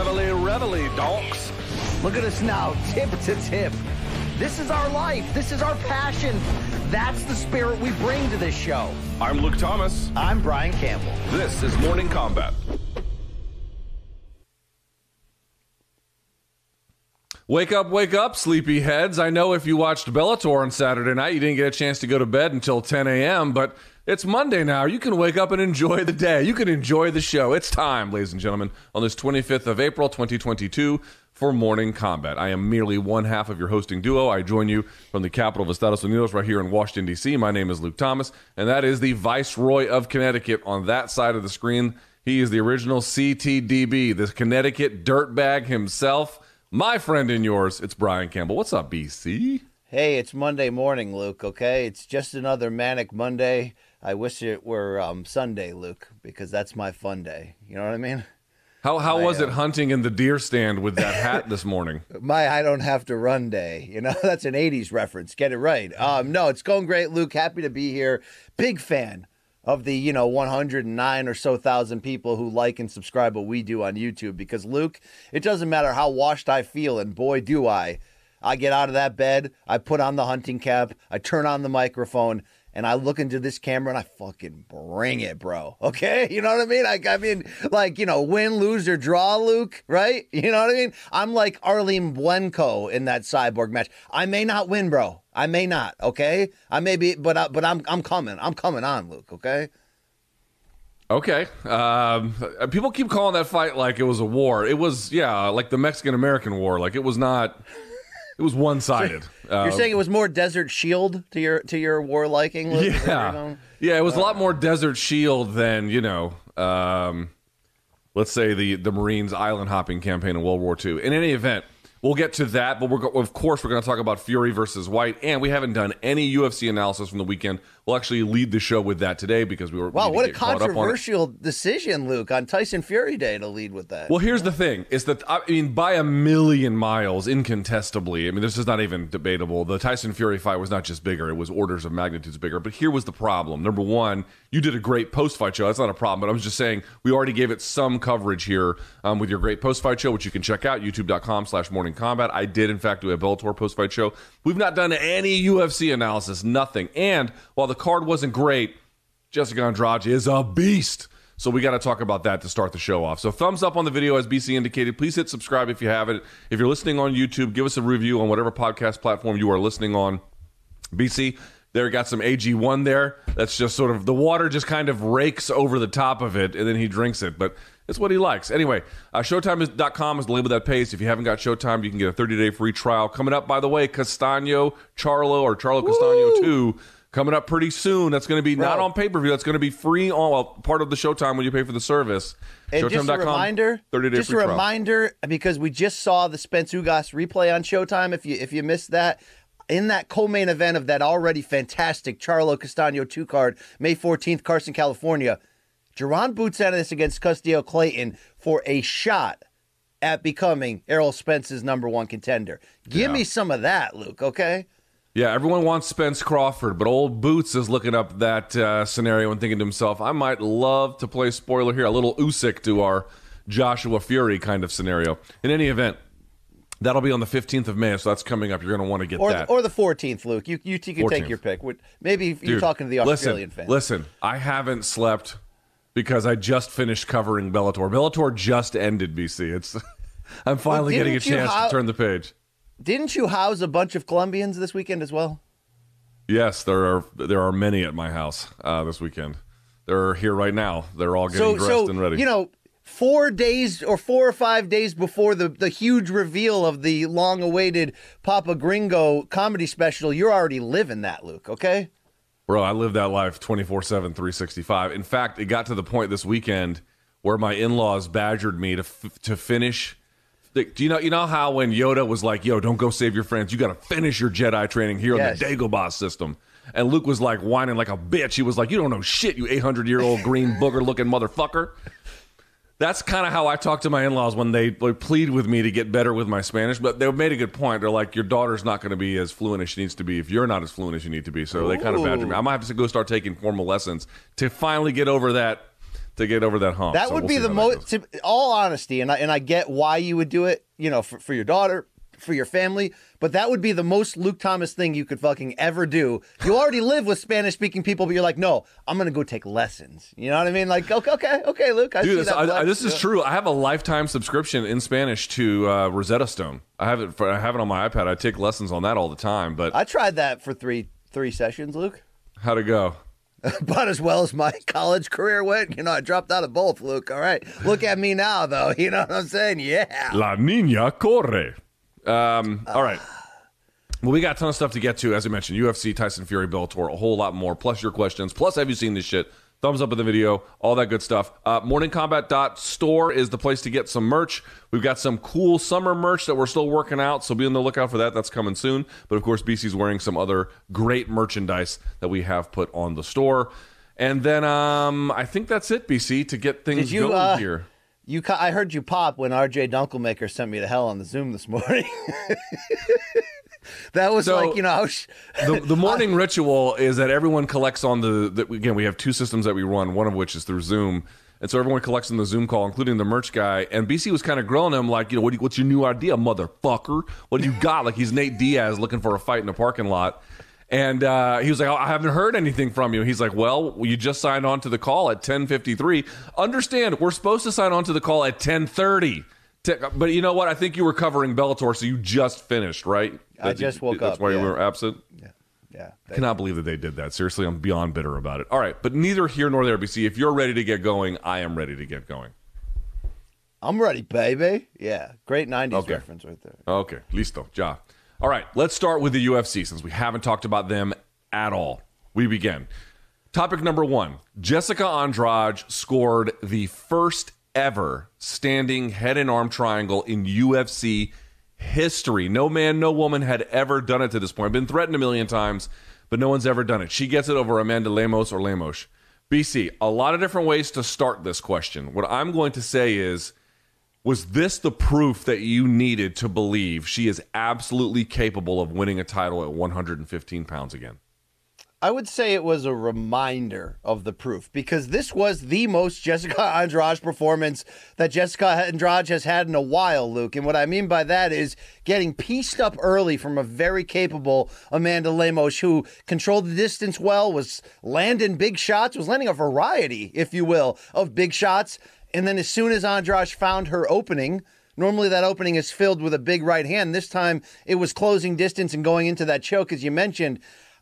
Reveille, reveille, donks. Look at us now, tip to tip. This is our life. This is our passion. That's the spirit we bring to this show. I'm Luke Thomas. I'm Brian Campbell. This is Morning Combat. Wake up, wake up, sleepy heads. I know if you watched Bellator on Saturday night, you didn't get a chance to go to bed until 10 a.m., but it's Monday now. You can wake up and enjoy the day. You can enjoy the show. It's time, ladies and gentlemen, on this 25th of April, 2022, for Morning Combat. I am merely one half of your hosting duo. I join you from the capital of Estados Unidos, right here in Washington, D.C. My name is Luke Thomas, and that is the Viceroy of Connecticut on that side of the screen. He is the original CTDB, the Connecticut dirtbag himself. My friend and yours, it's Brian Campbell. What's up, BC? Hey, it's Monday morning, Luke, okay? It's just another manic Monday. I wish it were um, Sunday, Luke, because that's my fun day. You know what I mean? How how I, was uh, it hunting in the deer stand with that hat this morning? My I don't have to run day. You know, that's an 80s reference. Get it right. Um, no, it's going great, Luke. Happy to be here. Big fan of the, you know, 109 or so thousand people who like and subscribe what we do on YouTube because Luke, it doesn't matter how washed I feel and boy do I. I get out of that bed, I put on the hunting cap, I turn on the microphone, and I look into this camera and I fucking bring it, bro. Okay? You know what I mean? Like, I mean, like, you know, win, lose, or draw, Luke, right? You know what I mean? I'm like Arlene Blencowe in that cyborg match. I may not win, bro. I may not, okay? I may be, but, I, but I'm, I'm coming. I'm coming on, Luke, okay? Okay. Um, people keep calling that fight like it was a war. It was, yeah, like the Mexican American War. Like it was not. It was one sided. You're saying it was more Desert Shield to your to your war liking, Luke? Is that where you're Yeah, yeah. It was a lot more Desert Shield than you know. Um, let's say the the Marines island hopping campaign in World War II. In any event, we'll get to that. But we're go- of course we're going to talk about Fury versus Whyte, and we haven't done any UFC analysis from the weekend. We'll actually lead the show with that today because we were. we Wow, to what a get caught up on it. controversial decision, Luke, on Tyson Fury Day to lead with that. Well, here's the thing: is that I mean, by a million miles, incontestably. I mean, this is not even debatable. The Tyson Fury fight was not just bigger; it was orders of magnitudes bigger. But here was the problem: number one, you did a great post-fight show. That's not a problem. But I was just saying we already gave it some coverage here um, with your great post-fight show, which you can check out YouTube.com/slash Morning Combat. I did, in fact, do a Bellator post-fight show. We've not done any UFC analysis, nothing. And while the card wasn't great. Jessica Andrade is a beast. So we got to talk about that to start the show off. So thumbs up on the video as BC indicated. Please hit subscribe if you haven't. If you're listening on YouTube, give us a review on whatever podcast platform you are listening on. BC, there got some AG1 there. That's just sort of the water just kind of rakes over the top of it and then he drinks it. But it's what he likes. Anyway, uh, Showtime.com is the label that pays. If you haven't got Showtime, you can get a 30 day free trial. Coming up, by the way, Castano Charlo or Charlo Castano 2 coming up pretty soon. That's going to be not on pay per view. That's going to be free on well, part of the Showtime when you pay for the service. And just a reminder, 30 day just a trial. reminder, because we just saw the Spence Ugas replay on Showtime. If you if you missed that, in that co-main event of that already fantastic Charlo Castano two card, May fourteenth, Carson, California, Jaron Boots out of this against Custio Clayton for a shot at becoming Errol Spence's number one contender. Give me some of that, Luke. Okay. Yeah, everyone wants Spence Crawford, but old Boots is looking up that uh, scenario and thinking to himself, I might love to play spoiler here, a little Usyk to our Joshua Fury kind of scenario. In any event, that'll be on the 15th of May, so that's coming up. You're going to want to get Or, that. or the 14th, Luke. You you t- can 14th. take your pick. Maybe you're Dude, talking to the Australian listen, fans. Listen, I haven't slept because I just finished covering Bellator. Bellator just ended, BC. It's I'm finally getting a chance ho- to turn the page. Didn't you house a bunch of Colombians this weekend as well? Yes, there are there are many at my house uh, this weekend. They're here right now. They're all getting So, dressed so and ready. you know, four days or four or five days before the the huge reveal of the long awaited Papa Gringo comedy special, you're already living that, Luke. Okay. Bro, I live that life 24 7, 365. In fact, it got to the point this weekend where my in laws badgered me to, f- to finish. Do you know you know how when Yoda was like, "Yo, don't go save your friends. You got to finish your Jedi training here Yes. on the Dagobah system." And Luke was like whining like a bitch. He was like, "You don't know shit, you 800 year old green booger looking motherfucker." That's kind of how I talk to my in laws when they, they plead with me to get better with my Spanish. But they made a good point. They're like, "Your daughter's not going to be as fluent as she needs to be if you're not as fluent as you need to be." So they kind of badger me. I might have to go start taking formal lessons to finally get over that. To get over that hump. That So would we'll be the most. All honesty, and I, and I get why you would do it. You know, for, for your daughter, for your family. But that would be the most Luke Thomas thing you could fucking ever do. You already live with Spanish speaking people, but you're like, no, I'm gonna go take lessons. You know what I mean? Like, okay, okay, okay, Luke. I see Dude, this, that I, I- this is true. I have a lifetime subscription in Spanish to uh, Rosetta Stone. I have it. For, I have it on my iPad. I take lessons on that all the time. But I tried that for three three sessions, Luke. how'd it go? About as well as my college career went. You know, I dropped out of both, Luke. All right. Look at me now, though. You know what I'm saying? Yeah. La niña corre. Um, all right. Well, we got a ton of stuff to get to, as I mentioned. UFC, Tyson Fury, Bellator, a whole lot more. Plus your questions. Plus, have you seen this shit? Thumbs up in the video, all that good stuff. Uh, morningcombat.store is the place to get some merch. We've got some cool summer merch that we're still working out, so be on the lookout for that. That's coming soon. But of course, BC's wearing some other great merchandise that we have put on the store. And then um, I think that's it, BC, to get things you, going uh, here. You, ca- I heard you pop when RJ Dunkelmaker sent me to hell on the Zoom this morning. that was So- like, you know, I was, the, the morning ritual is that everyone collects on the, the again we have two systems that we run one of which is through zoom and so everyone collects on the zoom call including the merch guy and bc was kind of grilling him like you know what you, what's your new idea motherfucker what do you got like he's nate diaz looking for a fight in a parking lot and uh, he was like, I haven't heard anything from you. He's like, well, you just signed on to the call at 10:53. Understand, we're supposed to sign on to the call at 10:30. But you know what? I think you were covering Bellator, so you just finished, right? I just woke That's up, That's why you were absent. yeah. I cannot believe that they did that. Seriously, I'm beyond bitter about it. All right, but neither here nor there, BC. If you're ready to get going, I am ready to get going. I'm ready, baby. Yeah. Great 90s Okay. reference right there. Okay, listo, ja. All right, let's start with the UFC since we haven't talked about them at all. We begin. Topic number one Jessica Andrade scored the first ever standing head and arm triangle in UFC history. No man, no woman had ever done it to this point. Been threatened a million times, but no one's ever done it. She gets it over Amanda Lemos or Lemos. BC, a lot of different ways to start this question. What I'm going to say is was this the proof that you needed to believe she is absolutely capable of winning a title at 115 pounds again? I would say it was a reminder of the proof because this was the most Jessica Andrade performance that Jessica Andrade has had in a while, Luke. And what I mean by that is getting pieced up early from a very capable Amanda Lemos who controlled the distance well, was landing big shots, was landing a variety, if you will, of big shots. And then as soon as Andrade found her opening, Normally, that opening is filled with a big right hand. This time, it was closing distance and going into that choke, as you mentioned.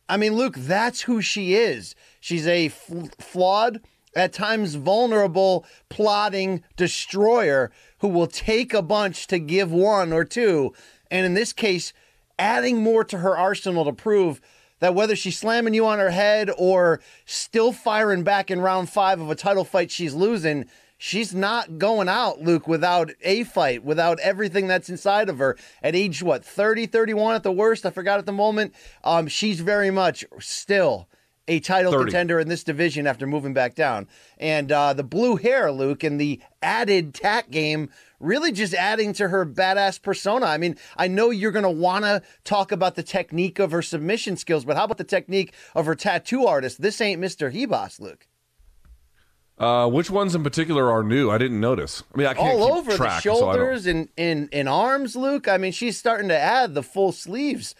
I mean, Luke, that's who she is. She's a fl- flawed, at times vulnerable, plotting destroyer who will take a bunch to give one or two. And in this case, adding more to her arsenal to prove that whether she's slamming you on her head or still firing back in round five of a title fight she's losing, she's not going out, Luke, without a fight, without everything that's inside of her. At age, what, 30, 31 at the worst? I forgot at the moment. Um, she's very much still a title 30. contender in this division after moving back down. And uh, the blue hair, Luke, and the added tack game really just adding to her badass persona. I mean, I know you're going to want to talk about the technique of her submission skills, but how about the technique of her tattoo artist? This ain't Mr. Hebos, Luke. Uh, which ones in particular are new? I didn't notice. I mean, I can't All keep over track, the so shoulders and, and, and arms, Luke. I mean, she's starting to add the full sleeves.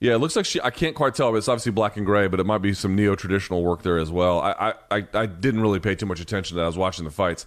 Yeah, it looks like she. I can't quite tell, but it's obviously black and gray, but it might be some neo traditional work there as well. I, I, I, didn't really pay too much attention to that. I was watching the fights,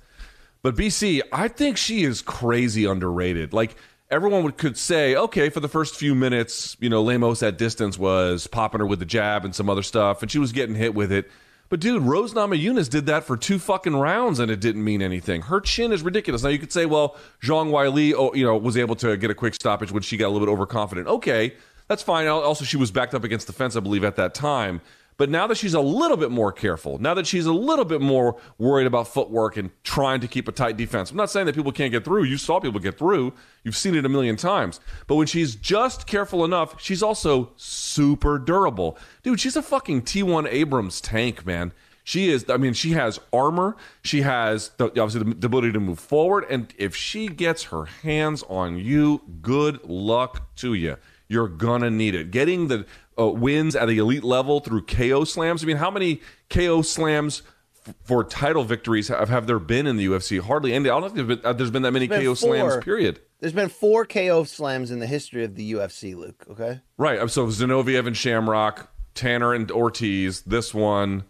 but BC, I think she is crazy underrated. Like everyone would could say, okay, for the first few minutes, you know, Lemos at distance was popping her with the jab and some other stuff, and she was getting hit with it. But dude, Rose Namajunas did that for two fucking rounds and it didn't mean anything. Her chin is ridiculous. Now you could say, well, Zhang Weili, oh, you know, was able to get a quick stoppage when she got a little bit overconfident. Okay, that's fine. Also, she was backed up against the fence, I believe, at that time. But now that she's a little bit more careful, now that she's a little bit more worried about footwork and trying to keep a tight defense, I'm not saying that people can't get through. You saw people get through. You've seen it a million times. But when she's just careful enough, she's also super durable. Dude, she's a fucking T1 Abrams tank, man. She is, I mean, she has armor. She has the, obviously the, the ability to move forward. And if she gets her hands on you, good luck to you. You're gonna need it. Getting the uh, wins at the elite level through KO slams. I mean, how many KO slams f- for title victories have, have there been in the UFC? Hardly any. I don't think there's been, uh, there's been that many been KO slams. Period. There's been four KO slams in the history of the UFC, Luke. Okay. Right. um, So Zinoviev and Shamrock, Tanner and Ortiz. This one,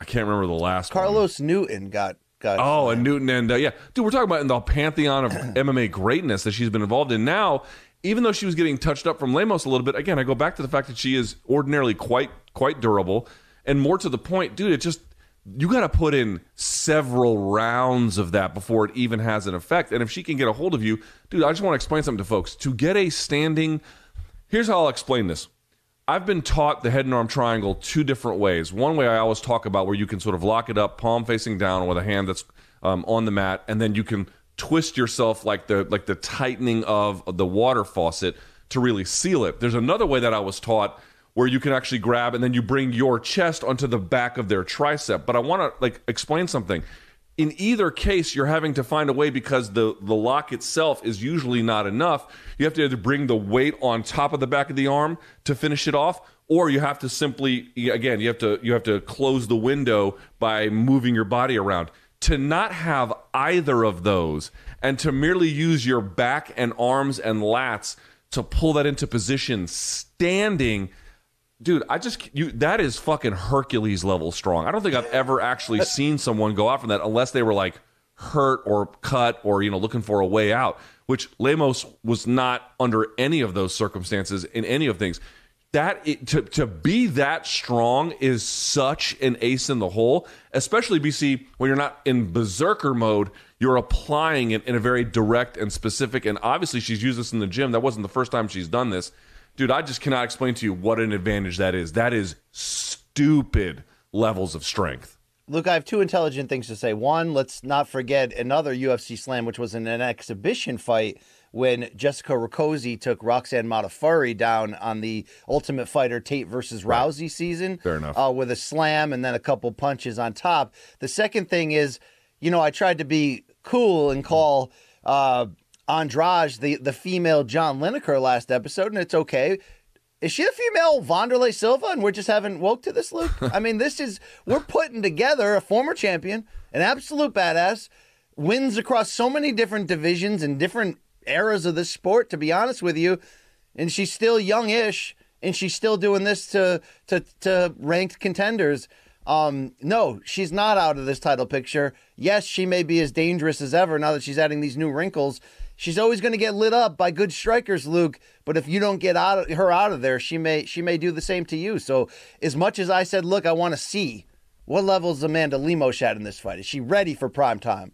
I can't remember the last one. Carlos Newton got got. Oh, and Newton and uh, yeah, dude, we're talking about in the pantheon of MMA greatness that she's been involved in. Now, even though she was getting touched up from Lemos a little bit, again, I go back to the fact that she is ordinarily quite quite durable, and more to the point, dude, it just you got to put in several rounds of that before it even has an effect. And if she can get a hold of you, dude, I just want to explain something to folks. To get a standing, here's how I'll explain this. I've been taught the head and arm triangle two different ways. One way I always talk about where you can sort of lock it up, palm facing down, with a hand that's um, on the mat, and then you can twist yourself like the like the tightening of the water faucet to really seal it. There's another way that I was taught where you can actually grab and then you bring your chest onto the back of their tricep. But I want to like explain something. In either case, you're having to find a way because the the lock itself is usually not enough. You have to either bring the weight on top of the back of the arm to finish it off, or you have to simply again you have to you have to close the window by moving your body around. To not have either of those and to merely use your back and arms and lats to pull that into position standing dude i just you that is fucking hercules level strong. I don't think i've ever actually seen someone go out from that unless they were like hurt or cut or you know looking for a way out which lemos was not under any of those circumstances in any of things that to, to be that strong is such an ace in the hole especially bc when you're not in berserker mode you're applying it in a very direct and specific and obviously she's used this in the gym. That wasn't the first time she's done this. Dude i just cannot explain to you what an advantage that is. That is stupid levels of strength. Luke, I have two intelligent things to say. One, let's not forget another UFC slam, which was in an exhibition fight when Jessica Rakoczy took Roxanne Modafferi down on the Ultimate Fighter Tate versus Rousey season. Fair enough. Uh, with a slam and then a couple punches on top. The second thing is, you know, I tried to be cool and call uh, Andrade the, the female John Lineker last episode, and it's okay. Is she a female Wanderlei Silva, and we're just haven't woke to this, Luke? I mean, this is we're putting together a former champion, an absolute badass, wins across so many different divisions and different eras of this sport. To be honest with you, and she's still youngish, and she's still doing this to to to ranked contenders. Um, no, she's not out of this title picture. Yes, she may be as dangerous as ever now that she's adding these new wrinkles. She's always going to get lit up by good strikers, Luke. But if you don't get out of, her out of there, she may she may do the same to you. So as much as I said, look, I want to see what levels Amanda Lemos at in this fight. Is she ready for prime time?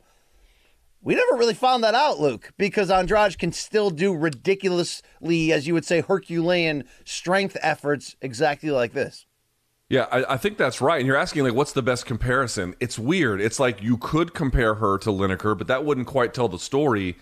We never really found that out, Luke, because Andrade can still do ridiculously, as you would say, Herculean strength efforts exactly like this. Yeah, I, I, think that's right. And you're asking like, what's the best comparison? It's weird. It's like you could compare her to Lineker, but that wouldn't quite tell the story.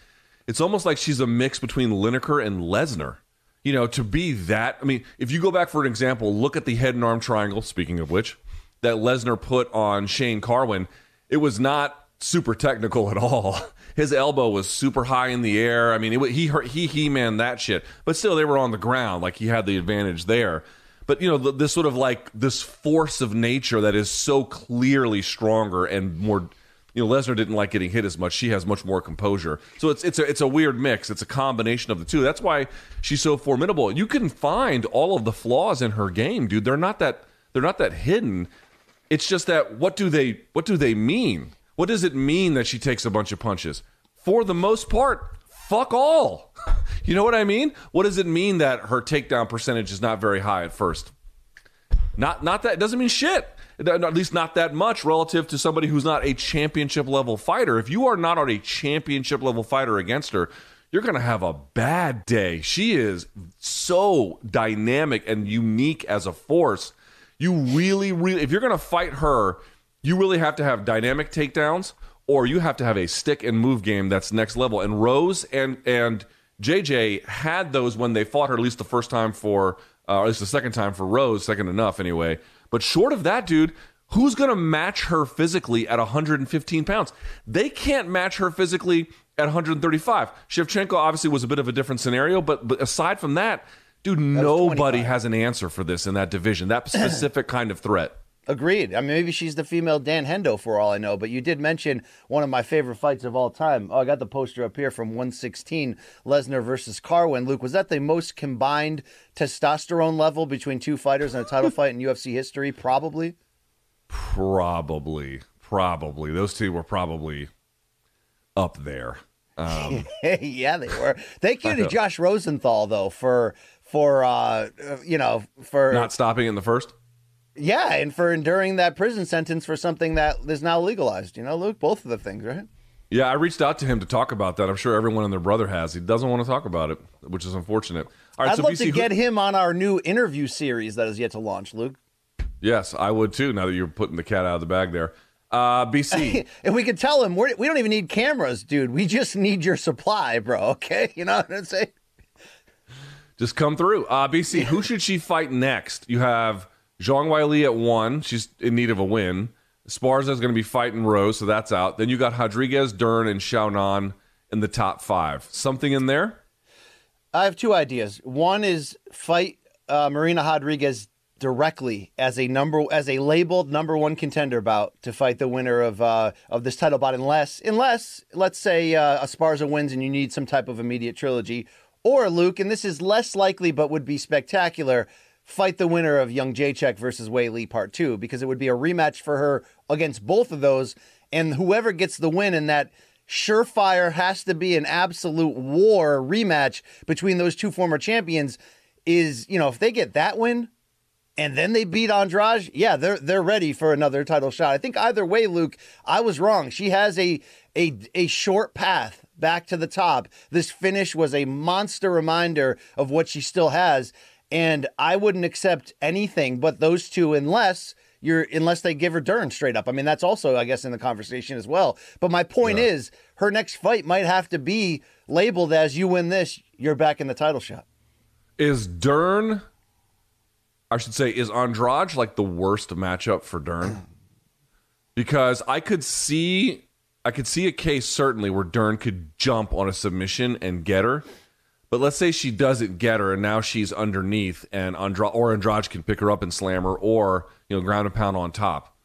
It's almost like she's a mix between Lineker and Lesnar. You know, to be that. I mean, if you go back for an example, look at the head and arm triangle. Speaking of which, that Lesnar put on Shane Carwin, it was not super technical at all. His elbow was super high in the air. I mean, it, he he he man that shit. But still, they were on the ground. Like he had the advantage there. But you know this sort of like this force of nature that is so clearly stronger and more you know Lesnar didn't like getting hit as much. She has much more composure. So it's it's a it's a weird mix. It's a combination of the two. That's why she's so formidable. You can find all of the flaws in her game dude. They're not that they're not that hidden. It's just that what do they what do they mean what does it mean that she takes a bunch of punches for the most part fuck all. You know what I mean? What does it mean that her takedown percentage is not very high at first? Not not that it doesn't mean shit. At least not that much relative to somebody who's not a championship level fighter. If you are not on a championship level fighter against her, you're going to have a bad day. She is so dynamic and unique as a force. You really, really, if you're going to fight her, you really have to have dynamic takedowns, or you have to have a stick and move game that's next level. And Rose and and JJ had those when they fought her, at least the first time for, uh, or at least the second time for Rose, second enough anyway. But short of that, dude, who's going to match her physically at 115 pounds? They can't match her physically at 135. Shevchenko obviously was a bit of a different scenario, but, but aside from that, dude, nobody 25. has an answer for this in that division, that specific kind of threat. Agreed. I mean, maybe she's the female Dan Hendo for all I know, but you did mention one of my favorite fights of all time. Oh, I got the poster up here from 116 Lesnar versus Carwin. Luke, was that the most combined testosterone level between two fighters in a title fight in UFC history? Probably. Probably, probably. Those two were probably up there. Um, yeah, they were. Thank you to Josh Rosenthal though for for uh you know for not stopping in the first. Yeah and for enduring that prison sentence for something that is now legalized. You know, Luke, both of the things, right? Yeah, I reached out to him to talk about that. I'm sure everyone and their brother has. He doesn't want to talk about it, which is unfortunate. All right, I'd so love BC, to who- get him on our new interview series that is yet to launch, Luke. yes, I would too. Now that you're putting the cat out of the bag there, uh, BC. And we could tell him we're, we don't even need cameras, dude. We just need your supply, bro. Okay, you know what I'm saying? Just come through. Uh, BC, who should she fight next? You have Zhang Weili at one. She's in need of a win. Sparza is going to be fighting Rose, so that's out. Then you got Rodriguez, Dern, and Xiaonan in the top five. Something in there? I have two ideas. One is fight uh, Marina Rodriguez directly as a number as a labeled number one contender bout to fight the winner of uh, of this title bout, unless unless let's say uh, Esparza wins and you need some type of immediate trilogy, or Luke, and this is less likely but would be spectacular. Fight the winner of Jędrzejczyk versus Weili Part Two because it would be a rematch for her against both of those, and whoever gets the win in that surefire has to be an absolute war rematch between those two former champions. Is you know if they get that win, and then they beat Andrade, yeah, they're they're ready for another title shot. I think either way, Luke, I was wrong. She has a a a short path back to the top. This finish was a monster reminder of what she still has, and I wouldn't accept anything but those two unless you're unless they give her Dern straight up. I mean, that's also I guess in the conversation as well. But my point is, her next fight might have to be labeled as you win this, you're back in the title shot. Is Dern, I should say, is Andrade like the worst matchup for Dern? Because I could see, I could see a case certainly where Dern could jump on a submission and get her. But let's say she doesn't get her, and now she's underneath, and Andrade or Andrade can pick her up and slam her, or you know, ground and pound on top.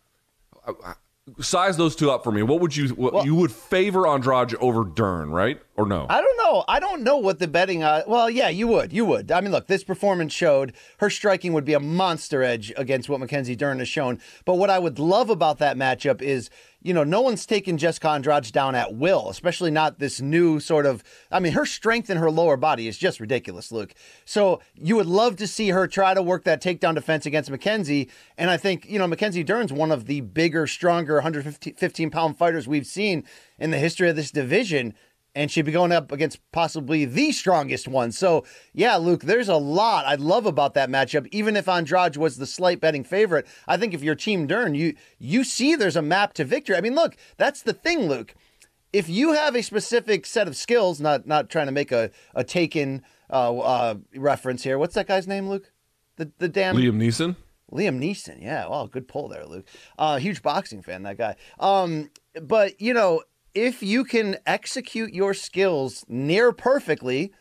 Uh, uh, size those two up for me. What would you? What, you would favor Andrade over Dern, right? Or no? I don't know. I don't know what the betting. Uh, well, yeah, you would. You would. I mean, look, this performance showed her striking would be a monster edge against what Mackenzie Dern has shown. But what I would love about that matchup is, you know, no one's taken Jessica Andrade down at will, especially not this new sort of. I mean, her strength in her lower body is just ridiculous, Luke. So you would love to see her try to work that takedown defense against Mackenzie. And I think, you know, Mackenzie Dern's one of the bigger, stronger 115 pound fighters we've seen in the history of this division and she'd be going up against possibly the strongest one. So, yeah, Luke, there's a lot I love about that matchup. Even if Andrade was the slight betting favorite, I think if you're Team Dern, you you see there's a map to victory. I mean, look, that's the thing, Luke. If you have a specific set of skills, not not trying to make a a taken uh, uh, reference here. What's that guy's name, Luke? The the damn Liam Neeson. Liam Neeson, yeah. Well, good pull there, Luke. Uh, huge boxing fan, that guy. Um, but you know, if you can execute your skills near perfectly,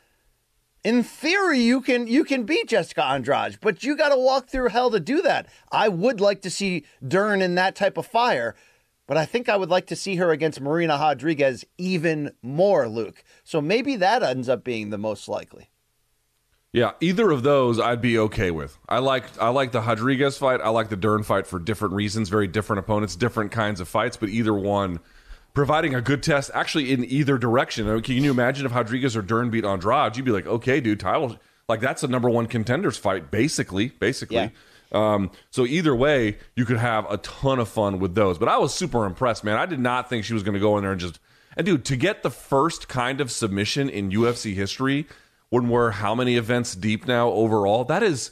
in theory, you can you can beat Jessica Andrade. But you got to walk through hell to do that. I would like to see Dern in that type of fire. But I think I would like to see her against Marina Rodriguez even more, Luke. So maybe that ends up being the most likely. Yeah, either of those I'd be okay with. I like I like the Rodriguez fight. I like the Dern fight for different reasons, very different opponents, different kinds of fights, but either one providing a good test actually in either direction. I mean, Can you imagine if Rodriguez or Dern beat Andrade? You'd be like, okay, dude, title like that's a number one contenders fight, basically. Basically. Yeah. Um, so either way, you could have a ton of fun with those. But I was super impressed, man. I did not think she was going to go in there and just and dude to get the first kind of submission in UFC history when we're how many events deep now overall. That is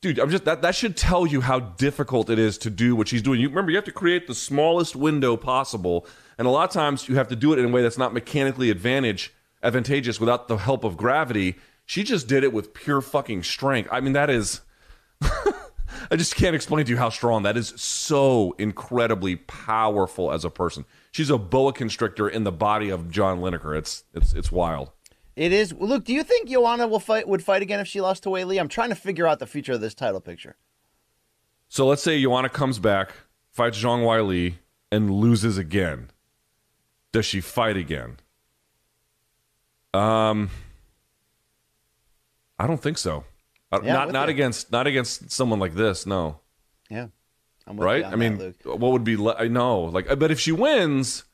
dude, I'm just that that should tell you how difficult it is to do what she's doing. You remember you have to create the smallest window possible, and a lot of times you have to do it in a way that's not mechanically advantage advantageous without the help of gravity. She just did it with pure fucking strength. I mean, that is. I just can't explain to you how strong that is. So incredibly powerful as a person. She's a boa constrictor in the body of John Lineker. It's it's it's wild. It is. Luke, do you think Joanna will fight would fight again if she lost to Wei Li? I'm trying to figure out the future of this title picture. So let's say Joanna comes back, fights Zhang Wei Li, and loses again. Does she fight again? Um, I don't think so. Yeah, not not you. against not against someone like this. No, Yeah. I'm with right? I mean, that, Luke. what would be? Le- I know, like, uh, but if she wins,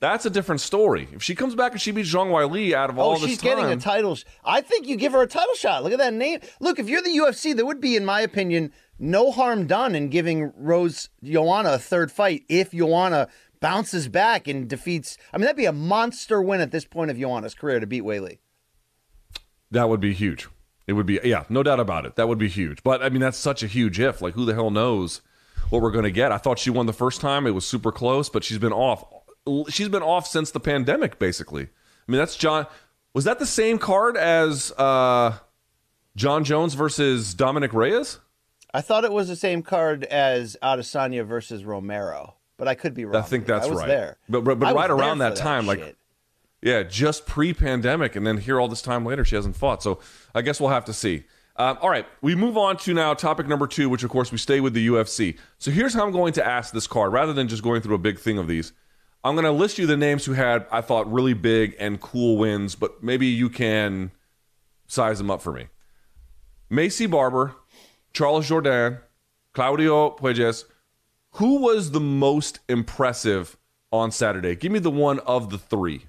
that's a different story. If she comes back and she beats Zhang Wei Li out of all Oh, this she's time, getting a title. sh- I think you give her a title shot. Look at that name. Look, if you're the UFC, there would be, in my opinion, no harm done in giving Rose Joanna a third fight if Joanna bounces back and defeats. I mean, that'd be a monster win at this point of Joanna's career to beat Weili. That would be huge. It would be, yeah, no doubt about it. That would be huge. But I mean, that's such a huge if. Like, who the hell knows what we're going to get? I thought she won the first time. It was super close, but she's been off. She's been off since the pandemic, basically. I mean, that's John. Was that the same card as uh, Jon Jones versus Dominic Reyes? I thought it was the same card as Adesanya versus Romero, but I could be wrong. I think that's I was right. There, But- but- but right around for that time, like. Yeah, just pre-pandemic, and then here all this time later, she hasn't fought. So I guess we'll have to see. Um, all right, we move on to now topic number two, which of course we stay with the UFC. So here's how I'm going to ask this card, rather than just going through a big thing of these. I'm going to list you the names who had I thought really big and cool wins, but maybe you can size them up for me. Maycee Barber, Charles Jordan, Claudio Puelles. Who was the most impressive on Saturday? Give me the one of the three.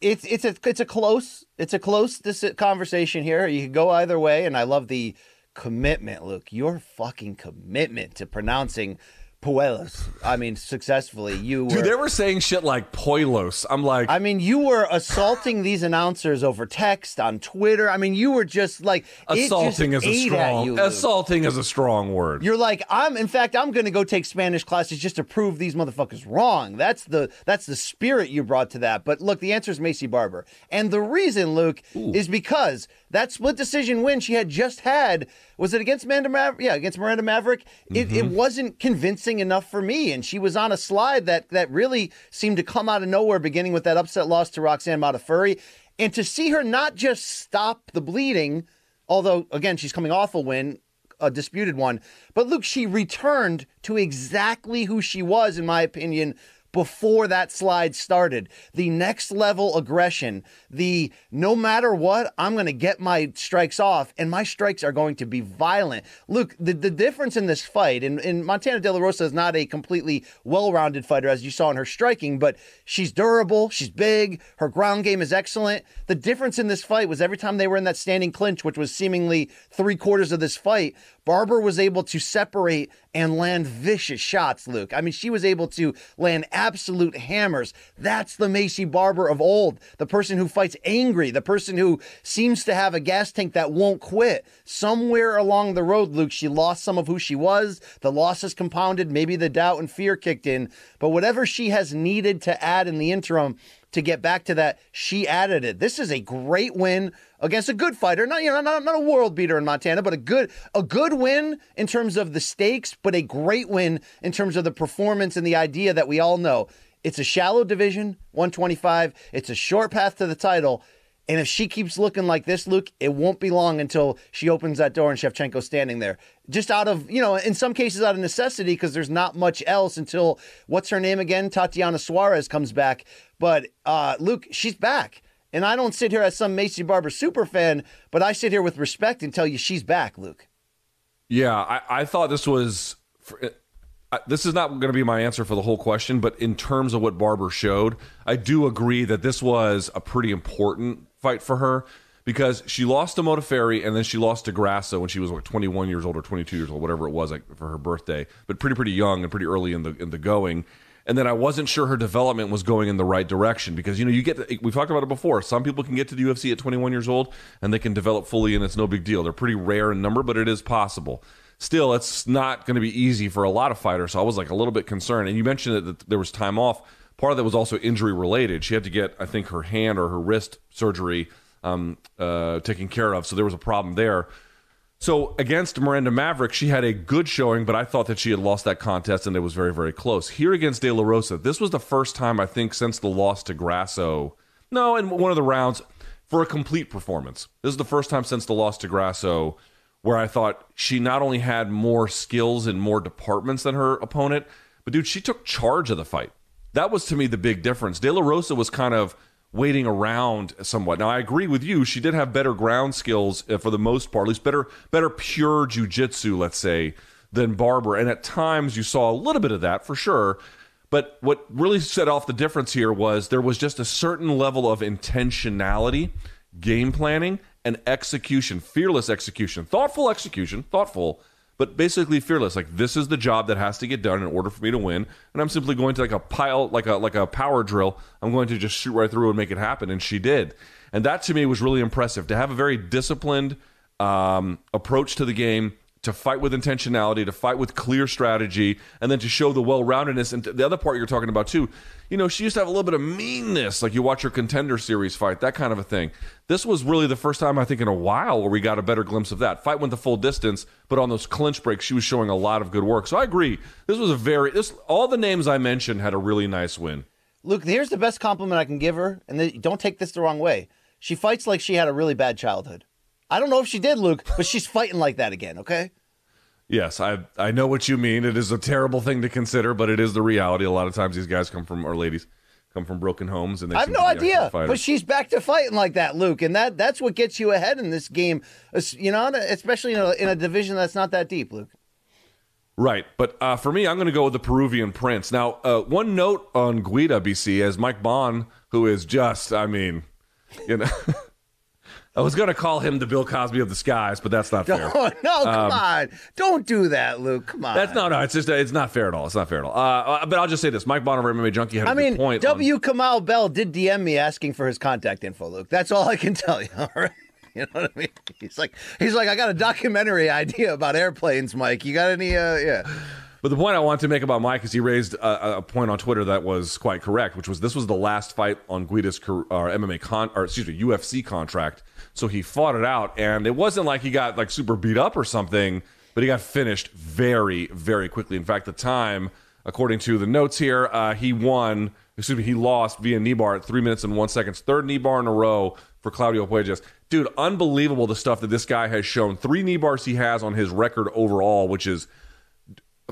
it's it's a it's a close it's a close dis- conversation here. You could go either way, and I love the commitment. Luke, your fucking commitment to pronouncing Puelos. I mean, successfully. You were. Dude, they were saying shit like Poilos. I'm like, I mean, you were assaulting these announcers over text on Twitter. I mean, you were just like it just assaulting is a strong you, assaulting is a strong word. You're like, I'm in fact, I'm gonna go take Spanish classes just to prove these motherfuckers wrong. That's the that's the spirit you brought to that. But look, the answer is Maycee Barber. And the reason, Luke, is because that split decision win she had just had was it against Miranda Maverick? Yeah, against Miranda Maverick. It, it mm-hmm. wasn't convincing enough for me. And she was on a slide that that really seemed to come out of nowhere, beginning with that upset loss to Roxanne Modafferi. And to see her not just stop the bleeding, although again she's coming off a win, a disputed one. But Luke, she returned to exactly who she was, in my opinion, before that slide started. The next level aggression, the no matter what, I'm going to get my strikes off, and my strikes are going to be violent. Look, the, the difference in this fight, and, and Montana De La Rosa is not a completely well rounded fighter, as you saw in her striking, but she's durable, she's big, her ground game is excellent. The difference in this fight was every time they were in that standing clinch, which was seemingly three quarters of this fight, Barber was able to separate and land vicious shots, Luke. I mean, she was able to land absolute hammers. That's the Maycee Barber of old, the person who fights angry, the person who seems to have a gas tank that won't quit. Somewhere along the road, Luke, she lost some of who she was. The losses compounded, maybe the doubt and fear kicked in. But whatever she has needed to add in the interim, to get back to that, she added it. This is a great win against a good fighter. Not you know, not, not a world beater in Montana, but a good a good win in terms of the stakes, but a great win in terms of the performance and the idea that we all know. It's a shallow division, 125. It's a short path to the title. And if she keeps looking like this, Luke, it won't be long until she opens that door and Shevchenko's standing there. Just out of, you know, in some cases out of necessity because there's not much else until what's her name again? Tatiana Suarez comes back. But uh, Luke, she's back. And I don't sit here as some Maycee Barber super fan, but I sit here with respect and tell you she's back, Luke. Yeah, I, I thought this was. For, I, this is not going to be my answer for the whole question, but in terms of what Barber showed, I do agree that this was a pretty important fight for her because she lost to Modafferi and then she lost to Grasso when she was like 21 years old or 22 years old, whatever it was, like for her birthday, but pretty pretty young and pretty early in the in the going. and then I wasn't sure her development was going in the right direction because you know you get we've talked about it before. Some people can get to the UFC at 21 years old and they can develop fully, and it's no big deal. They're pretty rare in number, but it is possible. Still, it's not going to be easy for a lot of fighters. So I was like a little bit concerned. And you mentioned that there was time off. Part of that was also injury related. She had to get, I think, her hand or her wrist surgery um, uh, taken care of. So there was a problem there. So against Miranda Maverick, she had a good showing, but I thought that she had lost that contest and it was very, very close. Here against De La Rosa, this was the first time I think since the loss to Grasso. No, in one of the rounds for a complete performance. This is the first time since the loss to Grasso where I thought she not only had more skills in more departments than her opponent, but dude, she took charge of the fight. That was to me the big difference. De La Rosa was kind of waiting around somewhat. Now I agree with you. She did have better ground skills uh, for the most part, at least better better pure jujitsu, let's say, than Barbara. And at times you saw a little bit of that for sure. But what really set off the difference here was there was just a certain level of intentionality, game planning, and execution, fearless execution, thoughtful execution, thoughtful but basically fearless. Like this is the job that has to get done in order for me to win, and I'm simply going to like a pile, like a like a power drill. I'm going to just shoot right through and make it happen, and she did. And that to me was really impressive to have a very disciplined um, approach to the game to fight with intentionality, to fight with clear strategy, and then to show the well roundedness. And the other part you're talking about too, you know, she used to have a little bit of meanness, like you watch her contender series fight, that kind of a thing. This was really the first time I think in a while where we got a better glimpse of that. Fight went the full distance, but on those clinch breaks, she was showing a lot of good work. So I agree. This was a very this all the names I mentioned had a really nice win. Luke, here's the best compliment I can give her, and don't take this the wrong way. She fights like she had a really bad childhood. I don't know if she did, Luke, but she's fighting like that again, okay? Yes, I I know what you mean. It is a terrible thing to consider, but it is the reality. A lot of times these guys come from or ladies come from broken homes and they I have no idea. But she's back to fighting like that, Luke, and that that's what gets you ahead in this game. You know, especially in a, in a division that's not that deep, Luke. Right, but uh, for me, I'm going to go with the Peruvian Prince. Now, uh, one note on Guida BC as Mike Bohn, who is just, I mean, you know. I was going to call him the Bill Cosby of the skies, but that's not fair. No, no come um, on. Don't do that, Luke. Come on. That's no, no. It's just it's not fair at all. It's not fair at all. Uh, uh but I'll just say this: Mike Bonner, MMA Junkie, had a I mean, point. W. On... Kamau Bell did DM me asking for his contact info, Luke. That's all I can tell you. All right. You know what I mean? He's like, he's like, I got a documentary idea about airplanes, Mike. You got any? Uh, yeah. But the point I want to make about Mike is he raised a, a, point on Twitter that was quite correct, which was this was the last fight on Guida's uh, MMA con, or excuse me, UFC contract so he fought it out, and it wasn't like he got like super beat up or something, but he got finished very, very quickly. In fact, the time, according to the notes here, uh, he won. Excuse me, he lost via knee bar at three minutes and one seconds, third knee bar in a row for Claudio Puelles. Dude, unbelievable the stuff that this guy has shown. Three knee bars he has on his record overall, which is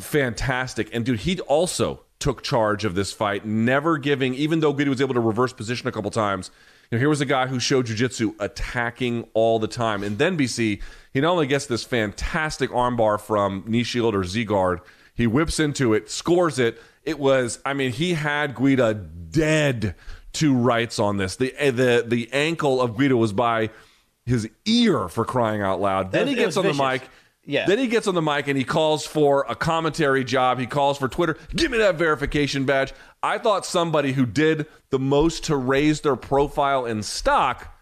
fantastic. And dude, he also took charge of this fight, never giving, even though Guida was able to reverse position a couple times, you know, here was a guy who showed jujitsu attacking all the time. And then BC, he not only gets this fantastic armbar from knee shield or Z guard, he whips into it, scores it. It was, I mean, he had Guida dead to rights on this. The eh, the the ankle of Guida was by his ear for crying out loud. Then he gets on vicious. the mic yeah. Then he gets on the mic and he calls for a commentary job. He calls for Twitter. Give me that verification badge. I thought somebody who did the most to raise their profile in stock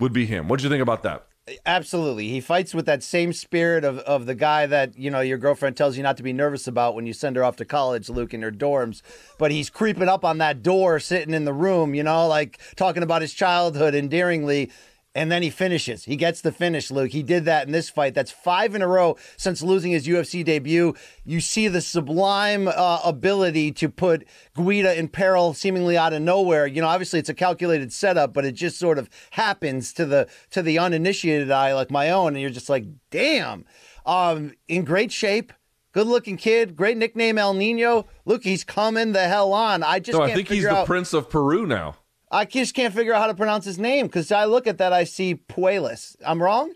would be him. What do you think about that? Absolutely. He fights with that same spirit of, of the guy that, you know, your girlfriend tells you not to be nervous about when you send her off to college, Luke, in her dorms. But he's creeping up on that door, sitting in the room, you know, like talking about his childhood endearingly and then he finishes. He gets the finish, Luke. He did that in this fight. That's five in a row since losing his UFC debut. You see the sublime uh, ability to put Guida in peril seemingly out of nowhere. You know, obviously it's a calculated setup, but it just sort of happens to the to the uninitiated eye like my own, and you're just like, damn. Um, in great shape. Good looking kid, great nickname El Nino. Look, he's coming the hell on. I just no, I think he's the out- Prince of Peru now. I just can't figure out how to pronounce his name because I look at that, I see Puelis. I'm wrong.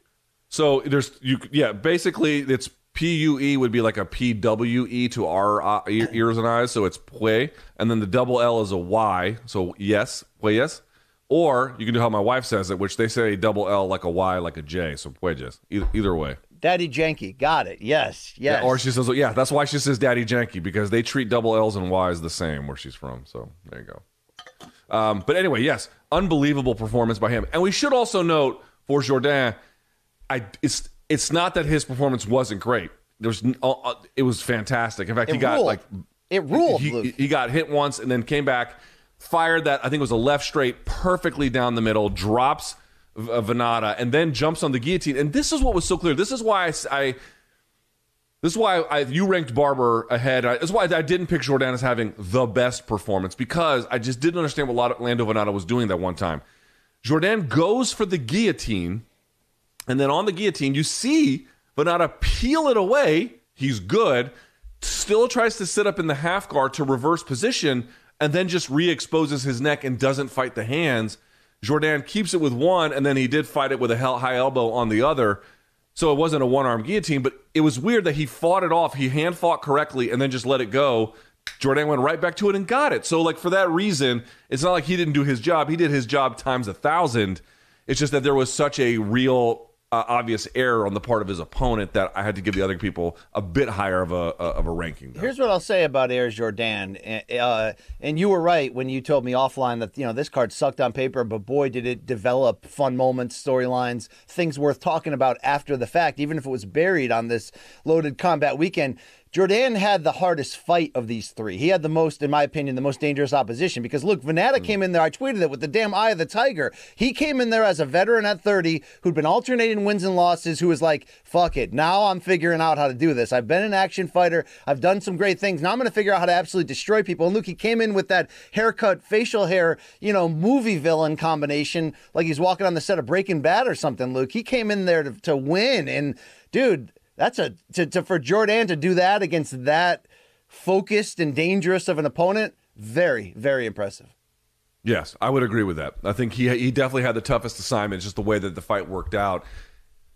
So there's you, yeah. Basically, it's P U E would be like a P W E to our uh, ears and eyes. So it's Pue, and then the double L is a Y. So yes, Pueyes. Or you can do how my wife says it, which they say double L like a Y, like a J. So Pueyes. Either, either way. Daddy Janky. Got it. Yes. Yes. Or she says, yeah, that's why she says Daddy Janky because they treat double L's and Y's the same where she's from. So there you go. Um, but anyway, yes, unbelievable performance by him. And we should also note for Jordan, I it's it's not that his performance wasn't great. There's uh, uh, it was fantastic. In fact, It he got ruled. like It ruled, he, he got hit once and then came back, fired that I think it was a left straight perfectly down the middle, drops uh, Venata, and then jumps on the guillotine. And this is what was so clear. This is why I. I- this is why I, you ranked Barber ahead. Is why I didn't pick Jourdain as having the best performance because I just didn't understand what Lando- Lando Vannata was doing that one time. Jourdain goes for the guillotine, and then on the guillotine, you see Vannata peel it away. He's good. Still tries to sit up in the half guard to reverse position, and then just re exposes his neck and doesn't fight the hands. Jourdain keeps it with one, and then he did fight it with a high elbow on the other. So it wasn't a one arm guillotine, but it was weird that he fought it off. He hand fought correctly and then just let it go. Jourdain went right back to it and got it. So, like, for that reason, it's not like he didn't do his job. He did his job times a thousand. It's just that there was such a real, uh, obvious error on the part of his opponent that I had to give the other people a bit higher of a, of a ranking. Though. Here's what I'll say about Air Jordan. Uh, and you were right when you told me offline that you know this card sucked on paper, but boy, did it develop fun moments, storylines, things worth talking about after the fact, even if it was buried on this loaded combat weekend. Jourdain had the hardest fight of these three. He had the most, in my opinion, the most dangerous opposition because look, Vannata hmm. came in there. I tweeted it with the damn eye of the tiger. He came in there as a veteran at 30 who'd been alternating wins and losses, who was like, fuck it. Now I'm figuring out how to do this. I've been an action fighter. I've done some great things. Now I'm going to figure out how to absolutely destroy people. And Luke, he came in with that haircut, facial hair, you know, movie villain combination, like he's walking on the set of Breaking Bad or something, Luke. He came in there to, to win. And dude, that's a to, to for Jourdain to do that against that focused and dangerous of an opponent, very, very impressive. Yes, I would agree with that. I think he he definitely had the toughest assignment, just the way that the fight worked out.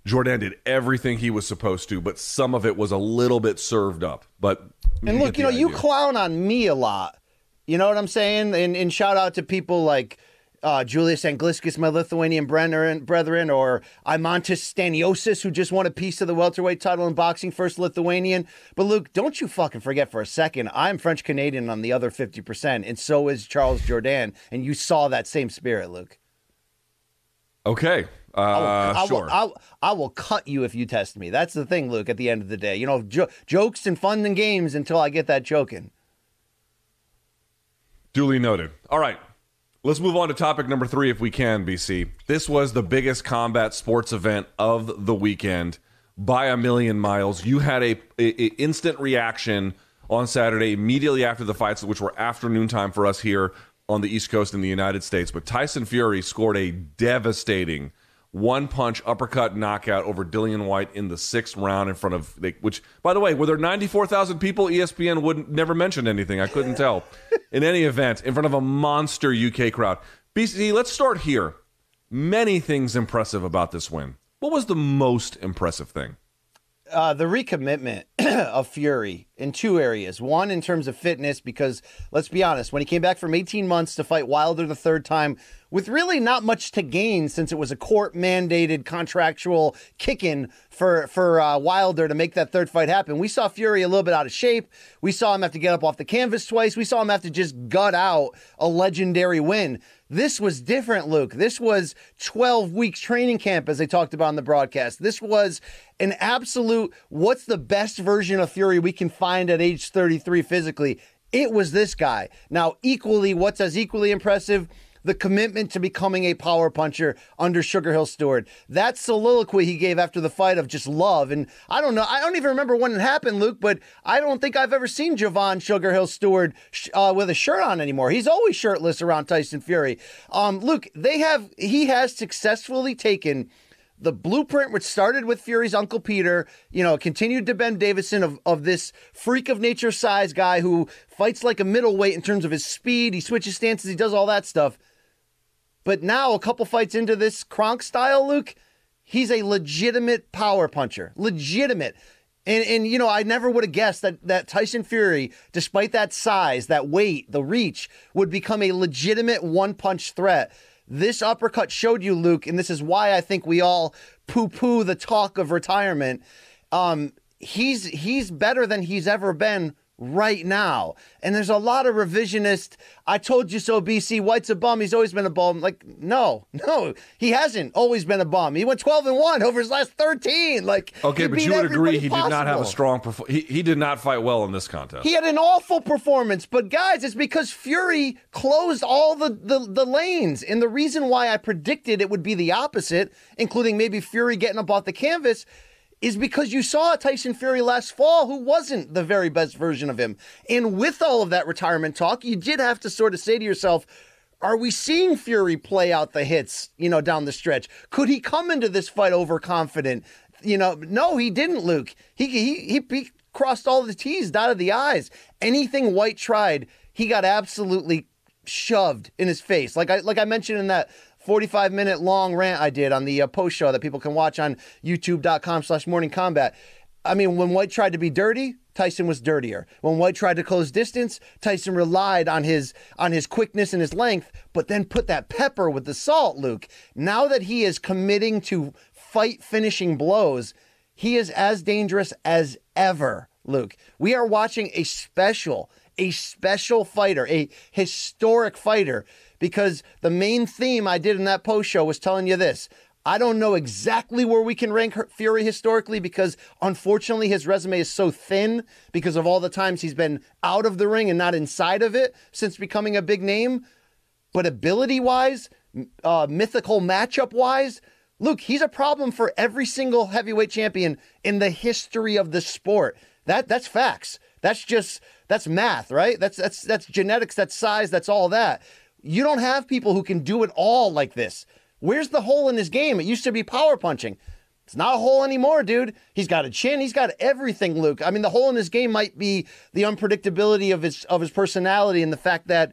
Jourdain did everything he was supposed to, but some of it was a little bit served up. But And look, you know, you clown on me a lot. You know what I'm saying? And, and shout out to people like uh, Julius Anglickas, my Lithuanian brethren, or Eimantas Stanionis, who just won a piece of the welterweight title in boxing, first Lithuanian. But Luke, don't you fucking forget for a second, I'm French Canadian on the other 50%, and so is Charles Jourdain. And you saw that same spirit, Luke. okay. Uh, I will, sure. I, will, I will cut you if you test me. That's the thing, Luke, at the end of the day. You know, jo- jokes and fun and games until I get that choking. Duly noted. All right. Let's move on to topic number three, if we can, BC. This was the biggest combat sports event of the weekend by a million miles. You had a, a- a instant reaction on Saturday, immediately after the fights, which were afternoon time for us here on the East Coast in the United States. But Tyson Fury scored a devastating one punch uppercut knockout over Dillian Whyte in the sixth round in front of which by the way were there 94,000 people ESPN wouldn't never mention anything. I couldn't tell. In any event in front of a monster UK crowd. BC let's start here. Many things impressive about this win. What was the most impressive thing? Uh, the recommitment of Fury in two areas. One, in terms of fitness, because let's be honest, when he came back from 18 months to fight Wilder the third time, with really not much to gain since it was a court mandated contractual kick in for, for uh, Wilder to make that third fight happen, we saw Fury a little bit out of shape. We saw him have to get up off the canvas twice. We saw him have to just gut out a legendary win. This was different, Luke. This was 12 weeks training camp, as they talked about on the broadcast. This was an absolute what's the best version of Fury we can find at age 33 physically. It was this guy. Now, equally, what's as equally impressive? The commitment to becoming a power puncher under Sugar Hill Steward. That soliloquy he gave after the fight of just love. And I don't know, I don't even remember when it happened, Luke, but I don't think I've ever seen Javan Sugar Hill Steward uh, with a shirt on anymore. He's always shirtless around Tyson Fury. Um, Luke, they have, he has successfully taken the blueprint which started with Fury's Uncle Peter, you know, continued to Ben Davison of, of this freak of nature size guy who fights like a middleweight in terms of his speed. He switches stances, he does all that stuff. But now, a couple fights into this Kronk style, Luke, he's a legitimate power puncher. Legitimate. And, and you know, I never would have guessed that, that Tyson Fury, despite that size, that weight, the reach, would become a legitimate one punch threat. This uppercut showed you, Luke, and this is why I think we all poo poo the talk of retirement. Um, he's he's better than he's ever been right now. And there's a lot of revisionist, I told you so, BC. Whyte's a bum. He's always been a bum. Like, no, no, he hasn't always been a bum. He went 12 and 1 over his last 13. Like, Okay, but you would agree he did not have a strong performance. He, he did not fight well in this contest. He had an awful performance, but guys, it's because Fury closed all the, the, the lanes. And the reason why I predicted it would be the opposite, including maybe Fury getting up off the canvas, is because you saw Tyson Fury last fall who wasn't the very best version of him. And with all of that retirement talk, you did have to sort of say to yourself, are we seeing Fury play out the hits, you know, down the stretch? Could he come into this fight overconfident? You know, no, he didn't, Luke. He he he, he crossed all the T's, dotted the I's. Anything Whyte tried, he got absolutely shoved in his face. Like I like I mentioned in that 45 minute long rant I did on the uh, post show that people can watch on youtube.com slash morning combat. I mean, when Whyte tried to be dirty, Tyson was dirtier. When Whyte tried to close distance, Tyson relied on his on his quickness and his length, but then put that pepper with the salt, Luke. Now that he is committing to fight finishing blows, he is as dangerous as ever, Luke. We are watching a special, a special fighter, a historic fighter, because the main theme I did in that post show was telling you this. I don't know exactly where we can rank Fury historically because unfortunately his resume is so thin because of all the times he's been out of the ring and not inside of it since becoming a big name. But ability wise, uh, mythical matchup wise, Luke, he's a problem for every single heavyweight champion in the history of the sport. That that's facts. That's just that's math, right? That's that's that's genetics, that's size, that's all that. You don't have people who can do it all like this. Where's the hole in his game? It used to be power punching. It's not a hole anymore, dude. He's got a chin. He's got everything, Luke. I mean, the hole in his game might be the unpredictability of his of his personality and the fact that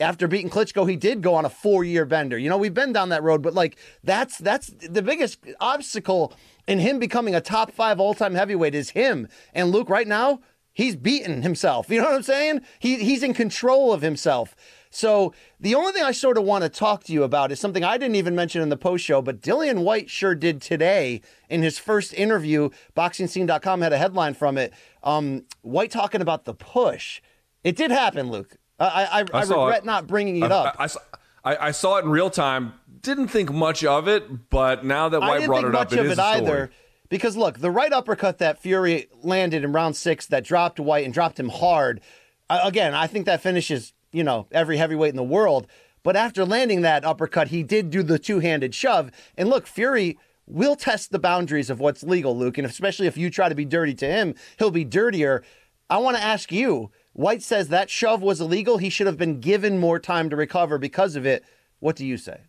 after beating Klitschko, he did go on a four-year bender. You know, we've been down that road, but like that's that's the biggest obstacle in him becoming a top five all-time heavyweight is him. And Luke, right now, he's beaten himself. You know what I'm saying? He he's in control of himself. So the only thing I sort of want to talk to you about is something I didn't even mention in the post show, but Dillian Whyte sure did today in his first interview. BoxingScene.com had a headline from it. Um, Whyte talking about the push. It did happen, Luke. I I, I, saw regret it. not bringing it I, up. I, I saw- I, I saw it in real time. Didn't think much of it, but now that I Whyte brought think it up, it of is it a story. either. Because look, the right uppercut that Fury landed in round six that dropped Whyte and dropped him hard. Again, I think that finishes you know every heavyweight in the world. But after landing that uppercut, he did do the two-handed shove. And look, Fury will test the boundaries of what's legal, Luke. And especially if you try to be dirty to him, he'll be dirtier. I want to ask you. Whyte says that shove was illegal. He should have been given more time to recover because of it. What do you say?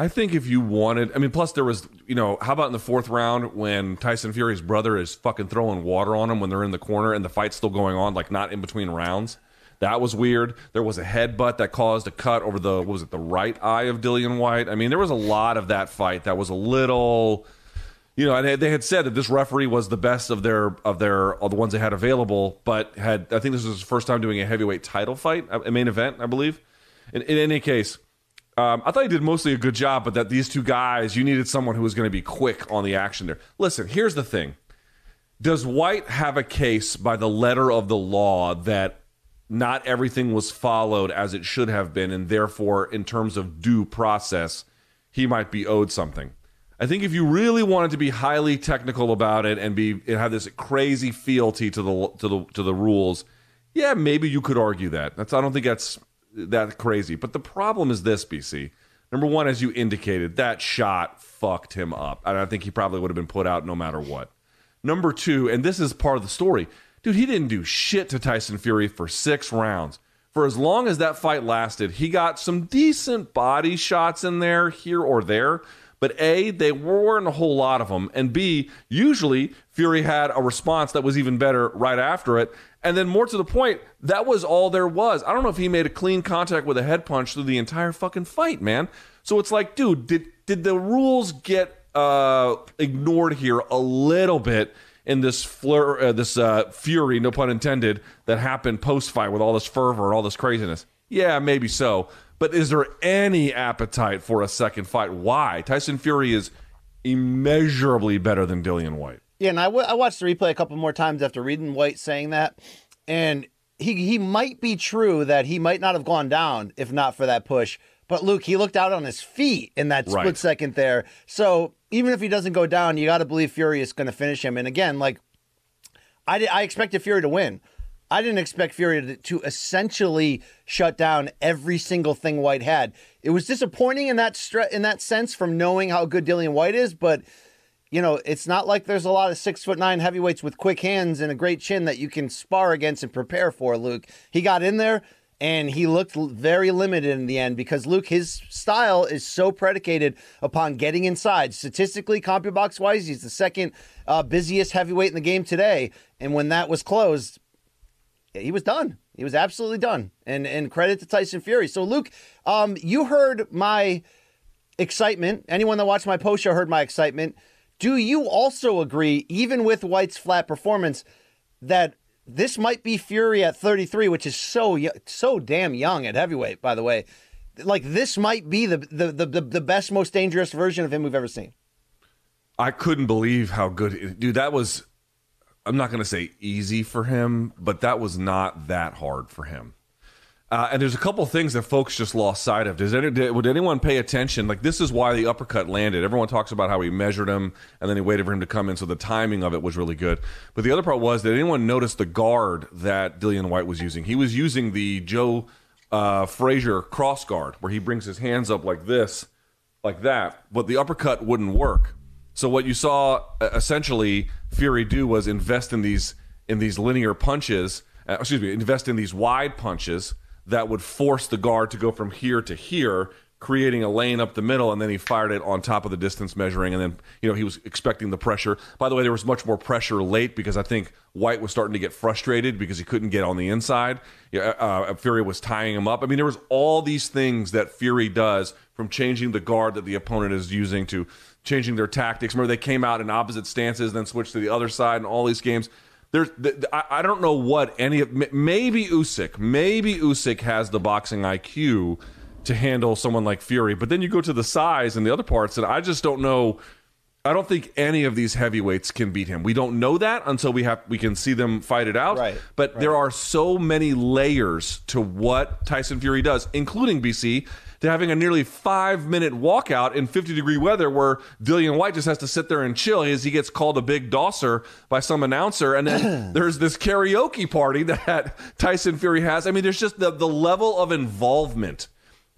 I think if you wanted, I mean, plus there was, you know, how about in the fourth round when Tyson Fury's brother is fucking throwing water on him when they're in the corner and the fight's still going on, like not in between rounds? That was weird. There was a headbutt that caused a cut over the, was it, the right eye of Dillian Whyte? I mean, there was a lot of that fight that was a little, you know, and they had said that this referee was the best of their of their of the ones they had available, but had I think this was his first time doing a heavyweight title fight, a main event, I believe. In, in any case, um, I thought he did mostly a good job, but that these two guys, you needed someone who was going to be quick on the action there. Listen, here's the thing: Does Whyte have a case by the letter of the law that not everything was followed as it should have been, and therefore, in terms of due process, he might be owed something? I think if you really wanted to be highly technical about it and be and have this crazy fealty to the to the to the rules, yeah, maybe you could argue that. That's I don't think that's that crazy. But the problem is this, BC. Number one, as you indicated, that shot fucked him up, and I think he probably would have been put out no matter what. Number two, and this is part of the story, dude, he didn't do shit to Tyson Fury for six rounds. For as long as that fight lasted, he got some decent body shots in there, here or there. But A, they weren't a whole lot of them. And B, usually Fury had a response that was even better right after it. And then more to the point, that was all there was. I don't know if he made a clean contact with a head punch through the entire fucking fight, man. So it's like, dude, did did the rules get uh, ignored here a little bit in this flur, uh, this uh, fury, no pun intended, that happened post fight with all this fervor and all this craziness? Yeah, maybe so. But is there any appetite for a second fight? Why? Tyson Fury is immeasurably better than Dillian Whyte. Yeah, and I, w- I watched the replay a couple more times after reading Whyte saying that, and he he might be true that he might not have gone down if not for that push. But Luke, he looked out on his feet in that split Right. second there. So even if he doesn't go down, you got to believe Fury is going to finish him. And again, like I, di- I expected Fury to win. I didn't expect Fury to, to essentially shut down every single thing Whyte had. It was disappointing in that stre- in that sense from knowing how good Dillian Whyte is, but you know, it's not like there's a lot of six foot nine heavyweights with quick hands and a great chin that you can spar against and prepare for. Luke, he got in there and he looked very limited in the end because Luke, his style is so predicated upon getting inside. Statistically, CompuBox wise, he's the second uh, busiest heavyweight in the game today. And when that was closed, he was done. He was absolutely done. And and credit to Tyson Fury. So Luke, um, you heard my excitement. Anyone that watched my post show heard my excitement. Do you also agree, even with Whyte's flat performance, that this might be Fury at 33, which is so so damn young at heavyweight, by the way. Like this might be the the the, the, best, most dangerous version of him we've ever seen. I couldn't believe how good, dude. That was. I'm not to say easy for him, but that was not that hard for him. Uh, and there's a couple things that folks just lost sight of. Does any, did, would anyone pay attention? Like this is why the uppercut landed. Everyone talks about how he measured him and then he waited for him to come in, so the timing of it was really good. But the other part was that anyone noticed the guard that Dillian Whyte was using? He was using the Joe uh, Frazier cross guard, where he brings his hands up like this, like that, but the uppercut wouldn't work. So what you saw uh, essentially Fury do was invest in these in these linear punches. Uh, excuse me, invest in these wide punches that would force the guard to go from here to here, creating a lane up the middle, and then he fired it on top of the distance measuring, and then you know he was expecting the pressure. By the way, there was much more pressure late because I think Whyte was starting to get frustrated because he couldn't get on the inside. Yeah, uh, Fury was tying him up. I mean, there was all these things that Fury does from changing the guard that the opponent is using to changing their tactics. Remember, they came out in opposite stances, then switched to the other side, and all these games. There's, th- th- I, don't know what any of maybe Usyk, maybe Usyk has the boxing IQ to handle someone like Fury, but then you go to the size and the other parts, and I just don't know. I don't think any of these heavyweights can beat him. We don't know that until we have we can see them fight it out. Right, But there are so many layers to what Tyson Fury does, including BC, to having a nearly five minute walkout in 50 degree weather where Dillian Whyte just has to sit there and chill as he gets called a big dosser by some announcer. And then there's this karaoke party that Tyson Fury has. I mean, there's just the, the level of involvement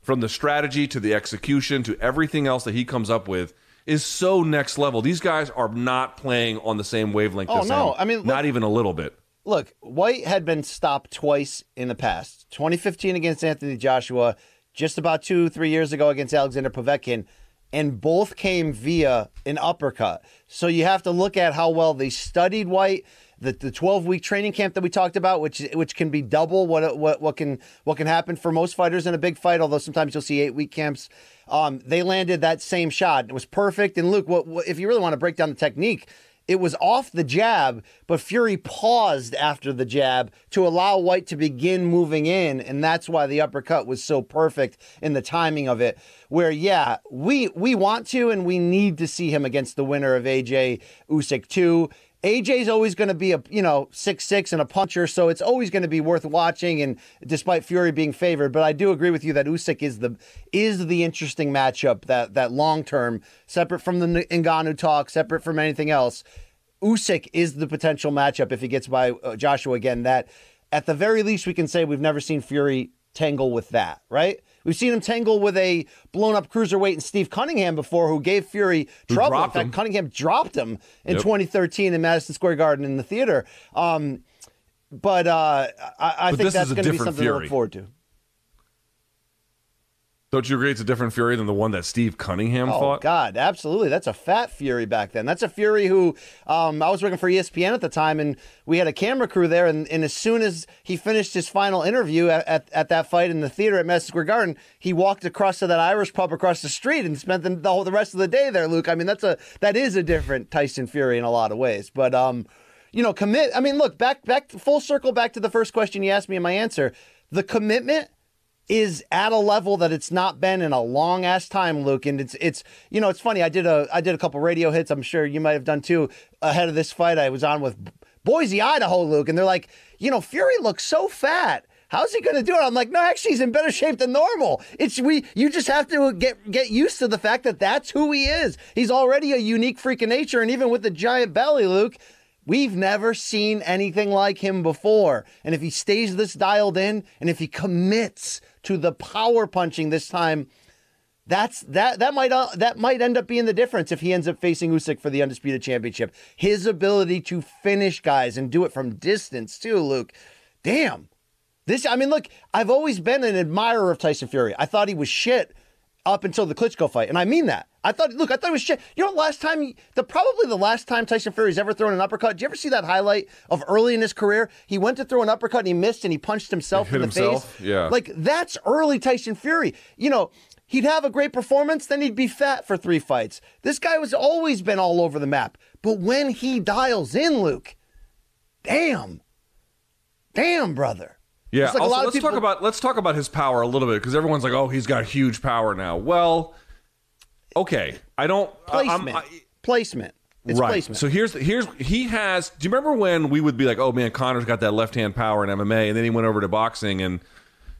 from the strategy to the execution to everything else that he comes up with is so next level. These guys are not playing on the same wavelength Oh, as no. him. I mean, look- not even a little bit. look, Whyte had been stopped twice in the past 2015 against Anthony Joshua, just about two, three years ago against Alexander Povetkin, and both came via an uppercut. So you have to look at how well they studied Whyte. The, the 12 week training camp that we talked about, which which can be double what what what can what can happen for most fighters in a big fight. Although sometimes you'll see eight week camps. Um, they landed that same shot. It was perfect. And Luke, what, what if you really want to break down the technique? It was off the jab, but Fury paused after the jab to allow Whyte to begin moving in, and that's why the uppercut was so perfect in the timing of it. Where yeah, we we want to and we need to see him against the winner of AJ Usyk too. AJ's always going to be a you know six six and a puncher, so it's always going to be worth watching. And despite Fury being favored, but I do agree with you that Usyk is the is the interesting matchup that that long term, separate from the Ngannou talk, separate from anything else. Usyk is the potential matchup if he gets by uh, Joshua again. That at the very least we can say we've never seen Fury tangle with that, right? We've seen him tangle with a blown up cruiserweight and Steve Cunningham before, who gave Fury trouble. In fact, him. Cunningham dropped him in Yep. 2013 in Madison Square Garden in the theater. Um, but uh, I, I But think that's going to be something to look forward to. Don't you agree it's a different Fury than the one that Steve Cunningham fought? Oh fought? God, absolutely. That's a fat Fury back then. That's a Fury who um, I was working for ESPN at the time, and we had a camera crew there. And, and as soon as he finished his final interview at, at, at that fight in the theater at Madison Square Garden, he walked across to that Irish pub across the street and spent the, the whole the rest of the day there. Luke, I mean that's a that is a different Tyson Fury in a lot of ways. But um, you know, commit. I mean, look back back full circle back to the first question you asked me and my answer. The commitment is at a level that it's not been in a long ass time, Luke. And it's it's you know it's funny. I did a I did a couple radio hits. I'm sure you might have done too ahead of this fight. I was on with Boise, Idaho, Luke, and they're like, you know, Fury looks so fat. How's he going to do it? I'm like, no, actually, he's in better shape than normal. It's we. You just have to get get used to the fact that that's who he is. He's already a unique freak of nature, and even with the giant belly, Luke, we've never seen anything like him before. And if he stays this dialed in, and if he commits to the power punching this time, that's that that might uh, that might end up being the difference if he ends up facing Usyk for the undisputed championship. His ability to finish guys and do it from distance too, Luke. Damn. This I mean, look, I've always been an admirer of Tyson Fury. I thought he was shit up until the Klitschko fight, and I mean that. I thought, look, I thought it was shit. You know, last time, the probably the last time Tyson Fury's ever thrown an uppercut. Did you ever see that highlight of early in his career? He went to throw an uppercut and he missed, and he punched himself He in the himself? face. Yeah. like that's early Tyson Fury. You know. He'd have a great performance, then he'd be fat for three fights. This guy was always been all over the map. But when he dials in, Luke, damn, damn, brother. Yeah. Like a also, lot of let's people- talk about let's talk about his power a little bit because everyone's like, oh, he's got huge power now. Well, okay, I don't. Placement. I- placement. It's right. placement. So here's here's he has. Do you remember when we would be like, oh man, Conor's got that left hand power in MMA, and then he went over to boxing and.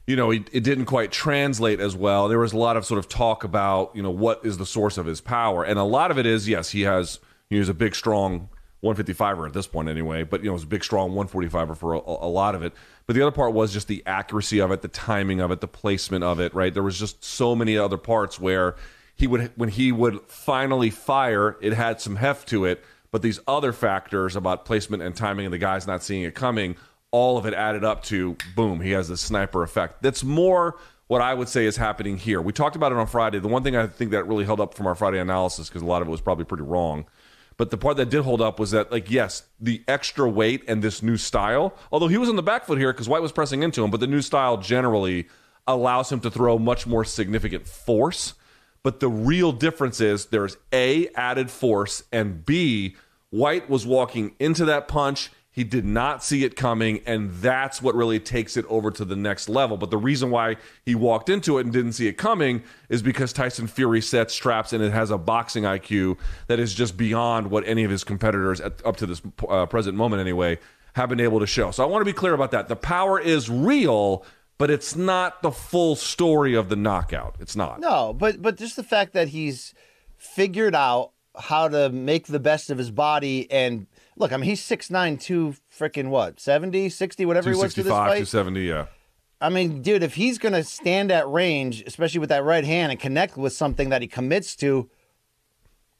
You know, he, it didn't quite translate as well. There was a lot of sort of talk about, you know, what is the source of his power, and a lot of it is yes, he has he was a big, strong 155er at this point anyway, but you know, it was a big, strong 145er for a, a lot of it. But the other part was just the accuracy of it, the timing of it, the placement of it. Right, there was just so many other parts where he would when he would finally fire, it had some heft to it. But these other factors about placement and timing and the guys not seeing it coming, all of it added up to boom, he has this sniper effect. That's more what I would say is happening here. We talked about it on Friday. The one thing I think that really held up from our Friday analysis, because a lot of it was probably pretty wrong. But the part that did hold up was that, like, yes, the extra weight and this new style, although he was on the back foot here because Whyte was pressing into him, but the new style generally allows him to throw much more significant force. But the real difference is there's A, added force, and B, Whyte was walking into that punch. He did not see it coming, and that's what really takes it over to the next level. But the reason why he walked into it and didn't see it coming is because Tyson Fury sets traps and it has a boxing IQ that is just beyond what any of his competitors, at, up to this uh, present moment anyway, have been able to show. So I want to be clear about that. The power is real, but it's not the full story of the knockout. It's not. No, but but just the fact that he's figured out how to make the best of his body and look, I mean he's 6'9", two freaking what, 70, 60, whatever he was for this 265, fight. 270, yeah. I mean, dude, if he's gonna stand at range, especially with that right hand, and connect with something that he commits to,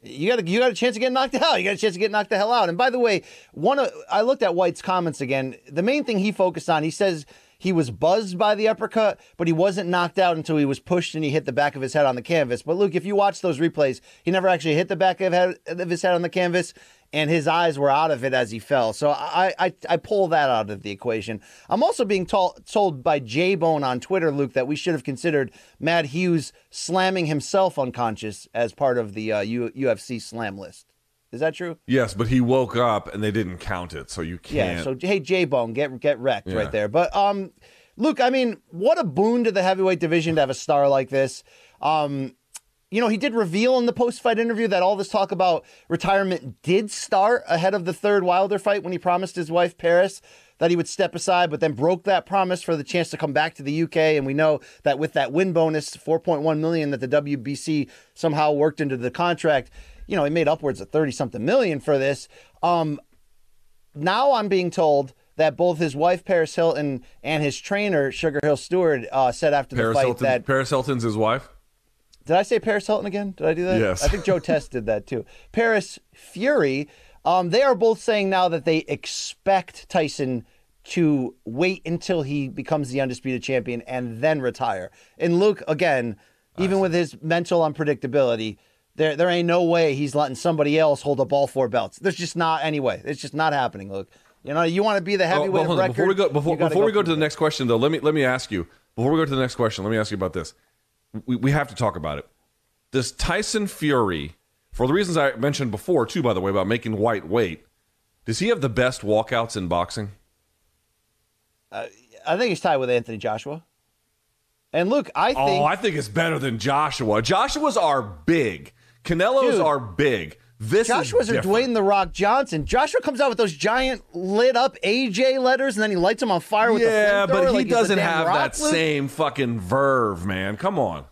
you got a, you got a chance to get knocked out. You got a chance to get knocked the hell out. And by the way, one of, I looked at Whyte's comments again. The main thing he focused on, he says he was buzzed by the uppercut, but he wasn't knocked out until he was pushed and he hit the back of his head on the canvas. But Luke, if you watch those replays, he never actually hit the back of, head, of his head on the canvas, and his eyes were out of it as he fell. So I I, I pull that out of the equation. I'm also being told told by J Bone on Twitter, Luke, that we should have considered Matt Hughes slamming himself unconscious as part of the uh, U- UFC slam list. Is that true? Yes, but he woke up and they didn't count it, so you can't. Yeah. So hey, J Bone, get get wrecked Yeah. right there. But um, Luke, I mean, what a boon to the heavyweight division to have a star like this. Um, you know, he did reveal in the post fight interview that all this talk about retirement did start ahead of the third Wilder fight when he promised his wife Paris that he would step aside, but then broke that promise for the chance to come back to the UK. And we know that with that win bonus, 4.1 million that the WBC somehow worked into the contract, you know, he made upwards of 30 something million for this. Um, now I'm being told that both his wife Paris Hilton and his trainer Sugar Hill Steward uh, said after the Paris fight Hilton, that Paris Hilton's his wife. did I say Paris Hilton again? Did I do that? Yes. I think Joe Tess did that too. Paris Fury. Um, they are both saying now that they expect Tyson to wait until he becomes the undisputed champion and then retire. And Luke, again, even with his mental unpredictability, there there ain't no way he's letting somebody else hold up all four belts. There's just not any way. It's just not happening, Luke. You know, you want to be the Oh, heavyweight well, on. record. Before we go, before, you gotta we go to the next question, though, let me let me ask you. Before we go to the next question, let me ask you about this. We, we have to talk about it. Does Tyson Fury, for the reasons I mentioned before, too, by the way, about making Whyte wait, does he have the best walkouts in boxing? Uh, I think he's tied with Anthony Joshua. And look, I oh, think Oh, I think it's better than Joshua. Joshua's are big. Canelo's Dude. are big. This Joshua's are. Dwayne the Rock Johnson. Joshua comes out with those giant lit up AJ letters, and then he lights them on fire with Yeah, the flamethrower but he like doesn't have Rock, that Luke. same fucking verve, man. Come on.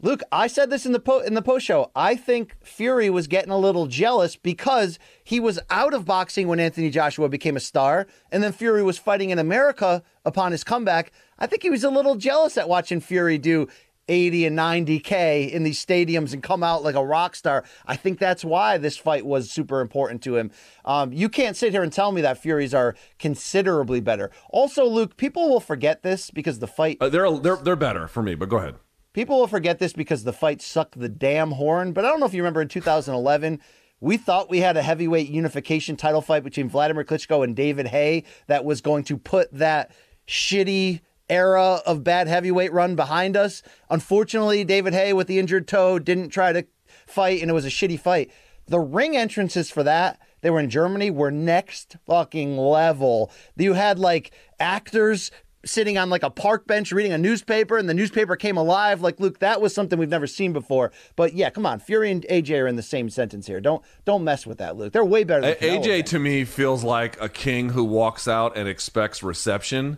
Luke, I said this in the po- in the post show. I think Fury was getting a little jealous because he was out of boxing when Anthony Joshua became a star, and then Fury was fighting in America upon his comeback. I think he was a little jealous at watching Fury do 80 and 90k in these stadiums and come out like a rock star. I think that's why this fight was super important to him. Um, you can't sit here and tell me that Furies are considerably better. Also, Luke, people will forget this because the fight Uh, they're they're they're better for me, but go ahead. People will forget this because the fight sucked the damn horn. But I don't know if you remember in 2011, we thought we had a heavyweight unification title fight between Wladimir Klitschko and David Haye that was going to put that shitty era of bad heavyweight run behind us. Unfortunately, David Haye with the injured toe didn't try to fight, and it was a shitty fight. The ring entrances for that, they were in Germany, were next fucking level. You had like actors sitting on like a park bench reading a newspaper and the newspaper came alive like luke that was something we've never seen before but yeah come on fury and aj are in the same sentence here don't don't mess with that luke they're way better than A- AJ to me feels like a king who walks out and expects reception.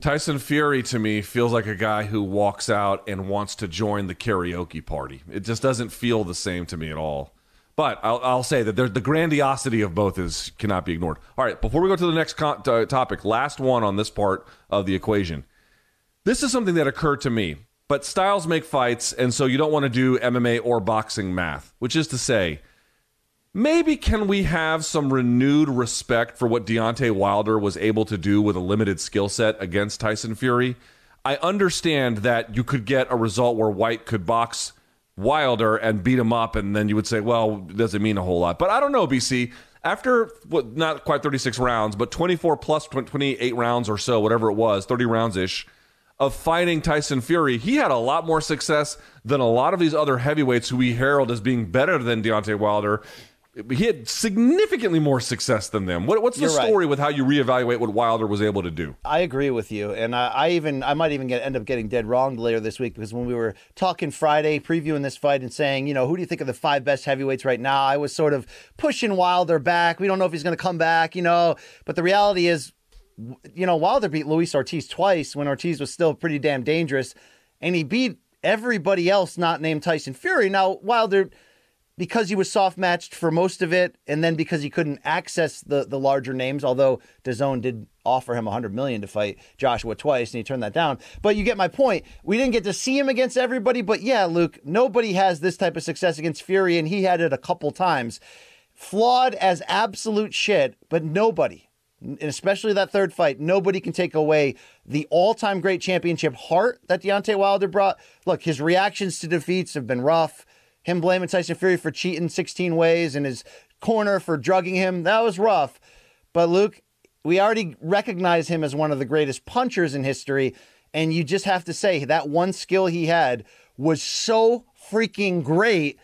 Tyson Fury to me feels like a guy who walks out and wants to join the karaoke party. It just doesn't feel the same to me at all. But I'll, I'll say that the grandiosity of both is cannot be ignored. All right, before we go to the next con- uh, topic, last one on this part of the equation. This is something that occurred to me, but styles make fights, and so you don't want to do MMA or boxing math, which is to say, maybe can we have some renewed respect for what Deontay Wilder was able to do with a limited skill set against Tyson Fury? I understand that you could get a result where Whyte could box Wilder and beat him up, and then you would say, well, it doesn't mean a whole lot. But I don't know, BC. After what, not quite 36 rounds, but 24 plus 28 rounds or so, whatever it was, 30 rounds ish, of fighting Tyson Fury, he had a lot more success than a lot of these other heavyweights who we herald as being better than Deontay Wilder. He had significantly more success than them. What, what's the You're right. story with how you reevaluate what Wilder was able to do? I agree with you, and I, I even I might even get end up getting dead wrong later this week because when we were talking Friday, previewing this fight and saying, you know, who do you think are the five best heavyweights right now? I was sort of pushing Wilder back. We don't know if he's going to come back, you know, but the reality is, you know, Wilder beat Luis Ortiz twice when Ortiz was still pretty damn dangerous, and he beat everybody else not named Tyson Fury. Now Wilder because he was soft matched for most of it, and then because he couldn't access the the larger names, although DAZN did offer him 100 million to fight Joshua twice, and he turned that down. But you get my point. We didn't get to see him against everybody, but yeah, Luke, nobody has this type of success against Fury, and he had it a couple times. Flawed as absolute shit, but nobody, and especially that third fight, nobody can take away the all-time great championship heart that Deontay Wilder brought. Look, his reactions to defeats have been rough him blaming Tyson Fury for cheating 16 ways and his corner for drugging him. That was rough. But Luke, we already recognize him as one of the greatest punchers in history. And you just have to say that one skill he had was so freaking great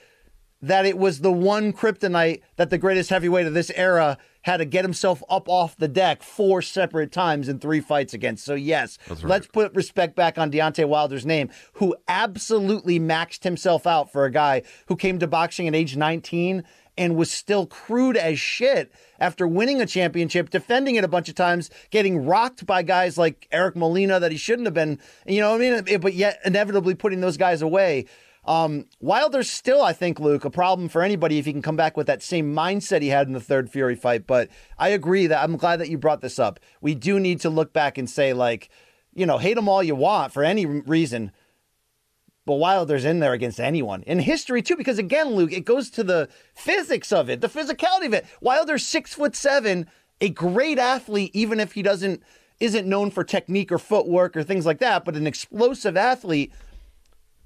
that it was the one kryptonite that the greatest heavyweight of this era had to get himself up off the deck four separate times in three fights against. So yes, let's put respect back on Deontay Wilder's name, who absolutely maxed himself out for a guy who came to boxing at age 19 and was still crude as shit after winning a championship, defending it a bunch of times, getting rocked by guys like Eric Molina that he shouldn't have been, you know what I mean? But yet inevitably putting those guys away. Um, Wilder's still, I think, Luke, a problem for anybody if he can come back with that same mindset he had in the third Fury fight. But I agree that I'm glad that you brought this up. We do need to look back and say, like, you know, hate him all you want for any reason. But Wilder's in there against anyone in history too, because again, Luke, it goes to the physics of it, the physicality of it. Wilder's six foot seven, a great athlete, even if he doesn't isn't known for technique or footwork or things like that, but an explosive athlete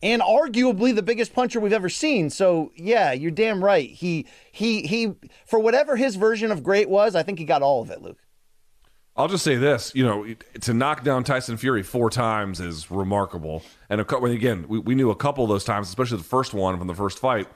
and arguably the biggest puncher we've ever seen. So yeah, you're damn right. He he he for whatever his version of great was, I think he got all of it, Luke. I'll just say this, you know, to knock down Tyson Fury four times is remarkable. And a again, we, we knew a couple of those times, especially the first one from the first fight.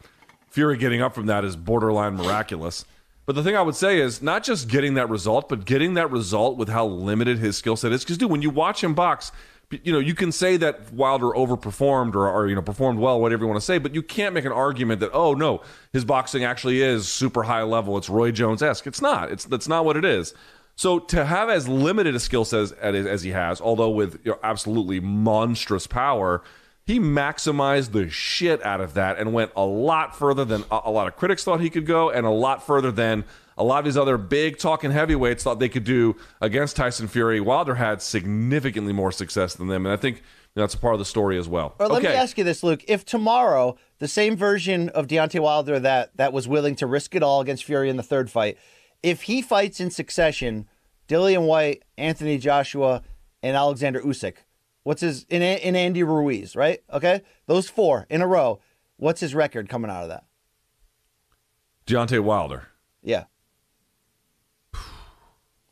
Fury getting up from that is borderline miraculous. But the thing I would say is not just getting that result, but getting that result with how limited his skill set is. Because, dude, when you watch him box, you know, you can say that Wilder overperformed or, or you know performed well, whatever you want to say, but you can't make an argument that oh no, his boxing actually is super high level. It's Roy Jones esque. It's not. It's that's not what it is. So to have as limited a skill set as, as he has, although with you know, absolutely monstrous power, he maximized the shit out of that and went a lot further than a, a lot of critics thought he could go, and a lot further than a lot of these other big talking heavyweights thought they could do against Tyson Fury. Wilder had significantly more success than them, and I think that's a part of the story as well. Or let okay. me ask you this, Luke: If tomorrow the same version of Deontay Wilder that that was willing to risk it all against Fury in the third fight, if he fights in succession, Dillian Whyte, Anthony Joshua, and Alexander Usyk, what's his in in Andy Ruiz, right? Okay, those four in a row. What's his record coming out of that? Deontay Wilder. Yeah.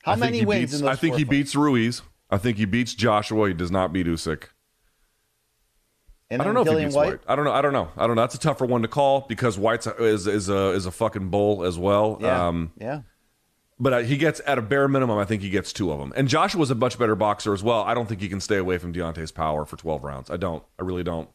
How I think many he wins beats- in those I think he fights? beats Ruiz. I think he beats Joshua. He does not beat Usyk. And I don't know if he Dillian beats Whyte. Whyte. I don't know. I don't know. I don't know. That's a tougher one to call because Whyte's a, is is a is a fucking bull as well. Yeah. Um, yeah. but uh, he gets at a bare minimum. I think he gets two of them. And Joshua's a much better boxer as well. I don't think he can stay away from Deontay's power for twelve rounds. I don't. I really don't.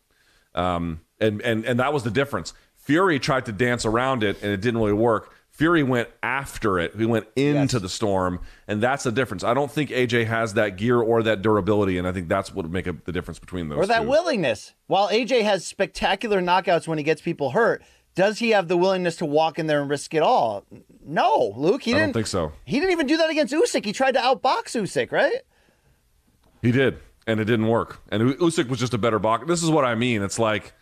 Um, and and and that was the difference. Fury tried to dance around it, and it didn't really work. Fury went after it. He went into Yes. the storm, and that's the difference. I don't think AJ has that gear or that durability, and I think that's what would make a, the difference between those. Or that two. willingness. While AJ has spectacular knockouts when he gets people hurt, does he have the willingness to walk in there and risk it all? No, Luke. He I don't didn't think so. He didn't even do that against Usyk. He tried to outbox Usyk, right? He did, and it didn't work. And Usyk was just a better boxer. This is what I mean. It's like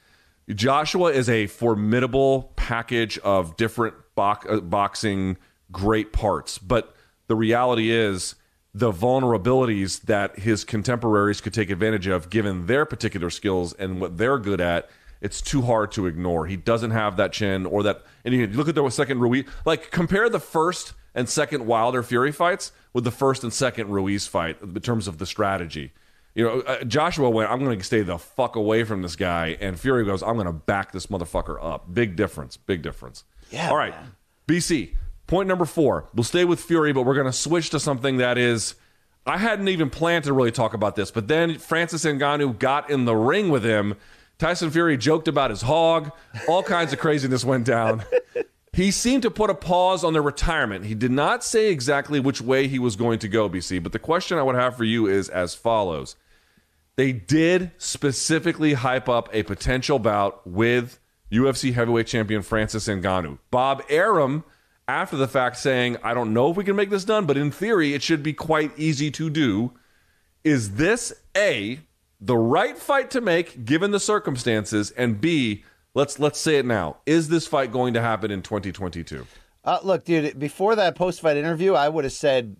Joshua is a formidable package of different box, uh, boxing great parts, but the reality is the vulnerabilities that his contemporaries could take advantage of, given their particular skills and what they're good at. It's too hard to ignore. He doesn't have that chin or that. And you look at the second Ruiz. Like compare the first and second Wilder Fury fights with the first and second Ruiz fight in terms of the strategy. You know, uh, Joshua went, I'm going to stay the fuck away from this guy. And Fury goes, I'm going to back this motherfucker up. Big difference. Big difference. Yeah, All right. BC, point number four. We'll stay with Fury, but we're going to switch to something that is. I hadn't even planned to really talk about this, but then Francis Ngannou got in the ring with him. Tyson Fury joked about his hog. All kinds of craziness went down. He seemed to put a pause on their retirement. He did not say exactly which way he was going to go, BC, but the question I would have for you is as follows. They did specifically hype up a potential bout with UFC heavyweight champion Francis Ngannou. Bob Arum, after the fact, saying, I don't know if we can make this done, but in theory, it should be quite easy to do. Is this A, the right fight to make given the circumstances? And B, let's let's say it now. Is this fight going to happen in 2022? Uh, look, dude, before that post fight interview, I would have said,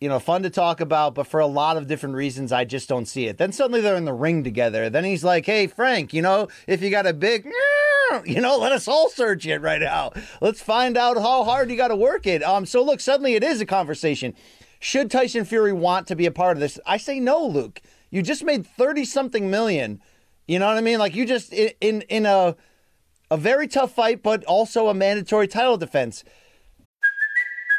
you know, fun to talk about, but for a lot of different reasons, I just don't see it. Then suddenly they're in the ring together. Then he's like, hey, Frank, you know, if you got a big, you know, let us all search it right now. Let's find out how hard you got to work it. Um, so look, suddenly it is a conversation. Should Tyson Fury want to be a part of this? I say no, Luke. You just made 30 something million. You know what I mean? Like you just in in, a a very tough fight, but also a mandatory title defense.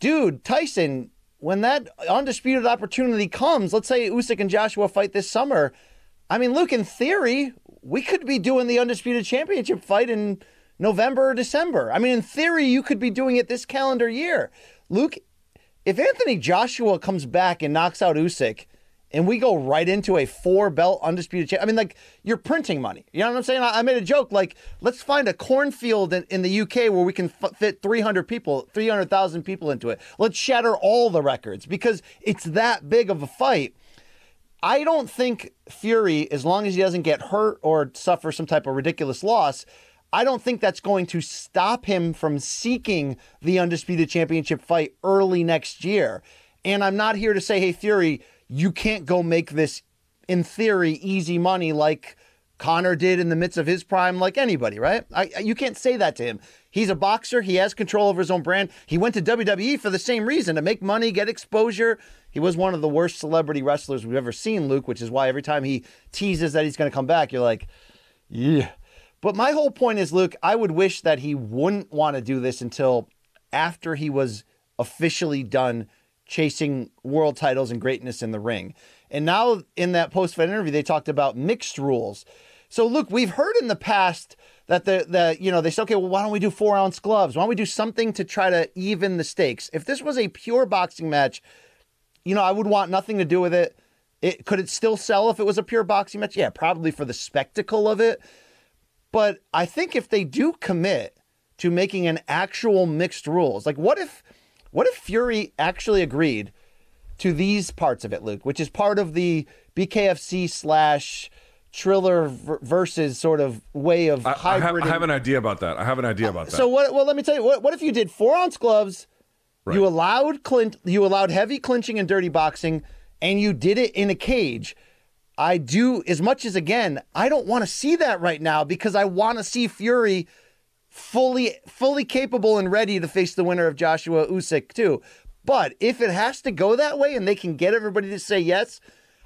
Dude, Tyson, when that undisputed opportunity comes, let's say Usyk and Joshua fight this summer. I mean, Luke, in theory, we could be doing the undisputed championship fight in November or December. I mean, in theory, you could be doing it this calendar year. Luke, if Anthony Joshua comes back and knocks out Usyk, and we go right into a four belt undisputed champ. I mean, like you're printing money. You know what I'm saying? I, I made a joke like, let's find a cornfield in, in the UK where we can f- fit 300 people, 300,000 people into it. Let's shatter all the records because it's that big of a fight. I don't think Fury, as long as he doesn't get hurt or suffer some type of ridiculous loss, I don't think that's going to stop him from seeking the undisputed championship fight early next year. And I'm not here to say, hey, Fury, you can't go make this in theory, easy money like Conor did in the midst of his prime, like anybody, right? I, you can't say that to him. He's a boxer. He has control over his own brand. He went to WWE for the same reason to make money, get exposure. He was one of the worst celebrity wrestlers we've ever seen, Luke, which is why every time he teases that he's going to come back, you're like, yeah. But my whole point is, Luke, I would wish that he wouldn't want to do this until after he was officially done chasing world titles and greatness in the ring. And now in that post fight interview, they talked about mixed rules. So, look, we've heard in the past that the, the you know they said, okay, well, why don't we do four ounce gloves? Why don't we do something to try to even the stakes? If this was a pure boxing match, you know, I would want nothing to do with it. It could it still sell if it was a pure boxing match? Yeah, probably for the spectacle of it. But I think if they do commit to making an actual mixed rules, like what if what if Fury actually agreed to these parts of it, Luke, which is part of the BKFC slash Triller versus sort of way of I, I, have, hybrid. I have an idea about that. I have an idea about that. So what? Well, let me tell you. What, what if you did four ounce gloves? Right. You allowed clint. You allowed heavy clinching and dirty boxing, and you did it in a cage. I do as much as again. I don't want to see that right now because I want to see Fury fully fully capable and ready to face the winner of Joshua Usyk too. But if it has to go that way and they can get everybody to say yes,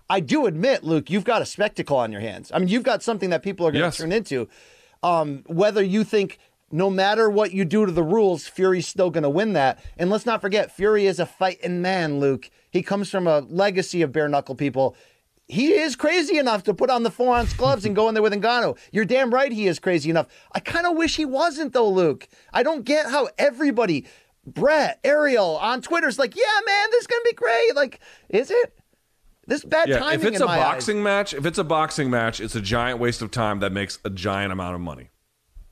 I do admit, Luke, you've got a spectacle on your hands. I mean, you've got something that people are going to Yes. turn into. Um, whether you think no matter what you do to the rules, Fury's still going to win that. And let's not forget, Fury is a fighting man, Luke. He comes from a legacy of bare knuckle people. He is crazy enough to put on the four ounce gloves and go in there with Ngannou. You're damn right he is crazy enough. I kind of wish he wasn't, though, Luke. I don't get how everybody, Brett, Ariel on Twitter's like, yeah, man, this is going to be great. Like, is it? This is bad yeah, timing if it's a my eyes. boxing match, if it's a boxing match, it's a giant waste of time that makes a giant amount of money.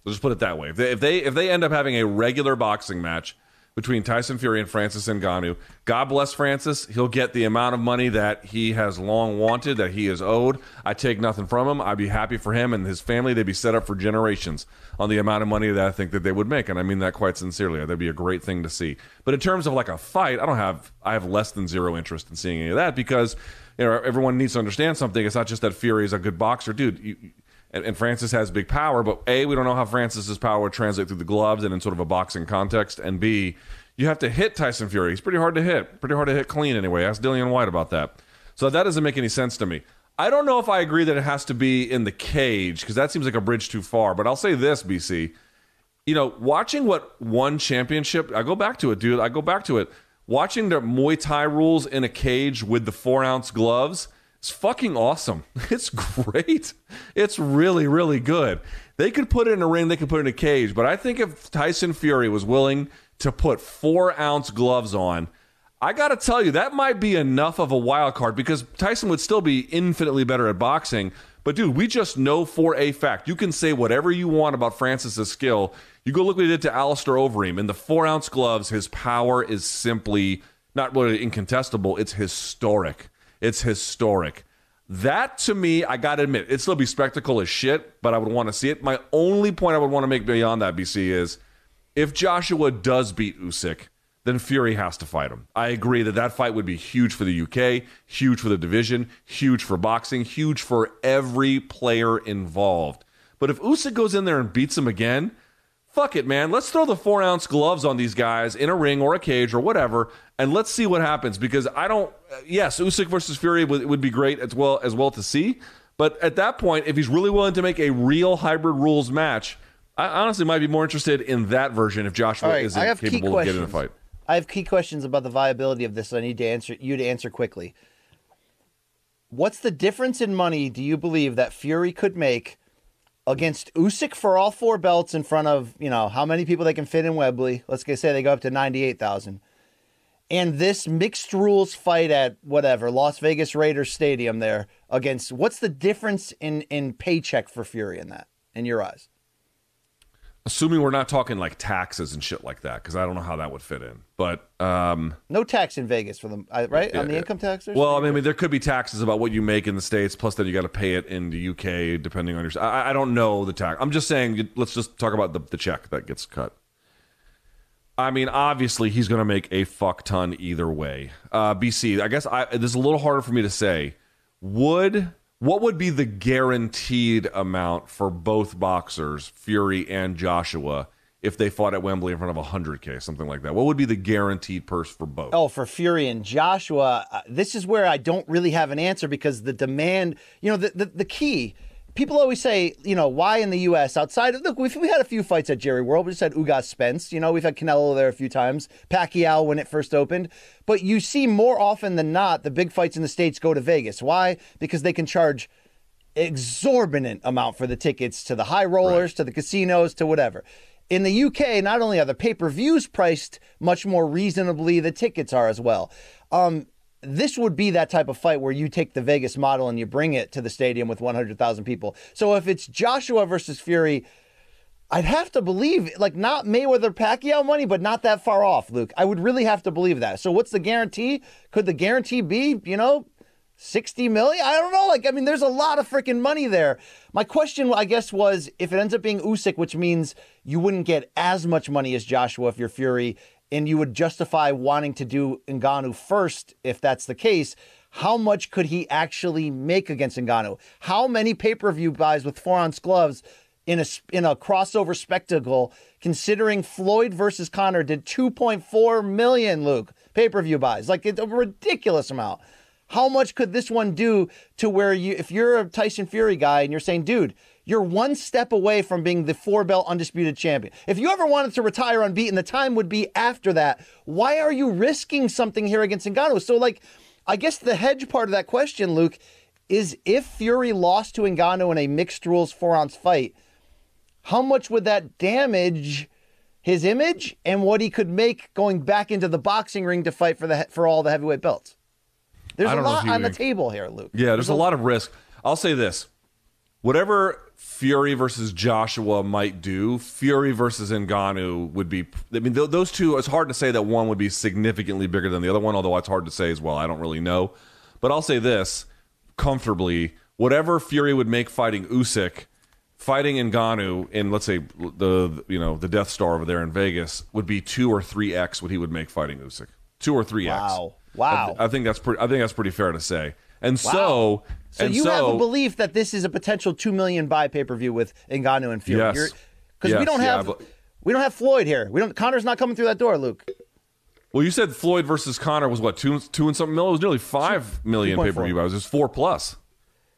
So just put it that way. If they if they, if they end up having a regular boxing match between Tyson Fury and Francis Ngannou, God bless Francis. He'll get the amount of money that he has long wanted, that he is owed. I take nothing from him. I'd be happy for him and his family. They'd be set up for generations on the amount of money that I think that they would make, and I mean that quite sincerely. That'd be a great thing to see. But in terms of like a fight, I don't have I have less than zero interest in seeing any of that because you know everyone needs to understand something. It's not just that Fury is a good boxer, dude. You, and, and Francis has big power, but A, we don't know how Francis's power would translate through the gloves and in sort of a boxing context. And B, you have to hit Tyson Fury. He's pretty hard to hit. Pretty hard to hit clean anyway. Ask Dillian Whyte about that. So that doesn't make any sense to me. I don't know if I agree that it has to be in the cage because that seems like a bridge too far. But I'll say this, BC. You know, watching what one championship, I go back to it, dude. I go back to it. Watching the Muay Thai rules in a cage with the four ounce gloves it's fucking awesome. It's great. It's really, really good. They could put it in a ring, they could put it in a cage, but I think if Tyson Fury was willing to put four ounce gloves on, I got to tell you, that might be enough of a wild card because Tyson would still be infinitely better at boxing. But dude, we just know for a fact. You can say whatever you want about Francis's skill. You go look what he did to Alistair Overeem in the four ounce gloves. His power is simply not really incontestable. It's historic. It's historic. That to me, I gotta admit, it'd still be spectacle as shit, but I would want to see it. My only point I would want to make beyond that, BC, is if Joshua does beat Usyk, then Fury has to fight him. I agree that that fight would be huge for the UK, huge for the division, huge for boxing, huge for every player involved. But if Usyk goes in there and beats him again, fuck it, man. Let's throw the four ounce gloves on these guys in a ring or a cage or whatever, and let's see what happens. Because I don't. Uh, yes, Usyk versus Fury would, would be great as well as well to see. But at that point, if he's really willing to make a real hybrid rules match, I honestly might be more interested in that version if Joshua right, isn't I have key capable of getting a fight. I have key questions about the viability of this. I need to answer you to answer quickly. What's the difference in money do you believe that Fury could make against Usyk for all four belts in front of you know how many people they can fit in Wembley? Let's say they go up to ninety eight thousand, and this mixed rules fight at whatever Las Vegas Raiders Stadium there against what's the difference in in paycheck for Fury in that in your eyes? Assuming we're not talking like taxes and shit like that, because I don't know how that would fit in. But um, No tax in Vegas for them, I- right? on the Yeah, income tax? Well, I mean, I mean, there could be taxes about what you make in the states, plus then you got to pay it in the UK, depending on your. I, I don't know the tax. I'm just saying. Let's just talk about the, the check that gets cut. I mean, obviously, he's going to make a fuck ton either way. Uh, BC, I guess I, this is a little harder for me to say. Would What would be the guaranteed amount for both boxers, Fury and Joshua, if they fought at Wembley in front of 100K, something like that? What would be the guaranteed purse for both? Oh, for Fury and Joshua, uh, this is where I don't really have an answer because the demand, you know, the, the, the key. People always say, you know, why in the U.S. outside? Of look, we've we had a few fights at Jerry World. We just had Ugas Spence. You know, we've had Canelo there a few times. Pacquiao when it first opened. But you see more often than not the big fights in the states go to Vegas. Why? Because they can charge exorbitant amount for the tickets to the high rollers, to the casinos, to whatever. In the UK, not only are the pay per views priced much more reasonably, the tickets are as well. Um, this would be that type of fight where you take the Vegas model and you bring it to the stadium with 100,000 people. So if it's Joshua versus Fury, I'd have to believe, like, not Mayweather Pacquiao money, but not that far off, Luke. I would really have to believe that. So, what's the guarantee? Could the guarantee be, you know, 60 million? I don't know. Like, I mean, there's a lot of freaking money there. My question, I guess, was if it ends up being Usyk, which means you wouldn't get as much money as Joshua if you're Fury, and you would justify wanting to do Ngannou first if that's the case. How much could he actually make against Ngannou? How many pay per view buys with four ounce gloves in a in a crossover spectacle? Considering Floyd versus Conor did 2.4 million, Luke pay per view buys, like it's a ridiculous amount. How much could this one do to where you, if you're a Tyson Fury guy and you're saying, dude, you're one step away from being the four belt undisputed champion. If you ever wanted to retire unbeaten, the time would be after that. Why are you risking something here against Ngannou? So, like, I guess the hedge part of that question, Luke, is if Fury lost to Ngannou in a mixed rules four ounce fight, how much would that damage his image and what he could make going back into the boxing ring to fight for the for all the heavyweight belts? There's a don't know if lot on the table here, Luke. Yeah, there's a lot of risk. I'll say this. Whatever Fury versus Joshua might do, Fury versus Ngannou would be. I mean, th- those two. It's hard to say that one would be significantly bigger than the other one. Although it's hard to say as well. I don't really know. But I'll say this comfortably: whatever Fury would make fighting Usyk, fighting Ngannou in let's say the you know the Death Star over there in Vegas would be two or three x what he would make fighting Usyk. Two or three x. Wow. Wow. I, I think that's pretty. I think that's pretty fair to say. And so, So and you so, have a belief that this is a potential two million buy pay per view with Ngannou and Fury. Yes. Because we don't yeah, have but- we don't have Floyd here. We don't. Conor's not coming through that door, Luke. Well, you said Floyd versus Connor was what two two and something million. It was nearly five million 2.4. pay per view buys. It was four plus.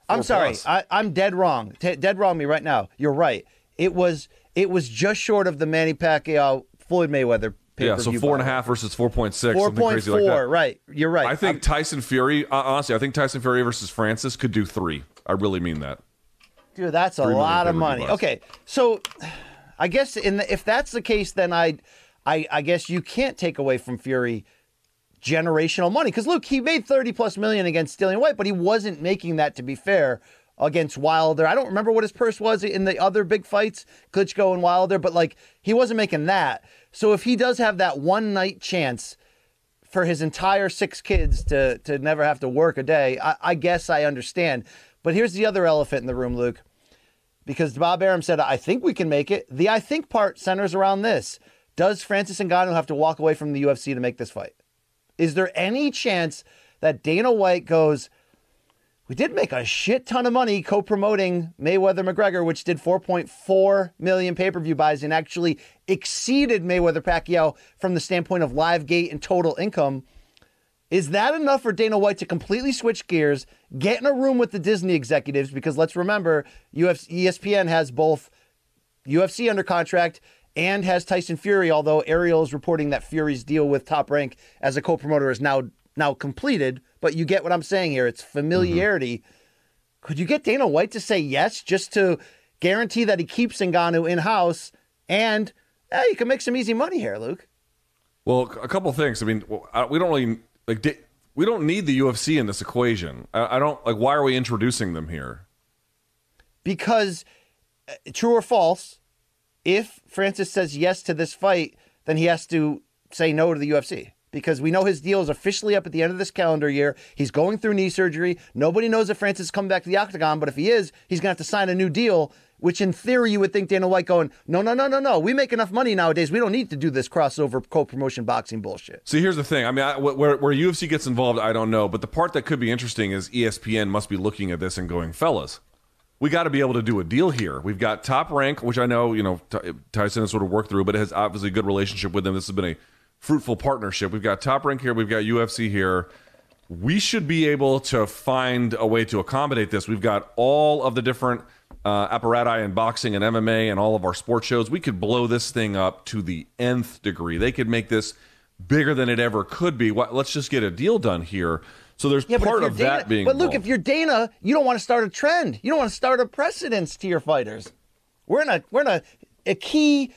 I'm sorry. plus. I, I'm dead wrong. T- dead wrong me right now. You're right. It was it was just short of the Manny Pacquiao Floyd Mayweather Yeah, so four and a half versus four point six. Four point crazy four. like that. right. You're right. I think Tyson Fury. uh, Honestly, I think Tyson Fury versus Francis could do three. I really mean that. Dude, that's a lot of money. Okay, so I guess in the, if that's the case, then I, I, I guess you can't take away from Fury generational money because look, he made thirty plus million against Dillian Whyte, but he wasn't making that. To be fair, against Wilder, I don't remember what his purse was in the other big fights, Klitschko and Wilder, but like he wasn't making that. So if he does have that one night chance for his entire six kids to to never have to work a day, I, I guess I understand. But here's the other elephant in the room, Luke because Bob Arum said, I think we can make it. The I think part centers around this. Does Francis Ngannou have to walk away from the UFC to make this fight? Is there any chance that Dana White goes, we did make a shit ton of money co-promoting Mayweather McGregor, which did 4.4 million pay-per-view buys and actually exceeded Mayweather Pacquiao from the standpoint of live gate and total income. Is that enough for Dana White to completely switch gears, get in a room with the Disney executives? Because let's remember, UFC, ESPN has both UFC under contract and has Tyson Fury. Although Ariel is reporting that Fury's deal with Top Rank as a co-promoter is now now completed. But you get what I'm saying here. It's familiarity. Could you get Dana White to say yes just to guarantee that he keeps Ngannou in house and eh, you can make some easy money here, Luke? Well, a couple things. I mean, we don't really like. We don't need the UFC in this equation. I, I don't like. Why are we introducing them here? because uh, true or false, if Francis says yes to this fight, then he has to say no to the UFC because we know his deal is officially up at the end of this calendar year. He's going through knee surgery. Nobody knows if Francis is coming back to the octagon, but if he is, he's going to have to sign a new deal. Which in theory you would think Dana White going, no, no, no, no, no. We make enough money nowadays. We don't need to do this crossover co-promotion boxing bullshit. See, here's the thing. I mean, I, where, where UFC gets involved, I don't know. But the part that could be interesting is ESPN must be looking at this and going, fellas, we got to be able to do a deal here. We've got Top Rank, which I know, you know, Tyson has sort of worked through, but it has obviously a good relationship with them. This has been a fruitful partnership. We've got Top Rank here. We've got UFC here. We should be able to find a way to accommodate this. We've got all of the different uh, apparati in boxing and MMA and all of our sports shows. We could blow this thing up to the nth degree. They could make this bigger than it ever could be. Why- Let's just get a deal done here. So there's Yeah, part of Dana, that being. But look, involved. if you're Dana, you don't want to start a trend. You don't want to start a precedence to your fighters. We're in a we're in a, a key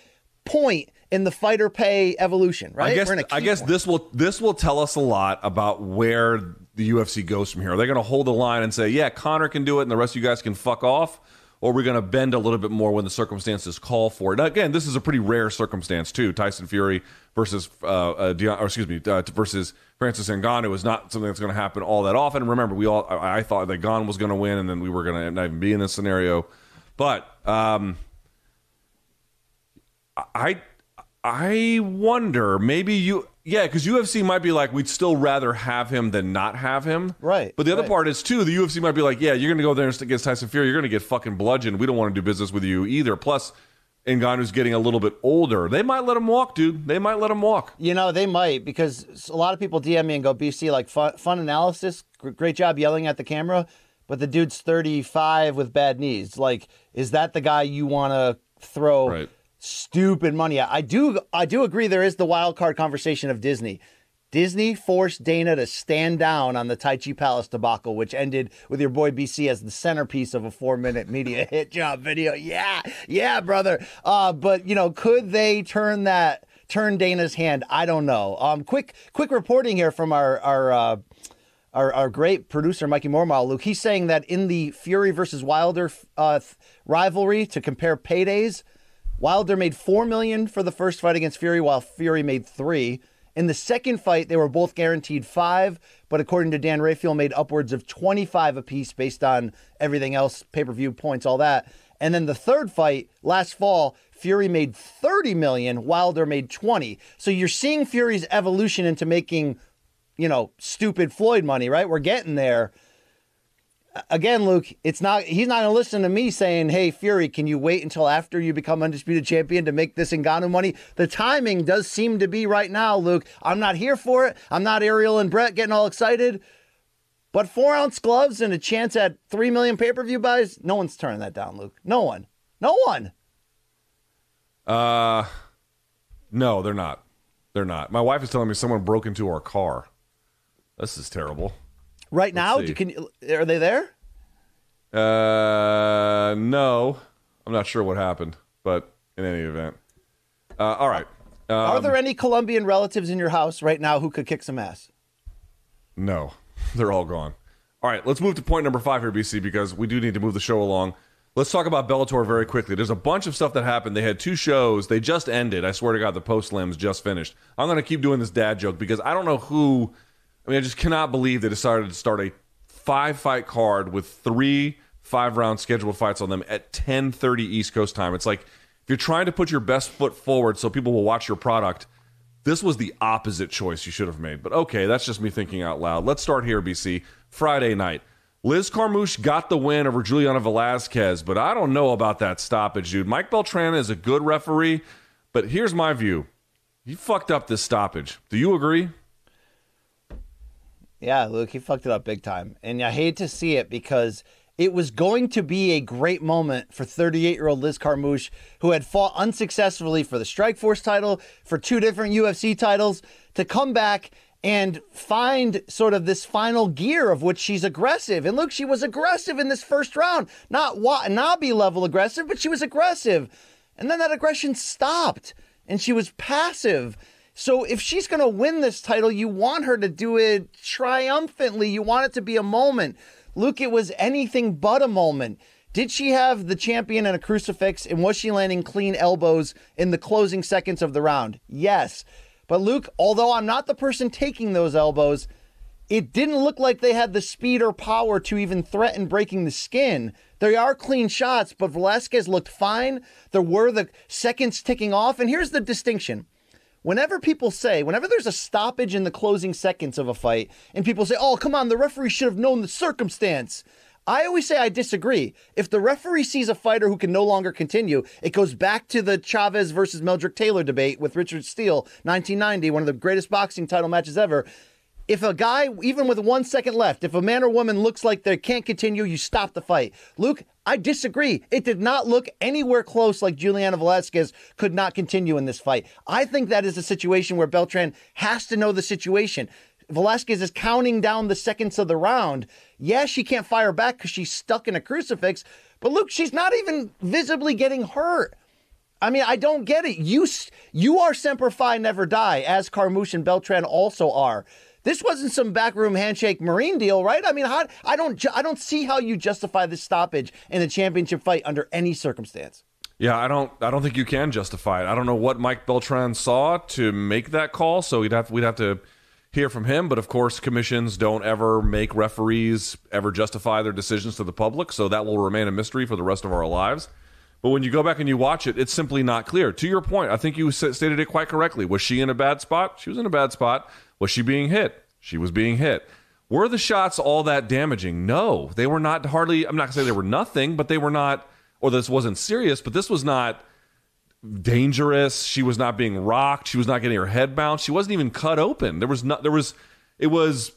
point in the fighter pay evolution, right? I guess we're in a I guess this will this will tell us a lot about where the UFC goes from here. Are they going to hold the line and say, "Yeah, Conor can do it, and the rest of you guys can fuck off," or are we going to bend a little bit more when the circumstances call for it? Now, again, this is a pretty rare circumstance too. Tyson Fury versus uh, uh Deion, or excuse me, uh, versus Francis Ngannou is not something that's going to happen all that often. Remember, we all I, I thought that Gane was going to win, and then we were going to not even be in this scenario. But um, I I wonder maybe you yeah because UFC might be like we'd still rather have him than not have him Right, but the other right. part is too the UFC might be like yeah you're gonna go there against Tyson Fury you're gonna get fucking bludgeoned we don't want to do business with you either plus Ngannou's getting a little bit older they might let him walk dude they might let him walk You know, they might because a lot of people DM me and go, BC, like fun, fun analysis. Gr- Great job yelling at the camera, but the dude's 35 with bad knees. Like, is that the guy you want to throw Right. Stupid money? I do, I do agree there is the wild card conversation of Disney. Disney forced Dana to stand down on the Tai Chi Palace debacle, which ended with your boy BC as the centerpiece of a four minute media hit job video. Yeah, yeah, brother. Uh, but you know, could they turn that turn Dana's hand? I don't know. Um, quick, quick reporting here from our our. Uh, our, our great producer Mikey Mormal, Luke, he's saying that in the Fury versus Wilder uh, rivalry to compare paydays, Wilder made four million for the first fight against Fury, while Fury made three. In the second fight, they were both guaranteed five, but according to Dan Rafael, made upwards of 25 apiece based on everything else, pay per view points, all that. And then the third fight last fall, Fury made 30 million, Wilder made 20. So you're seeing Fury's evolution into making, you know, stupid Floyd money, right? We're getting there again, Luke, it's not he's not gonna listen to me saying, Hey Fury, can you wait until after you become undisputed champion to make this Ngannou money? The timing does seem to be right now, Luke. I'm not here for it. I'm not Ariel and Brett getting all excited. But four ounce gloves and a chance at three million pay-per-view buys, no one's turning that down, Luke. No one. No one. uh no they're not they're not my wife is telling me someone broke into our car this is terrible Right now, do, can you, are they there? Uh, no, I'm not sure what happened, but in any event, uh, all right. are Um, there any Colombian relatives in your house right now who could kick some ass? No, they're all gone. All right, let's move to point number five here, BC, because we do need to move the show along. Let's talk about Bellator very quickly. There's a bunch of stuff that happened. They had two shows. They just ended. I swear to God, the post limbs just finished. I'm going to keep doing this dad joke because I don't know who. I mean, I just cannot believe they decided to start a five fight card with three five round scheduled fights on them at 10:30 East Coast time. It's like if you're trying to put your best foot forward so people will watch your product, this was the opposite choice you should have made. But okay, that's just me thinking out loud. Let's start here, BC. Friday night. Liz Carmouche got the win over Juliana Velasquez, but I don't know about that stoppage, dude. Mike Beltran is a good referee, but here's my view. He fucked up this stoppage. Do you agree? Yeah, Luke, he fucked it up big time. And I hate to see it because it was going to be a great moment for 38 year old Liz Carmouche, who had fought unsuccessfully for the Strikeforce title, for two different UFC titles, to come back and find sort of this final gear of which she's aggressive. And look, she was aggressive in this first round. Not Watanabe level aggressive, but she was aggressive. And then that aggression stopped and she was passive. So if she's going to win this title, you want her to do it triumphantly. You want it to be a moment. Luke, it was anything but a moment. Did she have the champion and a crucifix and was she landing clean elbows in the closing seconds of the round? Yes. But Luke, although I'm not the person taking those elbows, it didn't look like they had the speed or power to even threaten breaking the skin. There are clean shots, but Velasquez looked fine. There were the seconds ticking off. And here's the distinction. Whenever people say, whenever there's a stoppage in the closing seconds of a fight, and people say, oh, come on, the referee should have known the circumstance. I always say I disagree. If the referee sees a fighter who can no longer continue, it goes back to the Chavez versus Meldrick Taylor debate with Richard Steele, 1990, one of the greatest boxing title matches ever. If a guy, even with one second left, if a man or woman looks like they can't continue, you stop the fight. Luke, I disagree. It did not look anywhere close like Juliana Velasquez could not continue in this fight. I think that is a situation where Beltran has to know the situation. Velasquez is counting down the seconds of the round. Yes, she can't fire back because she's stuck in a crucifix, but Luke, she's not even visibly getting hurt. I mean, I don't get it. You you are Semper Fi, never die, as Carmouche and Beltran also are. This wasn't some backroom handshake Marine deal, right? I mean, how, I don't I don't see how you justify this stoppage in a championship fight under any circumstance. Yeah, I don't I don't think you can justify it. I don't know what Mike Beltran saw to make that call, so we'd have we'd have to hear from him. But of course, commissions don't ever make referees ever justify their decisions to the public, so that will remain a mystery for the rest of our lives. But when you go back and you watch it, it's simply not clear. To your point, I think you stated it quite correctly. Was she in a bad spot? She was in a bad spot. Was she being hit? She was being hit. Were the shots all that damaging? No, they were not hardly. I'm not to say they were nothing, but they were not, or this wasn't serious, but this was not dangerous. She was not being rocked. She was not getting her head bounced. She wasn't even cut open. There was not. There was. It was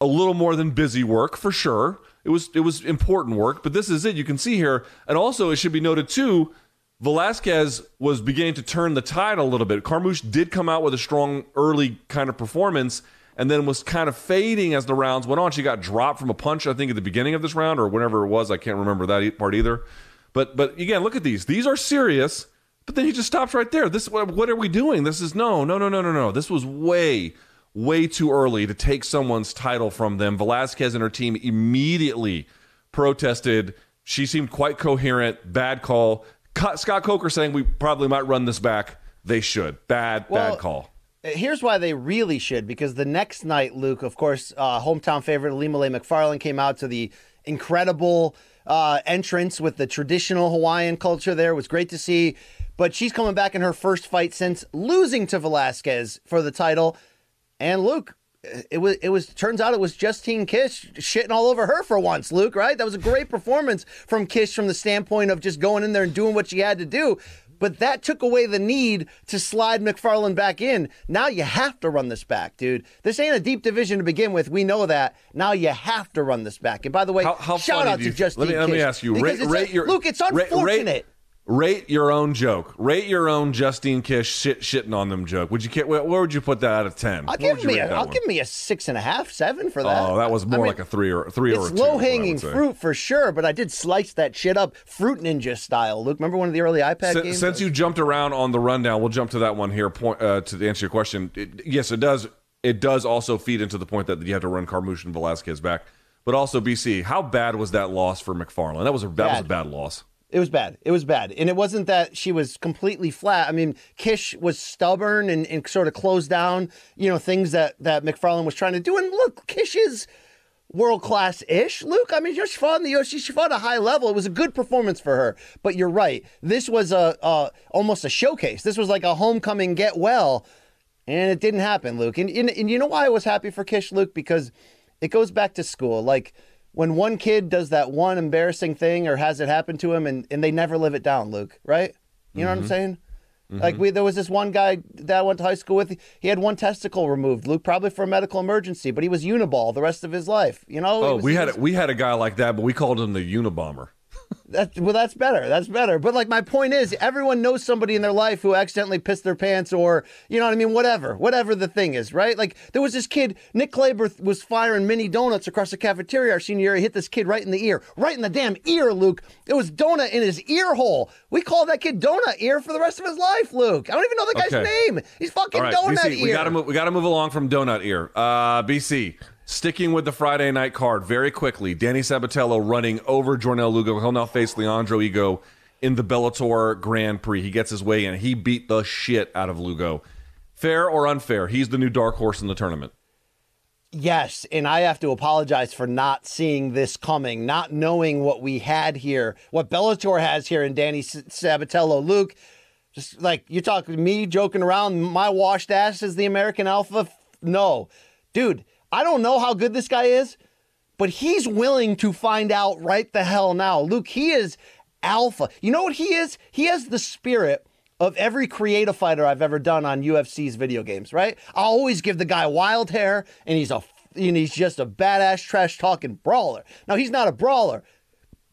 a little more than busy work for sure. It was. It was important work. But this is it. You can see here, and also it should be noted too. Velasquez was beginning to turn the tide a little bit. Carmouche did come out with a strong early kind of performance and then was kind of fading as the rounds went on. She got dropped from a punch, I think, at the beginning of this round or whenever it was. I can't remember that part either. But but again, look at these. These are serious. But then he just stops right there. This what are we doing? This is no, no, no, no, no, no. This was way, way too early to take someone's title from them. Velasquez and her team immediately protested. She seemed quite coherent. Bad call. Scott Coker saying we probably might run this back. They should. Bad, well, bad call. Here's why they really should, because the next night, Luke, of course, uh, hometown favorite Ilima-Lei Macfarlane came out to the incredible uh, entrance with the traditional Hawaiian culture there. It was great to see. But she's coming back in her first fight since losing to Velasquez for the title. And Luke, it was it was turns out it was Justine Kish shitting all over her for once, Luke, right? That was a great performance from Kish from the standpoint of just going in there and doing what she had to do. But that took away the need to slide Macfarlane back in. Now you have to run this back, dude. This ain't a deep division to begin with. We know that. Now you have to run this back. And by the way, how, how shout out to Justine. Let me, let me ask you. Rate, rate your, Luke, it's unfortunate. Rate, Rate your own joke. Rate your own Justine Kish shit, shitting on them joke. Would you where, where would you put that out of ten? I'll give me a, I'll give me a six and a half, seven for that. Oh, that was more I mean, like a three or three it's or two. low hanging fruit for sure, but I did slice that shit up, fruit ninja style. Luke, remember one of the early iPad S- games? Since you jumped around on the rundown, we'll jump to that one here. Point uh, to answer your question. It, yes, it does. It does also feed into the point that you have to run Carmouche and Velasquez back, but also BC. How bad was that loss for Macfarlane? That was a that bad. was a bad loss. It was bad. It was bad. And it wasn't that she was completely flat. I mean, Kish was stubborn and, and sort of closed down, you know, things that, that Macfarlane was trying to do. And look, Kish is world class ish. Luke, I mean, she fought in the she, she fought a high level. It was a good performance for her. But you're right. This was a, a almost a showcase. This was like a homecoming get well. And it didn't happen, Luke. And, and, and you know why I was happy for Kish, Luke? Because it goes back to school. Like, when one kid does that one embarrassing thing or has it happen to him and, and they never live it down, Luke, right? You know mm-hmm. what I'm mm-hmm. saying? Mm-hmm. Like we, there was this one guy that I went to high school with. He had one testicle removed, Luke, probably for a medical emergency, but he was uniball the rest of his life. You know? Oh, was, we had was, we had a guy like that, but we called him the Unabomber. That, well, that's better. That's better. But like my point is, everyone knows somebody in their life who accidentally pissed their pants, or you know what I mean. Whatever, whatever the thing is, right? Like there was this kid, Nick Claber was firing mini donuts across the cafeteria our senior year. He hit this kid right in the ear, right in the damn ear, Luke. It was donut in his ear hole. We call that kid donut ear for the rest of his life, Luke. I don't even know the guy's okay. name. He's fucking right, donut BC, ear. We gotta move. We gotta move along from donut ear. Uh, BC. Sticking with the Friday night card very quickly, Danny Sabatello running over Jornel Lugo. He'll now face Leandro Higo in the Bellator Grand Prix. He gets his way in. He beat the shit out of Lugo. Fair or unfair, he's the new dark horse in the tournament. Yes, and I have to apologize for not seeing this coming, not knowing what we had here, what Bellator has here in Danny Sabatello. Luke, just like you're talking to me joking around, my washed ass is the American Alpha. No, dude, I don't know how good this guy is, but he's willing to find out right the hell now. Luke, he is alpha. You know what he is? He has the spirit of every creative fighter I've ever done on UFC's video games, right? I always give the guy wild hair and he's a and he's just a badass trash talking brawler. Now he's not a brawler,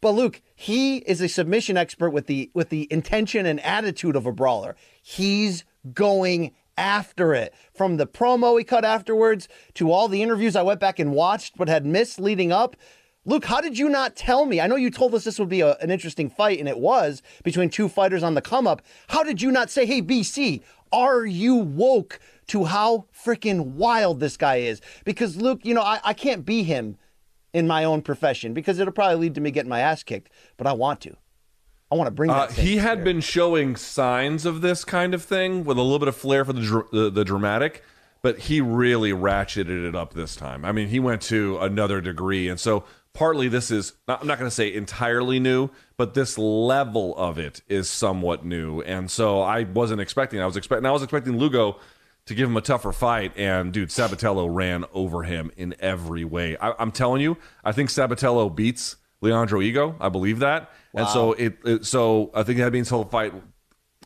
but Luke, he is a submission expert with the with the intention and attitude of a brawler. He's going after it. From the promo he cut afterwards to all the interviews I went back and watched but had missed leading up. Luke, how did you not tell me? I know you told us this would be a, an interesting fight, and it was between two fighters on the come up. How did you not say, hey, BC, are you woke to how freaking wild this guy is? Because, Luke, you know, I, I can't be him in my own profession because it'll probably lead to me getting my ass kicked, but I want to. I want to bring Uh, that. same he had been showing signs of this kind of thing with a little bit of flair for the, dr- the the dramatic, but he really ratcheted it up this time. I mean, he went to another degree, and so partly this is not, I'm not going to say entirely new, but this level of it is somewhat new, and so I wasn't expecting. I was expecting. I was expecting Lugo to give him a tougher fight, and dude, Sabatello ran over him in every way. I, I'm telling you, I think Sabatello beats Leandro Higo. I believe that. And so it, it so I think that means he'll fight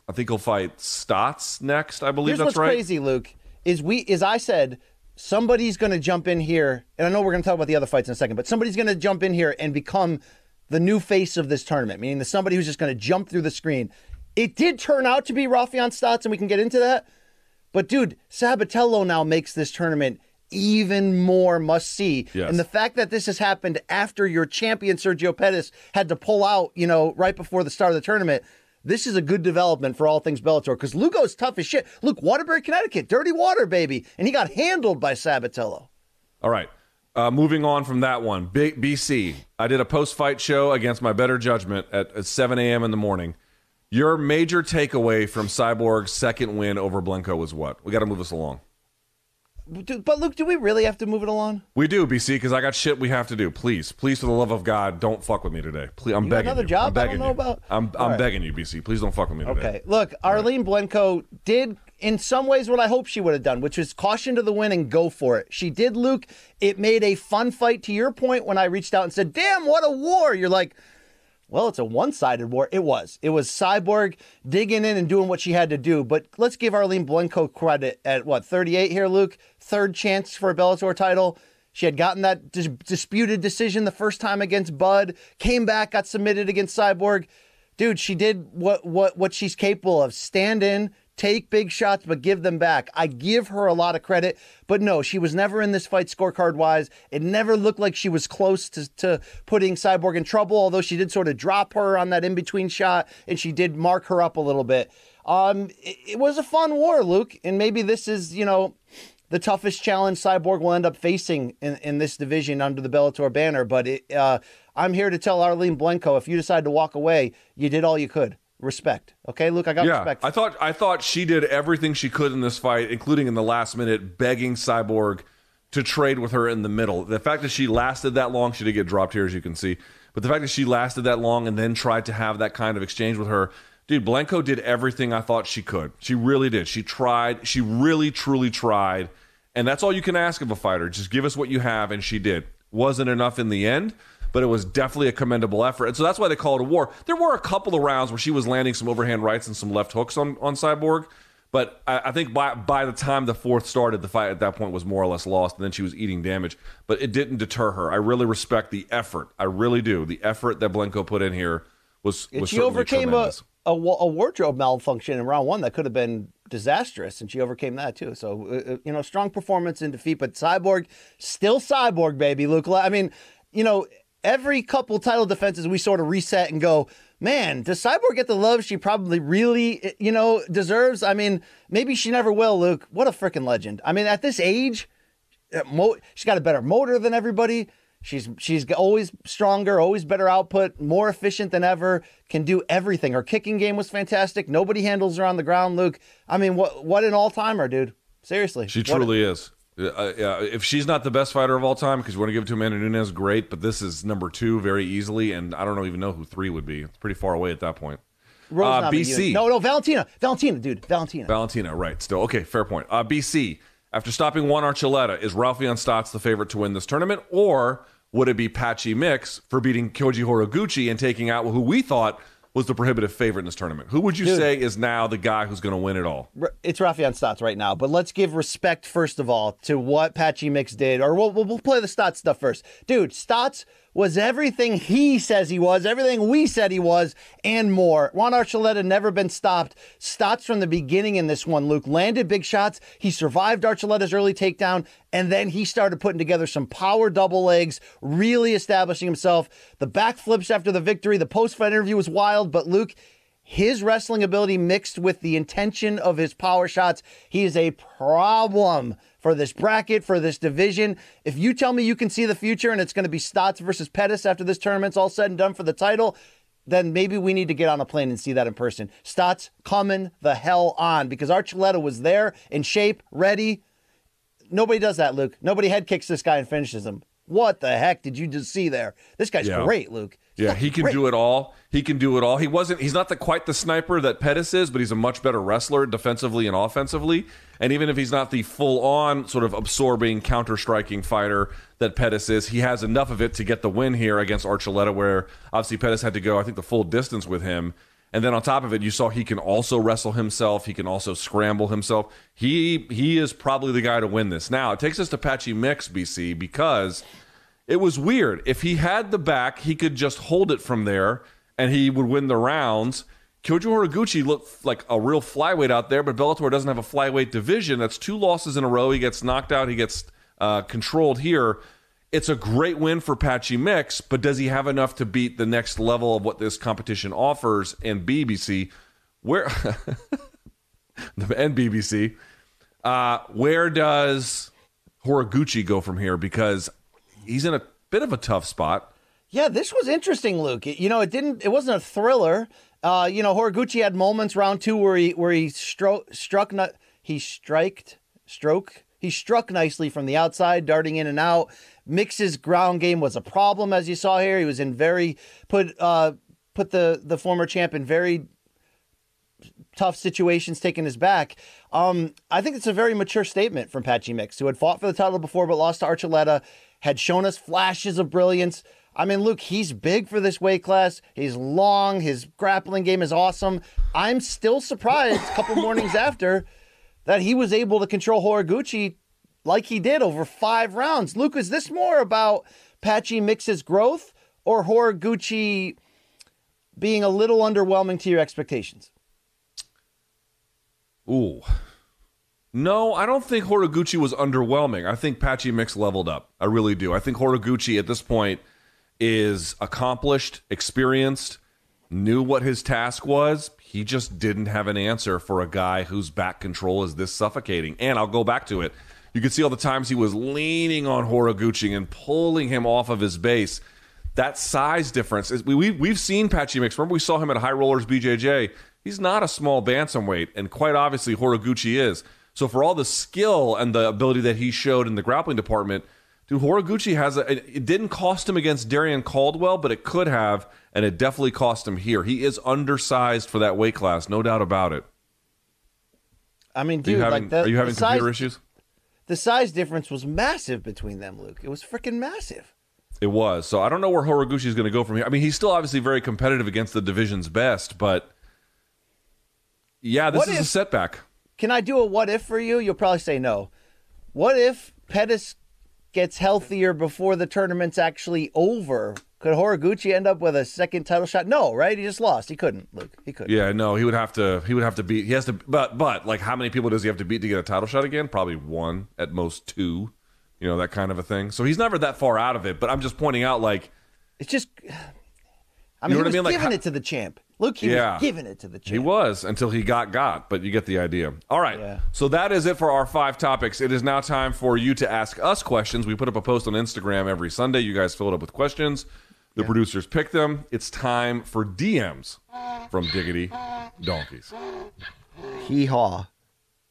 I think he'll fight Stots next, I believe Here's that's what's right. crazy, Luke, is we as I said, somebody's going to jump in here, and I know we're going to talk about the other fights in a second, but somebody's going to jump in here and become the new face of this tournament, meaning the somebody who's just going to jump through the screen. It did turn out to be Raufeon Stots, and we can get into that. But dude, Sabatello now makes this tournament even more must see. Yes. And the fact that this has happened after your champion Sergio Pettis had to pull out, you know, right before the start of the tournament. This is a good development for all things Bellator because Lugo's tough as shit. Luke, Waterbury, Connecticut, dirty water, baby. And he got handled by Sabatello. All right. Uh, moving on from that one, B- BC. I did a post-fight show against my better judgment at, at 7 a.m. in the morning. Your major takeaway from Cyborg's second win over Blencowe was what? We got to move this along. Dude, But Luke, do we really have to move it along? We do, BC, because I got shit we have to do. Please, please, for the love of God, don't fuck with me today. Please, I'm You begging another you. job I'm I don't begging know you. about? I'm, I'm right. begging you, BC. Please don't fuck with me today. Okay. Look, Arlene Blencowe did in some ways what I hope she would have done, which was caution to the win and go for it. She did, Luke. It made a fun fight to your point when I reached out and said, damn, what a war. You're like, well, it's a one sided war. It was. It was Cyborg digging in and doing what she had to do. But let's give Arlene Blencowe credit at what, 38 here, Luke? Third chance for a Bellator title. She had gotten that dis- disputed decision the first time against Budd, came back, got submitted against Cyborg. Dude, she did what what what she's capable of. Stand in, take big shots, but give them back. I give her a lot of credit, but no, she was never in this fight scorecard wise. It never looked like she was close to, to putting Cyborg in trouble, although she did sort of drop her on that in between shot and she did mark her up a little bit. Um, it, it was a fun war, Luke, and maybe this is, you know, the toughest challenge Cyborg will end up facing in, in this division under the Bellator banner. But it, uh, I'm here to tell Arlene Blencowe if you decide to walk away, you did all you could. Respect. Okay, Luke, I got Yeah, respect. I thought I thought she did everything she could in this fight, including in the last minute, begging Cyborg to trade with her in the middle. The fact that she lasted that long, she did get dropped here, as you can see. But the fact that she lasted that long and then tried to have that kind of exchange with her, dude, Blanco did everything I thought she could. She really did. She tried. She really, truly tried. And that's all you can ask of a fighter. Just give us what you have, and she did. Wasn't enough in the end, but it was definitely a commendable effort. And so that's why they call it a war. There were a couple of rounds where she was landing some overhand rights and some left hooks on, on Cyborg. But I, I think by by the time the fourth started, the fight at that point was more or less lost, and then she was eating damage. But it didn't deter her. I really respect the effort. I really do. The effort that Blencowe put in here was was she overcame a, a, a wardrobe malfunction in round one that could have been disastrous, and she overcame that too. So, uh, uh, you know, strong performance in defeat, but Cyborg, still Cyborg, baby. Luke, I mean, you know, every couple title defenses, we sort of reset and go, man, does Cyborg get the love she probably really, you know, deserves? I mean, maybe she never will, Luke. What a freaking legend. I mean, at this age, uh, she's got a better motor than everybody. She's she's always stronger, always better output, more efficient than ever. Can do everything. Her kicking game was fantastic. Nobody handles her on the ground, Luke. I mean, what what an all timer, dude. Seriously, She What- truly is. Uh, yeah, if she's not the best fighter of all time, because you want to give it to Amanda Nunes, great. But this is number two very easily, and I don't even know who three would be. It's pretty far away at that point. Rose Uh. BC. No, no, Valentina, Valentina, dude, Valentina. Valentina, right? Still okay. Fair point. Uh, BC after stopping Juan Archuleta, is Raufeon Stots the favorite to win this tournament, or would it be Patchy Mix for beating Kyoji Horiguchi and taking out who we thought was the prohibitive favorite in this tournament? Who would you say is now the guy who's going to win it all? It's Raufeon Stots right now, but let's give respect first of all to what Patchy Mix did, or we'll, we'll, we'll play the Stots stuff first. Dude, Stots was everything he says he was, everything we said he was, and more. Juan Archuleta never been stopped. Stots from the beginning in this one, Luke, landed big shots. He survived Archuleta's early takedown, and then he started putting together some power double legs, really establishing himself. The backflips after the victory, the post-fight interview was wild, but Luke, his wrestling ability mixed with the intention of his power shots, he is a problem for this bracket, for this division. If you tell me you can see the future and it's going to be Stots versus Pettis after this tournament's all said and done for the title, then maybe we need to get on a plane and see that in person. Stots coming the hell on because Archuleta was there in shape, ready. Nobody does that, Luke. Nobody head kicks this guy and finishes him. What the heck did you just see there? This guy's Yeah. great, Luke. Yeah, he can do it all. He can do it all. He wasn't. He's not the quite the sniper that Pettis is, but he's a much better wrestler defensively and offensively. And even if he's not the full on sort of absorbing counter striking fighter that Pettis is, he has enough of it to get the win here against Archuleta. Where obviously Pettis had to go, I think, the full distance with him. And then on top of it, you saw he can also wrestle himself. He can also scramble himself. He he is probably the guy to win this. Now it takes us to Patchy Mix, BC, because it was weird. If he had the back, he could just hold it from there and he would win the rounds. Kyoji Horiguchi looked like a real flyweight out there, but Bellator doesn't have a flyweight division. That's two losses in a row. He gets knocked out. He gets uh, controlled here. It's a great win for Patchy Mix, but does he have enough to beat the next level of what this competition offers? And BBC, where and BBC, uh, where does Horiguchi go from here? Because he's in a bit of a tough spot. Yeah, this was interesting, Luke. You know, it didn't. It wasn't a thriller. Uh, you know, Horiguchi had moments round two where he where he stro- struck. ni- He striked, stroke. He struck nicely from the outside, darting in and out. Mix's ground game was a problem, as you saw here. He was in very put uh, put the the former champ in very tough situations taking his back. Um, I think it's a very mature statement from Patchy Mix, who had fought for the title before but lost to Archuleta, had shown us flashes of brilliance. I mean, Luke, he's big for this weight class. He's long. His grappling game is awesome. I'm still surprised a couple mornings after that he was able to control Horiguchi like he did over five rounds. Luke, is this more about Patchy Mix's growth or Horiguchi being a little underwhelming to your expectations? Ooh. No, I don't think Horiguchi was underwhelming. I think Patchy Mix leveled up. I really do. I think Horiguchi at this point is accomplished, experienced, knew what his task was. He just didn't have an answer for a guy whose back control is this suffocating. And I'll go back to it. You could see all the times he was leaning on Horiguchi and pulling him off of his base. That size difference is we, we we've seen Patchy Mix. Remember we saw him at High Rollers BJJ. He's not a small bantamweight, and quite obviously Horiguchi is. So for all the skill and the ability that he showed in the grappling department, dude, Horiguchi has a. It didn't cost him against Darrion Caldwell, but it could have, and it definitely cost him here. He is undersized for that weight class, no doubt about it. I mean, Are dude, you having, like the, are you having size, computer issues? The size difference was massive between them, Luke. It was freaking massive. It was. So I don't know where Horiguchi is going to go from here. I mean, he's still obviously very competitive against the division's best, but yeah, this is a setback. Can I do a what if for you? You'll probably say no. What if Pettis gets healthier before the tournament's actually over? Could Horiguchi end up with a second title shot? No, right? He just lost. He couldn't, Luke. He couldn't. Yeah, no, he would have to. He would have to beat. He has to. But but like, how many people does he have to beat to get a title shot again? Probably one at most two. You know that kind of a thing. So he's never that far out of it. But I'm just pointing out, like, It's just. I You mean, know he what I was mean? Giving how- it to the champ. Luke, he Yeah. was giving it to the champ. He was until he got got, but you get the idea. All right. Yeah. So that is it for our five topics. It is now time for you to ask us questions. We put up a post on Instagram every Sunday. You guys fill it up with questions. The producers pick them. It's time for DMs from Diggity Donkeys. Hee haw.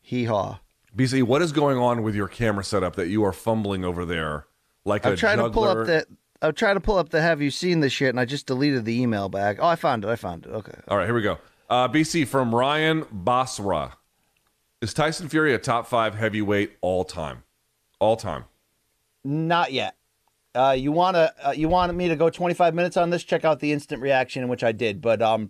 Hee haw. BC, what is going on with your camera setup that you are fumbling over there like I'm a trying to pull juggler? up the. I'm trying to pull up the have you seen this shit, and I just deleted the email back. Oh, I found it. I found it. Okay. All right, here we go. Uh, BC from Ryan Basra. Is Tyson Fury a top five heavyweight all time? All time. Not yet. Uh, you wanna uh, you wanted me to go 25 minutes on this? Check out the instant reaction, in which I did. But um,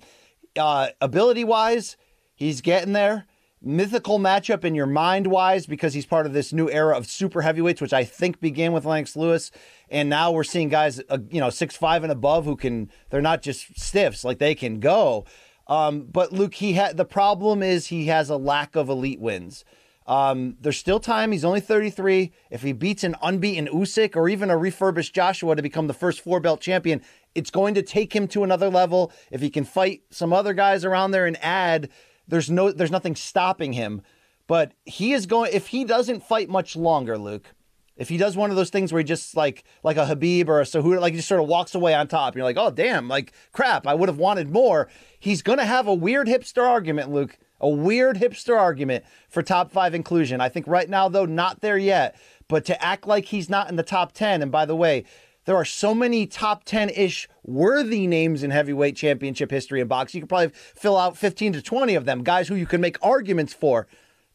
uh, ability wise, he's getting there. Mythical matchup in your mind wise, because he's part of this new era of super heavyweights, which I think began with Lennox Lewis, and now we're seeing guys, uh, you know, six five and above who can. They're not just stiffs; like they can go. Um, but Luke, he had the problem is he has a lack of elite wins. Um, there's still time. He's only 33. If he beats an unbeaten Usyk or even a refurbished Joshua to become the first four belt champion, it's going to take him to another level. If he can fight some other guys around there and add, there's no, there's nothing stopping him. But he is going. If he doesn't fight much longer, Luke, if he does one of those things where he just like like a Khabib or a Cejudo, like he just sort of walks away on top, and you're like, oh damn, like crap, I would have wanted more. He's gonna have a weird hipster argument, Luke. A weird hipster argument for top five inclusion. I think right now, though, not there yet. But to act like he's not in the top 10, and by the way, there are so many top 10 ish worthy names in heavyweight championship history in boxing. You could probably fill out 15 to 20 of them, guys who you can make arguments for.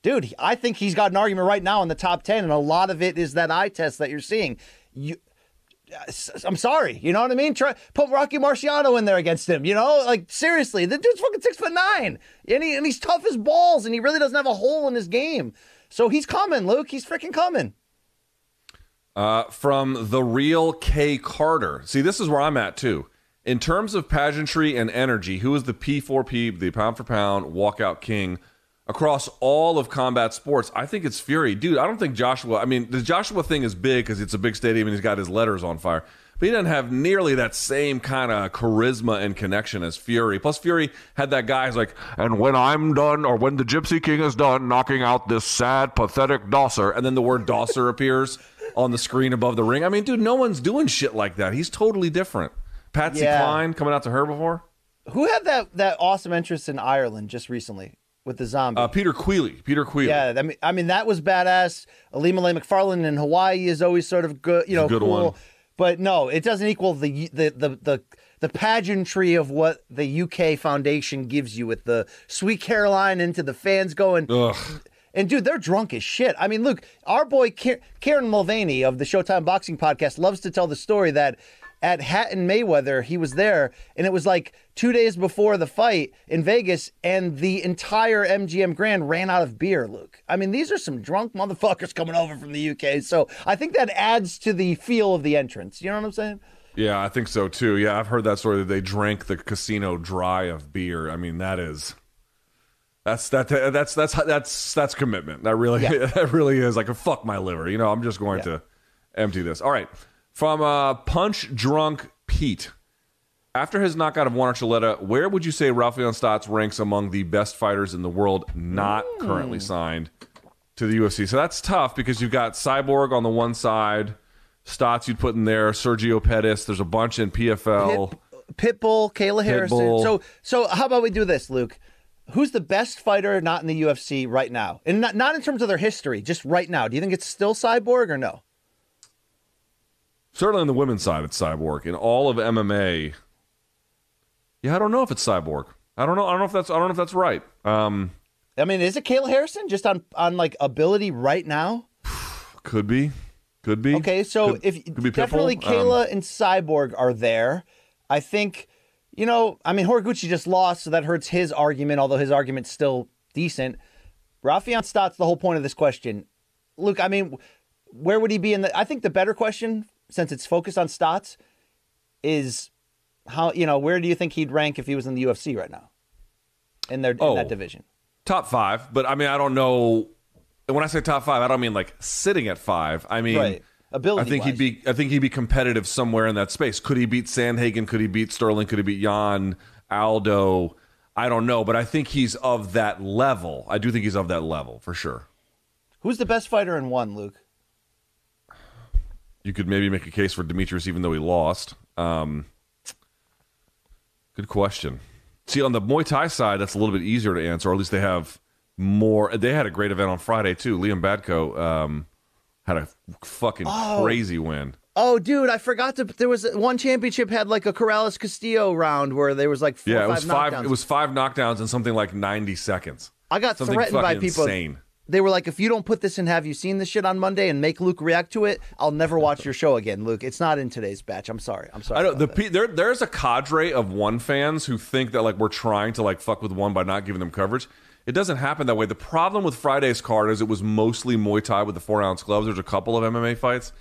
Dude, I think he's got an argument right now in the top 10, and a lot of it is that eye test that you're seeing. You, I'm sorry, you know what I mean? Try put Rocky Marciano in there against him. You know, like seriously, the dude's fucking six foot nine, and, he, and he's tough as balls, and he really doesn't have a hole in his game. So he's coming, Luke. He's freaking coming. Uh, from the real K Carter. See, this is where I'm at too. In terms of pageantry and energy, who is the P4P, the pound for pound walkout king across all of combat sports? I think it's Fury. Dude, I don't think Joshua, I mean, the Joshua thing is big because it's a big stadium and he's got his letters on fire. But he doesn't have nearly that same kind of charisma and connection as Fury. Plus, Fury had that guy who's like, and when I'm done, or when the Gypsy King is done knocking out this sad, pathetic Dosser, and then the word Dosser appears on the screen above the ring. I mean, dude, no one's doing shit like that. He's totally different. Patsy Yeah. Cline coming out to her before. Who had that that awesome interest in Ireland just recently with the zombie? Uh, Peter Queally. Peter Queally. yeah, I mean, I mean that was badass. Ilima-Lei Macfarlane in Hawaii is always sort of good, you know, Good cool. one. But no, it doesn't equal the the the the the pageantry of what the UK Foundation gives you with the Sweet Caroline into the fans going. Ugh. And dude, they're drunk as shit. I mean, look, our boy Karen Mulvaney of the Showtime Boxing Podcast loves to tell the story that at Hatton Mayweather, he was there, and it was like two days before the fight in Vegas, and the entire MGM Grand ran out of beer. Luke, I mean, these are some drunk motherfuckers coming over from the UK. So I think that adds to the feel of the entrance. You know what I'm saying? Yeah, I think so too. Yeah, I've heard that story that they drank the casino dry of beer. I mean, that is that's that that's that's that's that's commitment. That really that really is like a fuck my liver. You know, I'm just going to empty this. All right. From uh Punch Drunk Pete. After his knockout of Juan Archuleta, where would you say Raufeon Stots ranks among the best fighters in the world not currently signed to the UFC? So that's tough because you've got Cyborg on the one side, Stots you'd put in there, Sergio Pettis, there's a bunch in PFL. Pitbull, Kayla Harrison. Pitbull. So, so how about we do this, Luke? Who's the best fighter not in the UFC right now, and not not in terms of their history, just right now? Do you think it's still Cyborg or no? Certainly on the women's side, it's Cyborg. In all of MMA, yeah, I don't know if it's Cyborg. I don't know. I don't know if that's. I don't know if that's right. Um, I mean, is it Kayla Harrison just on on like ability right now? could be, could be. Okay, so Could- if could definitely Pitbull. Um, Kayla and Cyborg are there, I think you know. I mean, Horiguchi just lost, so that hurts his argument. Although his argument's still decent. Raufeon Stots. The whole point of this question, Luke. I mean, where would he be in the? I think the better question, since it's focused on Stots, is how you know where do you think he'd rank if he was in the UFC right now, in their in Oh. that division? top five, but I mean, I don't know. When I say top five, I don't mean like sitting at five. I mean, Right. I think he'd be. I think he'd be competitive somewhere in that space. Could he beat Sandhagen? Could he beat Sterling? Could he beat Yan? Aldo, I don't know, but I think he's of that level. I do think he's of that level for sure. Who's the best fighter in one, Luke? You could maybe make a case for Demetrious, even though he lost. Um, good question. See, on the Muay Thai side, that's a little bit easier to answer, or at least they have more. They had a great event on Friday too. Liam Badko um, had a fucking oh. crazy win. Oh, dude, I forgot to. There was one championship had like a Corrales Castillo round where there was like four Yeah, it was five knockdowns. It was five knockdowns in something like ninety seconds. I got something threatened by people. insane. They were like, if you don't put this in, have you seen this shit on Monday and make Luke react to it, I'll never watch your show again, Luke. It's not in today's batch. I'm sorry. I'm sorry. I know the pe- there. There's a cadre of one fans who think that like we're trying to like fuck with one by not giving them coverage. It doesn't happen that way. The problem with Friday's card is it was mostly Muay Thai with the four ounce gloves. There's a couple of MMA fights,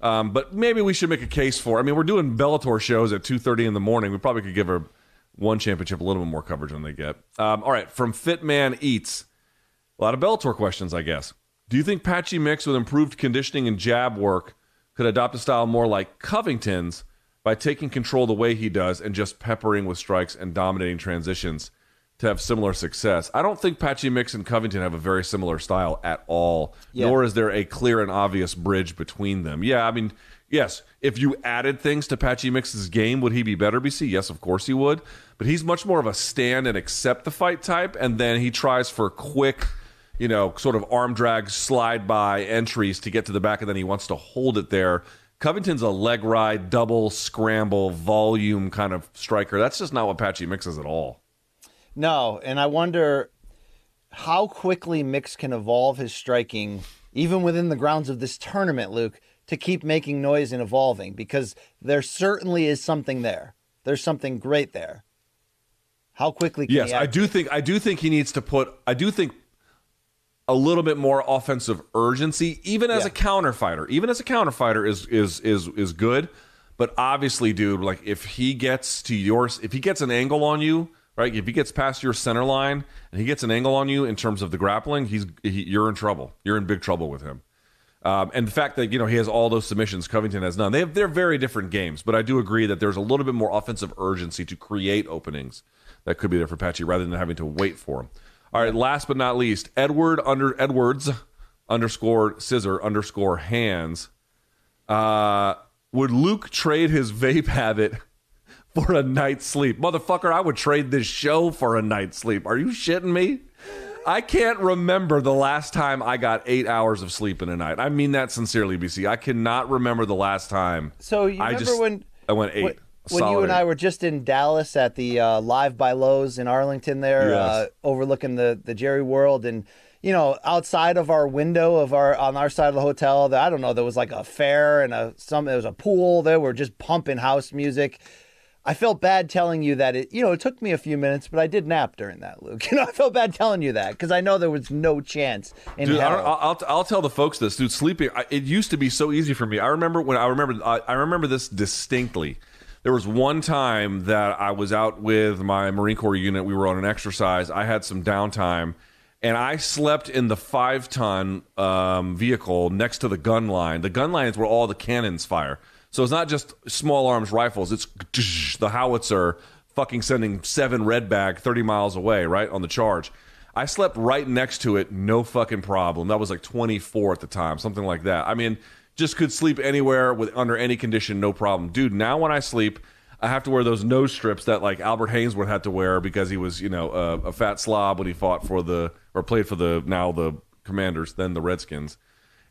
um, but maybe we should make a case for. I mean, we're doing Bellator shows at two thirty in the morning. We probably could give her one championship a little bit more coverage than they get. Um, all right, from Fitman Eats, a lot of Bellator questions, I guess. Do you think Patchy Mix with improved conditioning and jab work could adopt a style more like Covington's by taking control the way he does and just peppering with strikes and dominating transitions to have similar success? I don't think Patchy Mix and Covington have a very similar style at all, nor is there a clear and obvious bridge between them. Yeah, I mean, yes, if you added things to Patchy Mix's game, would he be better, BC? Yes, of course he would. But he's much more of a stand and accept the fight type, and then he tries for quick you know, sort of arm drag slide by entries to get to the back, and then he wants to hold it there. Covington's a leg ride, double scramble, volume kind of striker. That's just not what Patchy mixes at all. No, and I wonder how quickly Mix can evolve his striking, even within the grounds of this tournament, Luke, to keep making noise and evolving, because there certainly is something there. There's something great there. How quickly can Yes, he I do think I do think he needs to put. I do think a little bit more offensive urgency, even as Yeah. a counter fighter. Even as a counter fighter is is is is good. But obviously, dude, like if he gets to yours, if he gets an angle on you, right? If he gets past your center line and he gets an angle on you in terms of the grappling, he's he, you're in trouble. You're in big trouble with him. Um, and the fact that you know he has all those submissions, Covington has none. They have, they're very different games, but I do agree that there's a little bit more offensive urgency to create openings that could be there for Patchy rather than having to wait for him. All right, last but not least, Edward under Edwards underscore scissor underscore hands. Uh, would Luke trade his vape habit for a night's sleep? Motherfucker, I would trade this show for a night's sleep. Are you shitting me? I can't remember the last time I got eight hours of sleep in a night. I mean that sincerely, BC. I cannot remember the last time. So you I remember just, when I went eight. when, when you and eight. I were just in Dallas at the uh, Live by Loews in Arlington, there Yes. uh, overlooking the the Jerry World, and you know outside of our window of our on our side of the hotel, I don't know, there was like a fair and a some there was a pool. There were just pumping house music. I felt bad telling you that it, you know, it took me a few minutes, but I did nap during that, Luke. You know, I felt bad telling you that because I know there was no chance in Dude, hell. I'll, I'll I'll tell the folks this, dude. Sleeping, I, it used to be so easy for me. I remember when I remember I, I remember this distinctly. There was one time that I was out with my Marine Corps unit. We were on an exercise. I had some downtime, and I slept in the five ton um, vehicle next to the gun line. The gun line is where all the cannons fire. So it's not just small arms rifles. It's the howitzer fucking sending seven red bag 30 miles away, right, on the charge. I slept right next to it, no fucking problem. That was like 24 at the time, something like that. I mean, just could sleep anywhere with under any condition, no problem. Dude, now when I sleep, I have to wear those nose strips that like Albert Haynesworth had to wear because he was, you know, a, a fat slob when he fought for the or played for the now the Commanders, then the Redskins.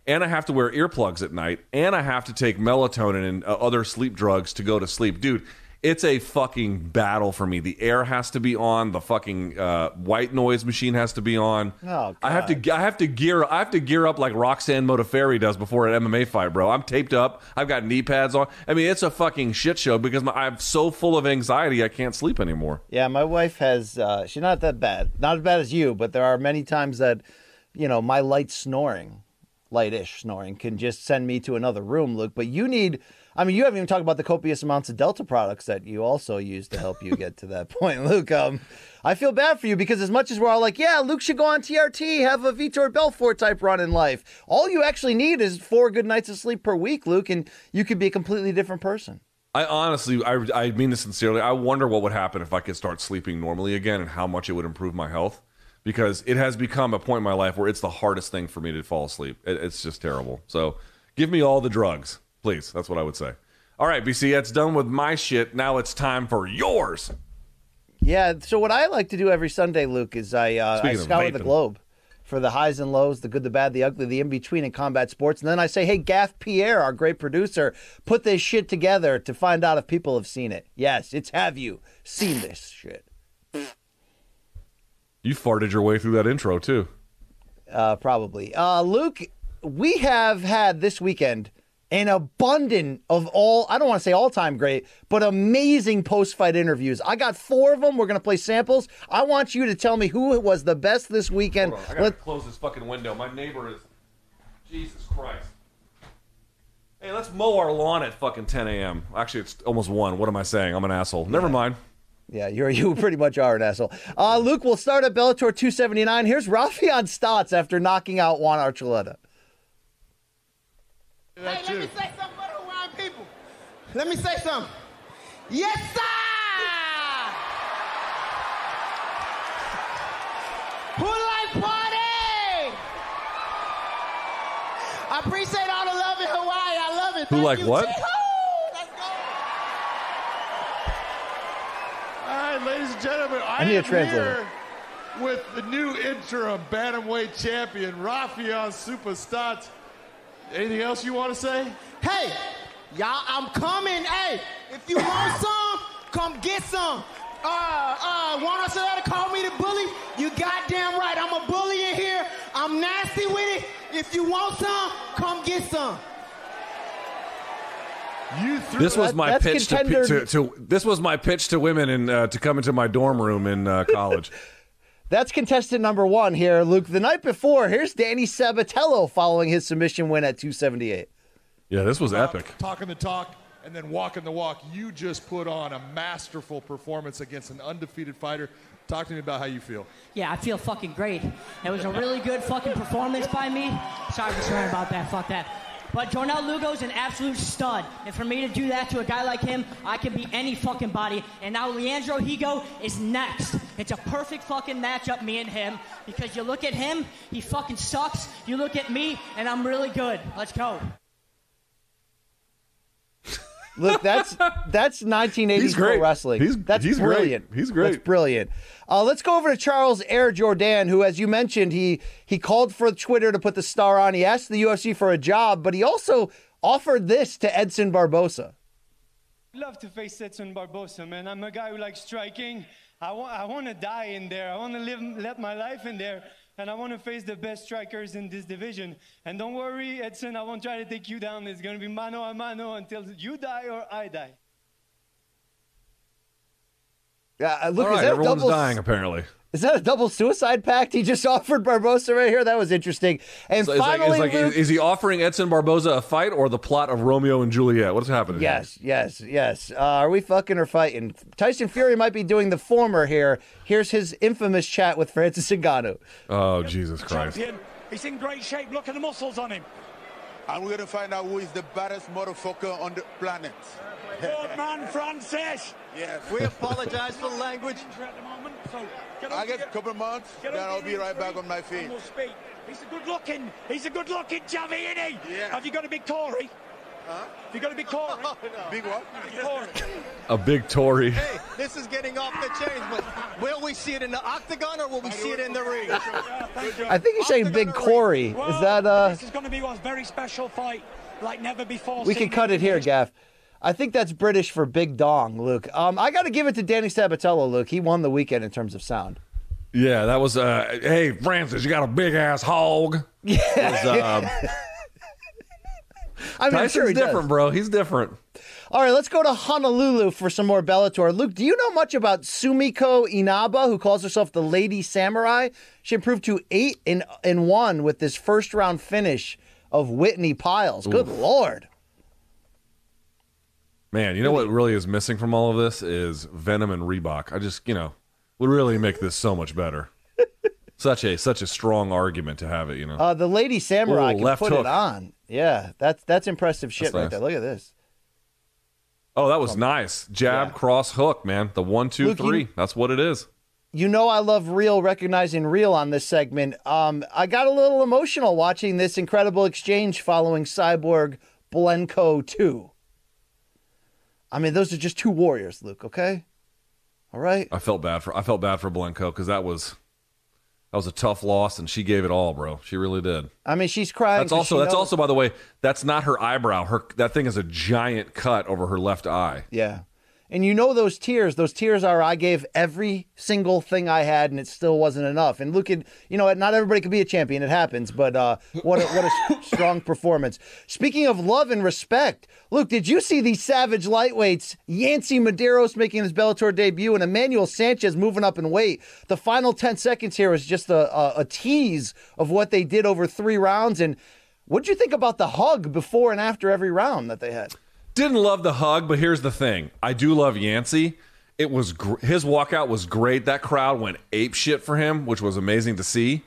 And I have to wear earplugs at night, and I have to take melatonin and uh, other sleep drugs to go to sleep. Dude, it's a fucking battle for me. The air has to be on. The fucking uh, white noise machine has to be on. Oh, I have to. I have to gear. I have to gear up like Roxanne Modafferi does before an MMA fight, bro. I'm taped up. I've got knee pads on. I mean, it's a fucking shit show because my, I'm so full of anxiety. I can't sleep anymore. Yeah, my wife has. Uh, she's not that bad. Not as bad as you, but there are many times that, you know, my light snoring, lightish snoring, can just send me to another room, Luke. But you need. I mean, you haven't even talked about the copious amounts of Delta products that you also use to help you get to that point, Luke. Um, I feel bad for you because as much as we're all like, yeah, Luke should go on TRT, have a Vitor Belfort type run in life, all you actually need is four good nights of sleep per week, Luke, and you could be a completely different person. I honestly, I, I mean this sincerely. I wonder what would happen if I could start sleeping normally again, and how much it would improve my health. Because it has become a point in my life where it's the hardest thing for me to fall asleep. It, it's just terrible. So, give me all the drugs, please. That's what I would say. All right, BC, that's done with my shit. Now it's time for yours. Yeah. So what I like to do every Sunday, Luke, is I uh, I scour the globe for the highs and lows, the good, the bad, the ugly, the in between in combat sports, and then I say, "Hey, Gaff Pierre, our great producer, put this shit together to find out if people have seen it." Yes, it's have you seen this shit? You farted your way through that intro too. Uh, probably. Uh, Luke, we have had this weekend an abundant of all, I don't want to say all time great, but amazing post fight interviews. I got four of them. We're going to play samples. I want you to tell me who was the best this weekend. Hold on, I gotta Let- close this fucking window. My neighbor is. Jesus Christ. Hey, let's mow our lawn at fucking 10 a.m. Actually, it's almost 1. What am I saying? I'm an asshole. Never mind. Yeah, you're, you pretty much are an asshole. Uh, Luke, we'll start at Bellator 279. Here's Raufeon Stots after knocking out Juan Archuleta. Hey, let me say something for the Hawaiian people. Let me say something. Yes, sir! Who like party? I appreciate all the love in Hawaii. I love it. Who Thank like you. what? Chee-hoo! Let's go. All right, ladies and gentlemen, I, need a am translator. here with the new interim bantamweight champion, Raufeon Superstats. Anything else you want to say? Hey, y'all, I'm coming. Hey, if you want some, come get some. Uh, uh, want us to call me the bully? You goddamn right. I'm a bully in here. I'm nasty with it. If you want some, come get some. You threw This was That- my pitch to, contender- to, to this was my pitch to women in uh, to come into my dorm room in uh, college. That's contestant number one here, Luke. The night before, here's Danny Sabatello following his submission win at 278. yeah, this was epic. talking the talk and then walking the walk. You just put on a masterful performance against an undefeated fighter. Talk to me about how you feel. Yeah, I feel fucking great. It was a really good fucking performance by me. Sorry for swearing about that. Fuck that. But Jornel Lugo's an absolute stud. And for me to do that to a guy like him, I can be any fucking body. And now Leandro Higo is next. It's a perfect fucking matchup, me and him. Because you look at him, he fucking sucks. You look at me, and I'm really good. Let's go. Look, that's that's 1980s He's pro great. wrestling. He's- that's he's great. brilliant. He's great. That's brilliant. Uh, let's go over to Charles Air Jourdain, who, as you mentioned, he he called for Twitter to put the star on. He asked the UFC for a job, but he also offered this to Edson Barboza. I'd love to face Edson Barboza, man. I'm a guy who likes striking. I want, I want to die in there. I want to live, let my life in there. And I want to face the best strikers in this division. And don't worry, Edson, I won't try to take you down. It's going to be mano a mano until you die or I die. Uh, look, All is that a everyone's double? dying apparently. Is that a double suicide pact he just offered Barboza right here? That was interesting. And So it's like, finally, it's like Luke, is he offering Edson Barboza a fight or the plot of Romeo and Juliet? What's happening? here? Yes, yes, yes. Uh, are we fucking or fighting? Tyson Fury might be doing the former here. Here's his infamous chat with Francis Ngannou. Oh Jesus Christ! Champion. He's in great shape. Look at the muscles on him. And we're gonna find out who is the baddest motherfucker on the planet. Good man, Francis. Yes. We apologise for the language. At the moment, so get I get a couple of months, get then I'll be right injury back on my feet. we'll speak. He's a good looking. He's a good looking Javi, isn't he? Yeah. Have you got a big Tory? Huh? You got a big Tory? Big what? Big Tory. A big Tory. Hey, this is getting off the chains, but will we see it in the octagon or will we see it in the ring? I think he's saying Big Corey. Is that uh? This is going to be a very special fight, like never before. We can cut it here, Gaff. I think that's British for big dong, Luke. Um, I got to give it to Danny Sabatello, Luke. He won the weekend in terms of sound. Yeah, that was. Uh, hey, Francis, you got a big ass hog. Yeah. Was, um, I mean, Tyson's sure he does. different, bro. He's different. All right, let's go to Honolulu for some more Bellator. Luke, do you know much about Sumiko Inaba, who calls herself the Lady Samurai? She improved to eight and and one with this first round finish of Whitney Piles. Good Oof. lord. Man, you know what really is missing from all of this is Venom and Reebok. I just, you know, would really make this so much better. such a such a strong argument to have it, you know. Uh, the Lady Samurai Ooh, can left put hook. it on. Yeah, that's that's impressive shit That's right nice. there. Look at this. Oh, that was nice. Jab, cross, hook, man. The one, two, Luke, you- That's what it is. You know I love real recognizing real on this segment. Um, I got a little emotional watching this incredible exchange following Cyborg Blencowe 2. I mean, those are just two warriors, Luke, okay? All right? I felt bad for I felt bad for Blencowe because that was that was a tough loss, and she gave it all, bro. She really did. I mean, she's crying. That's also that's knows- also by the way, that's not her eyebrow. Her that thing is a giant cut over her left eye. Yeah. And you know those tears, those tears are I gave every single thing I had and it still wasn't enough. And look at, you know, not everybody could be a champion, it happens, but uh what a, what a strong performance. Speaking of love and respect, Luke, did you see these savage lightweights, Yancey Medeiros making his Bellator debut and Emmanuel Sanchez moving up in weight? The final 10 seconds here was just a, a, a tease of what they did over 3 rounds and what'd you think about the hug before and after every round that they had? Didn't love the hug, but here's the thing: I do love Yancey. It was gr- his walkout was great. That crowd went ape shit for him, which was amazing to see.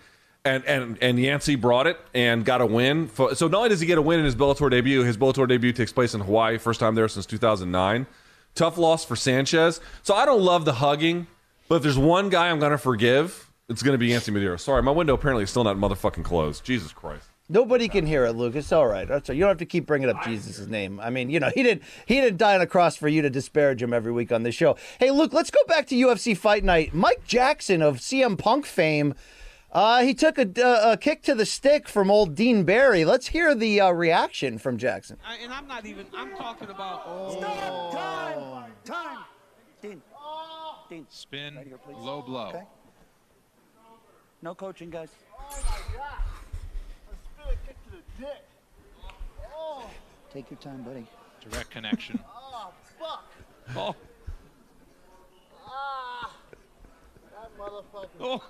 And and and Yancey brought it and got a win. For, so not only does he get a win in his Bellator debut, his Bellator debut takes place in Hawaii, first time there since 2009. Tough loss for Sanchez. So I don't love the hugging, but if there's one guy I'm gonna forgive, it's gonna be Yancey Medeiros. Sorry, my window apparently is still not motherfucking closed. Jesus Christ. Nobody can hear it, Lucas. All right. That's all. You don't have to keep bringing up Jesus' name. I mean, you know, he didn't he didn't die on a cross for you to disparage him every week on this show. Hey, Luke, let's go back to UFC Fight Night. Mike Jackson of CM Punk fame, uh, he took a, uh, a kick to the stick from old Dean Barry. Let's hear the uh, reaction from Jackson. I, and I'm not even. I'm talking about. Stop! Time! Time! Dean. Dean. Spin. Right here. Low blow. Okay. No coaching, guys. Take your time, buddy. Direct connection. Oh, fuck. Oh. Ah. That motherfucker. Oh.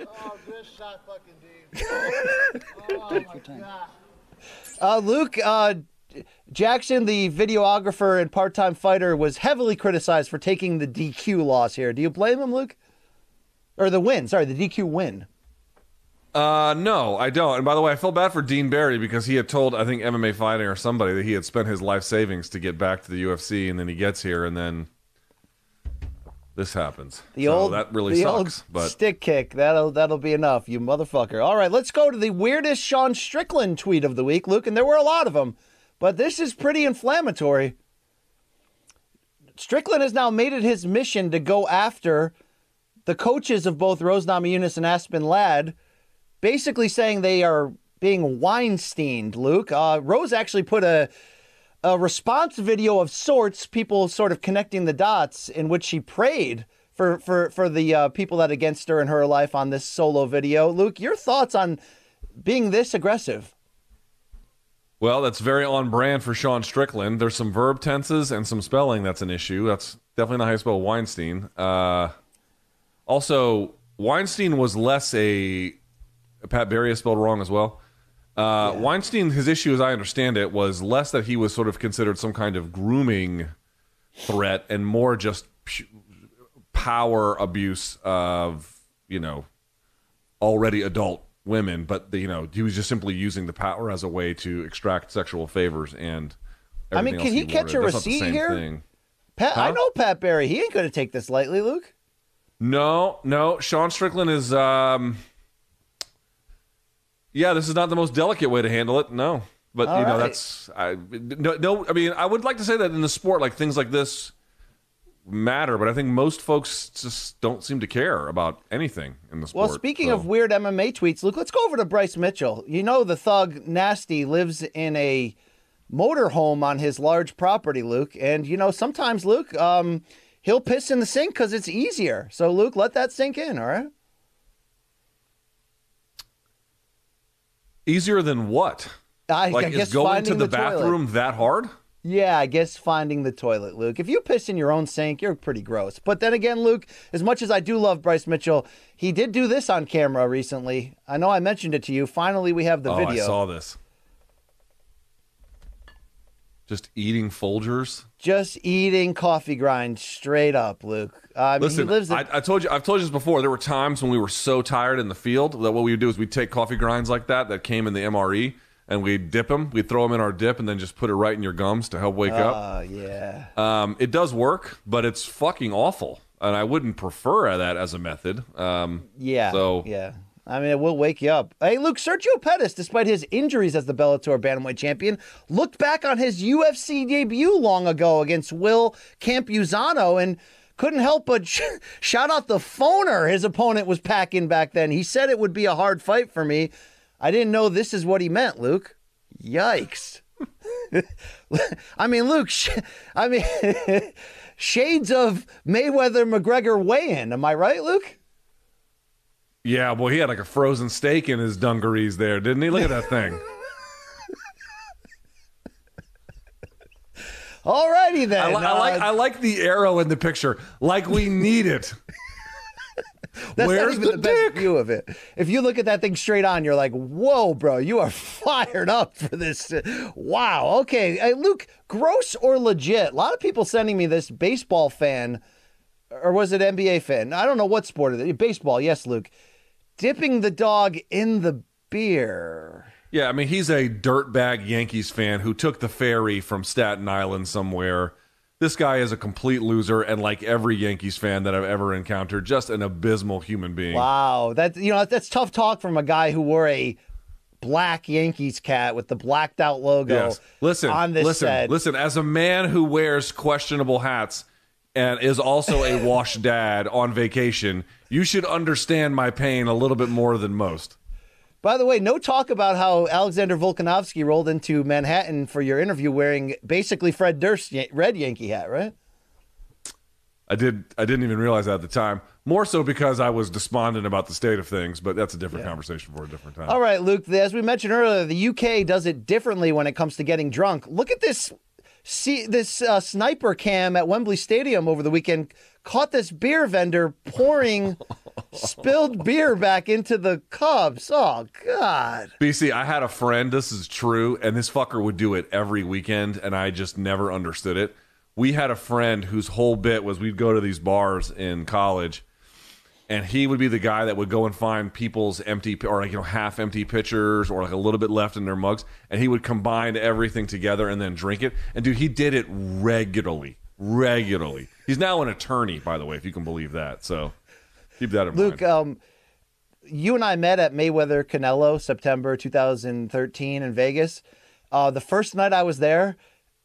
oh, good shot, fucking dude. oh, Take my your time. God. Uh, Luke uh, Jackson, the videographer and part-time fighter, was heavily criticized for taking the DQ loss here. Do you blame him, Luke? Or the win? Sorry, the DQ win. Uh, no, I don't. And by the way, I feel bad for Dean Barry because he had told, I think, MMA Fighting or somebody that he had spent his life savings to get back to the UFC, and then he gets here, and then this happens. The So old that really sucks. but stick kick that'll that'll be enough, you motherfucker. All right, let's go to the weirdest Sean Strickland tweet of the week, Luke, and there were a lot of them, but this is pretty inflammatory. Strickland has now made it his mission to go after the coaches of both Rose Namajunas and Aspen Ladd, basically saying they are being Weinsteined. Luke, uh, Rose actually put a a response video of sorts, people sort of connecting the dots, in which she prayed for for for the uh, people that against her in her life on this solo video. Luke, your thoughts on being this aggressive? well, that's very on brand for Sean Strickland. There's some verb tenses and some spelling that's an issue. That's definitely not how you spell Weinstein. Uh, also, Weinstein was less a Pat Barry is spelled wrong as well. Uh, Weinstein, his issue, as I understand it, was less that he was sort of considered some kind of grooming threat and more just pu- power abuse of, you know, already adult women. But, the, you know, he was just simply using the power as a way to extract sexual favors and. I mean, can else he catch a That's receipt here? thing. Pat, I know Pat Barry. He ain't going to take this lightly, Luke. No, no. Sean Strickland is. um Yeah, this is not the most delicate way to handle it. No, but All you know right. that's. I no, no. I mean, I would like to say that in the sport, like things like this matter, but I think most folks just don't seem to care about anything in the sport. Well, speaking so. of weird MMA tweets, Luke, let's go over to Bryce Mitchell. You know, the thug Nasty lives in a motorhome on his large property, Luke. And, you know, sometimes, Luke, um, he'll piss in the sink because it's easier. So, Luke, let that sink in, all right? Easier than what? I, like, I guess is going to the, toilet. bathroom that hard? Yeah, I guess finding the toilet, Luke. If you piss in your own sink, you're pretty gross. But then again, Luke, as much as I do love Bryce Mitchell, he did do this on camera recently. I know I mentioned it to you. Finally, we have the oh, video. I saw this. Just eating Folgers. Just eating coffee grind straight up, Luke. I mean, Listen, he lives at, I, I told you, I've told you this before. There were times when we were so tired in the field that what we would do is we'd take coffee grinds like that that came in the MRE, and we'd dip them. We'd throw them in our dip and then just put it right in your gums to help wake up. Oh, yeah. Um, it does work, but it's fucking awful, and I wouldn't prefer that as a method. Um, Yeah. So yeah. I mean, it will wake you up. Hey, Luke, Sergio Pettis, despite his injuries as the Bellator bantamweight champion, looked back on his UFC debut long ago against Will Campuzano and couldn't help but sh- shout out the phoner his opponent was packing back then. He said it would be a hard fight for me. I didn't know this is what he meant, Luke. Yikes. I mean, Luke, sh- I mean, shades of Mayweather McGregor weigh in. Am I right, Luke? Yeah, well, he had like a frozen steak in his dungarees there, didn't he? Look at that thing. All righty then. I, li- I like Uh, I like the arrow in the picture, like we need it. That's Where's not even the the, best view of it. If you look at that thing straight on, you're like, "Whoa, bro, you are fired up for this." Wow. Okay, hey, Luke, gross or legit? A lot of people sending me this baseball fan, or was it NBA fan? I don't know what sport it is. Baseball, yes, Luke. Dipping the dog in the beer. Yeah, I mean, he's a dirtbag Yankees fan who took the ferry from Staten Island somewhere. This guy is a complete loser, and like every Yankees fan that I've ever encountered, just an abysmal human being. Wow, that you know that's tough talk from a guy who wore a black Yankees cat with the blacked out logo. Yes. Listen, on this listen, set. listen. As a man who wears questionable hats and is also a wash dad on vacation, you should understand my pain a little bit more than most. By the way, no talk about how Alexander Volkanovsky rolled into Manhattan for your interview wearing basically Fred Durst's red Yankee hat, right? I did. I didn't even realize that at the time. More so because I was despondent about the state of things, but that's a different conversation for a different time. All right, Luke. As we mentioned earlier, the UK does it differently when it comes to getting drunk. Look at this. See this uh, sniper cam at Wembley Stadium over the weekend caught this beer vendor pouring spilled beer back into the cups. Oh God! BC, I had a friend, this is true, and this fucker would do it every weekend, and I just never understood it. We had a friend whose whole bit was we'd go to these bars in college, and he would be the guy that would go and find people's empty or like you know half empty pitchers or like a little bit left in their mugs, and he would combine everything together and then drink it. And dude, he did it regularly, regularly. He's now an attorney, by the way, if you can believe that. So keep that in mind. Luke, um, you and I met at Mayweather Canelo September 2013 in Vegas. Uh, the first night I was there,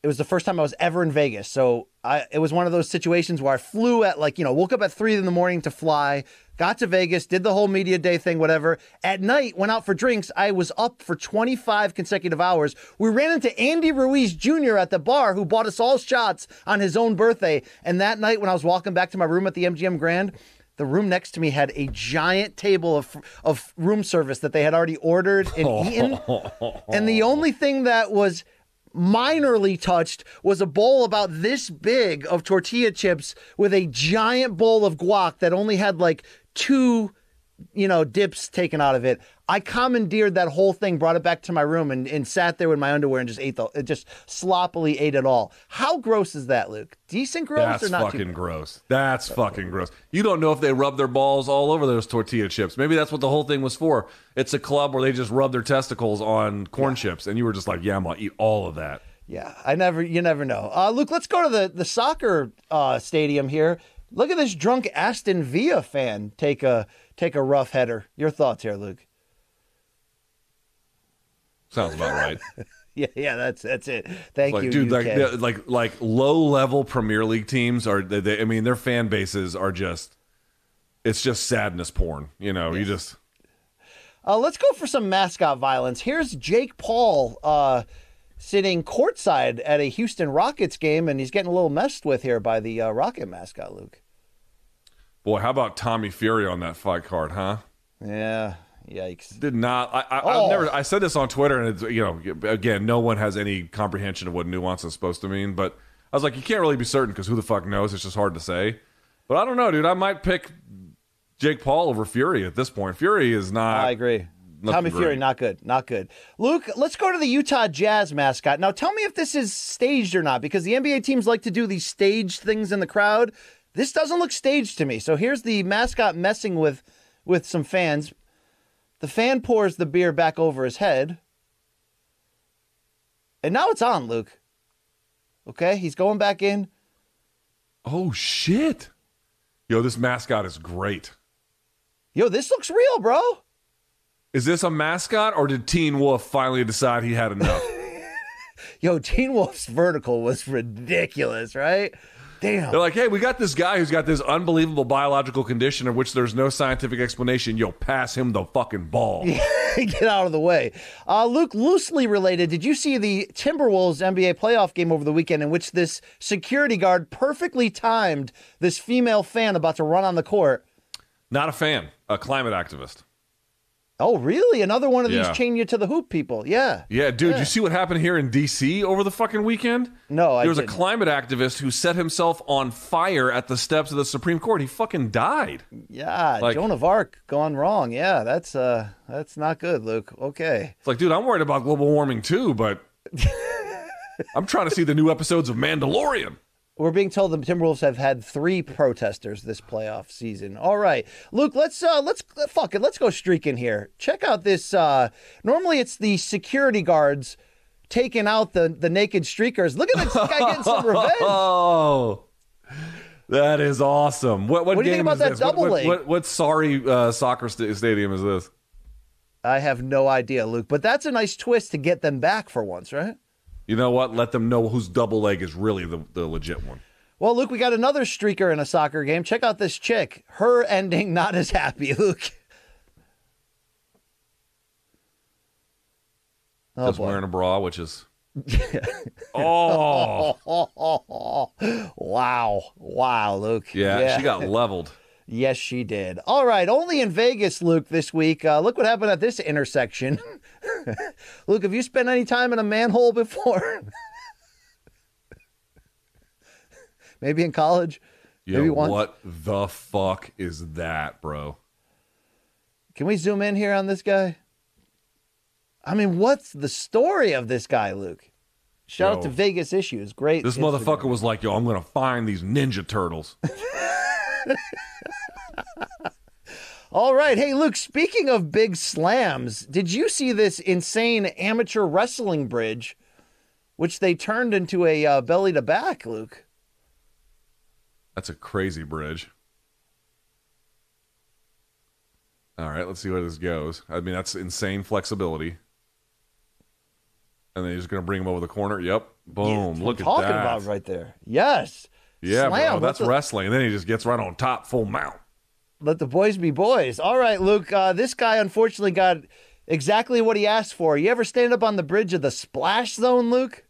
it was the first time I was ever in Vegas. So I, it was one of those situations where I flew at like, you know, woke up at three in the morning to fly, got to Vegas, did the whole media day thing, whatever. At night, went out for drinks. I was up for 25 consecutive hours. We ran into Andy Ruiz Jr. at the bar who bought us all shots on his own birthday. And that night, when I was walking back to my room at the MGM Grand, the room next to me had a giant table of of room service that they had already ordered and eaten. And the only thing that was minorly touched was a bowl about this big of tortilla chips with a giant bowl of guac that only had like two you know dips taken out of it i commandeered that whole thing brought it back to my room and, and sat there in my underwear and just ate the just sloppily ate it all how gross is that luke decent gross That's or not That's fucking gross. That's fucking gross. You don't know if they rub their balls all over those tortilla chips. Maybe that's what the whole thing was for. It's a club where they just rub their testicles on corn chips, and you were just like, "Yeah, I'm gonna eat all of that." Yeah, I never. You never know. Uh, Luke, let's go to the the soccer uh, stadium here. Look at this drunk Aston Villa fan take a take a rough header. Your thoughts here, Luke? Sounds about right. Yeah, yeah, that's that's it. Thank like, you, dude. Like, UK. the- like, like low level Premier League teams are. They, they, I mean, their fan bases are just. It's just sadness porn. You know, you just. Uh, let's go for some mascot violence. Here's Jake Paul uh, sitting courtside at a Houston Rockets game, and he's getting a little messed with here by the uh, Rocket mascot, Luke. Boy, how about Tommy Fury on that fight card, huh? Yeah, yikes. Did not. I, I, Oh. I've never. I said this on Twitter, and it's you know, again, no one has any comprehension of what nuance is supposed to mean. But I was like, you can't really be certain because who the fuck knows? It's just hard to say. But I don't know, dude. I might pick Jake Paul over Fury at this point. Fury is not. I agree. Tommy Fury, great. not good, not good. Luke, let's go to the Utah Jazz mascot. Now, tell me if this is staged or not, because the NBA teams like to do these staged things in the crowd. This doesn't look staged to me. So here's the mascot messing with with some fans. The fan pours the beer back over his head. And now it's on, Luke. Okay, he's going back in. Oh shit. Yo, this mascot is great. Yo, this looks real, bro. Is this a mascot or did Teen Wolf finally decide he had enough? Yo, Teen Wolf's vertical was ridiculous, right? Damn. They're like, hey, we got this guy who's got this unbelievable biological condition of which there's no scientific explanation. You'll pass him the fucking ball. Get out of the way. Uh, Luke, loosely related, did you see the Timberwolves NBA playoff game over the weekend in which this security guard perfectly timed this female fan about to run on the court? Not a fan. A climate activist. Oh, really? Another one of Yeah. these chain you to the hoop people. Yeah. Yeah, dude, Yeah. you see what happened here in D.C. over the fucking weekend? No, I There was a didn't. climate activist who set himself on fire at the steps of the Supreme Court. He fucking died. Yeah, Like- Joan of Arc gone wrong. Yeah, that's uh that's not good, Luke. Okay. It's like, dude, I'm worried about global warming too, but I'm trying to see the new episodes of Mandalorian. We're being told the Timberwolves have had three protesters this playoff season. All right, Luke, let's uh let's fuck it, let's go streaking here. Check out this. uh Normally it's the security guards taking out the the naked streakers. Look at this guy getting some revenge. Oh, that is awesome. What what, What do you game think about that this? What- double what, leg? What, what sorry uh, soccer sta- stadium is this? I have no idea, Luke, but that's a nice twist to get them back for once, right? You know what? Let them know whose double leg is really the, the legit one. Well, Luke, we got another streaker in a soccer game. Check out this chick. Her ending not as happy, Luke. Oh, Just boy. wearing a bra, which is oh wow. Wow, Luke. yeah, she got leveled. Yes, she did. All right, only in Vegas, Luke, this week. Uh, look what happened at this intersection. Luke, have you spent any time in a manhole before? Maybe in college? Yo, Maybe once? what the fuck is that, bro? Can we zoom in here on this guy? I mean, what's the story of this guy, Luke? Shout out to Vegas Issues. Great. This Instagram. motherfucker was like, "Yo, I'm gonna find these Ninja Turtles." All right. Hey, Luke, speaking of big slams, did you see this insane amateur wrestling bridge, which they turned into a uh, belly to back, Luke? That's a crazy bridge. All right, let's see where this goes. I mean, that's insane flexibility. And then you're just gonna bring him over the corner. Yep. Boom. Look at talking about right there. Yes. Yeah, Slam. bro. That's the- wrestling. And then he just gets right on top, full mount. Let the boys be boys. All right, Luke. Uh, this guy unfortunately got exactly what he asked for. You ever stand up on the bridge of the splash zone, Luke?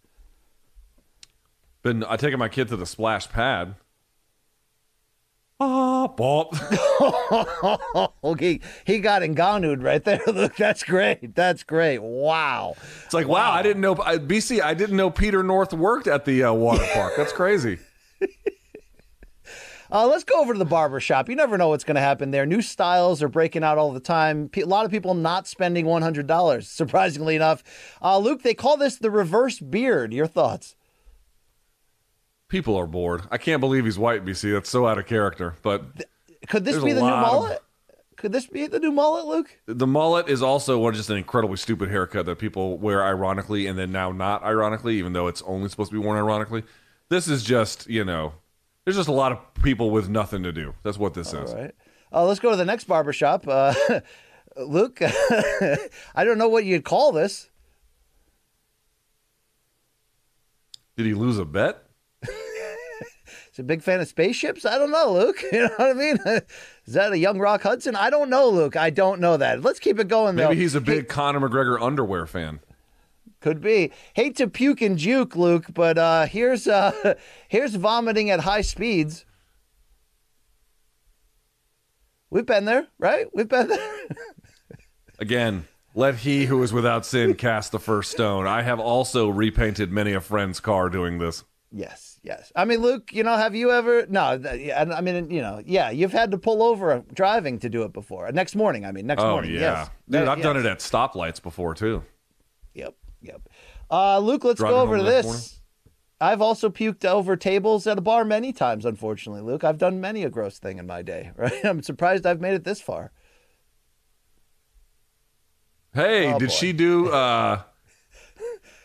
Been I taking my kid to the splash pad. Ah, bop. okay, he got Ngannou'd right there, Luke. That's great. That's great. Wow. It's like, wow, I didn't know I, BC. I didn't know Peter North worked at the uh, water park. That's crazy. Uh, let's go over to the barber shop. You never know what's going to happen there. New styles are breaking out all the time. A lot of people not spending $100, surprisingly enough. Uh, Luke, they call this the reverse beard. Your thoughts? People are bored. I can't believe he's white, BC. That's so out of character. But Could this be the new lot of- mullet? Could this be the new mullet, Luke? the mullet is also just an incredibly stupid haircut that people wear ironically and then now not ironically, even though it's only supposed to be worn ironically. This is just, you know, there's just a lot of people with nothing to do. That's what this is. All right. Uh, let's go to the next barber shop. Uh, Luke, I don't know what you'd call this. Did he lose a bet? Is he a big fan of spaceships? I don't know, Luke. You know what I mean? Is that a young Rock Hudson? I don't know, Luke. I don't know that. Let's keep it going, though. Maybe he's a big Conor McGregor underwear fan. Could be. Hate to puke and juke, Luke, but uh, here's uh, here's vomiting at high speeds. We've been there, right? We've been there. Again, let he who is without sin cast the first stone. I have also repainted many a friend's car doing this. yes, yes. I mean, Luke, you know, have you ever? No, yeah, I mean, you know, yeah, you've had to pull over driving to do it before. Next morning, I mean, next oh morning. yeah, yes. dude, I've done it at stoplights before too. Yep, yep. Uh, Luke, let's Driving go over to the this. I've also puked over tables at a bar many times, unfortunately, Luke. I've done many a gross thing in my day, right? I'm surprised I've made it this far. Hey, Oh, did boy. she do? uh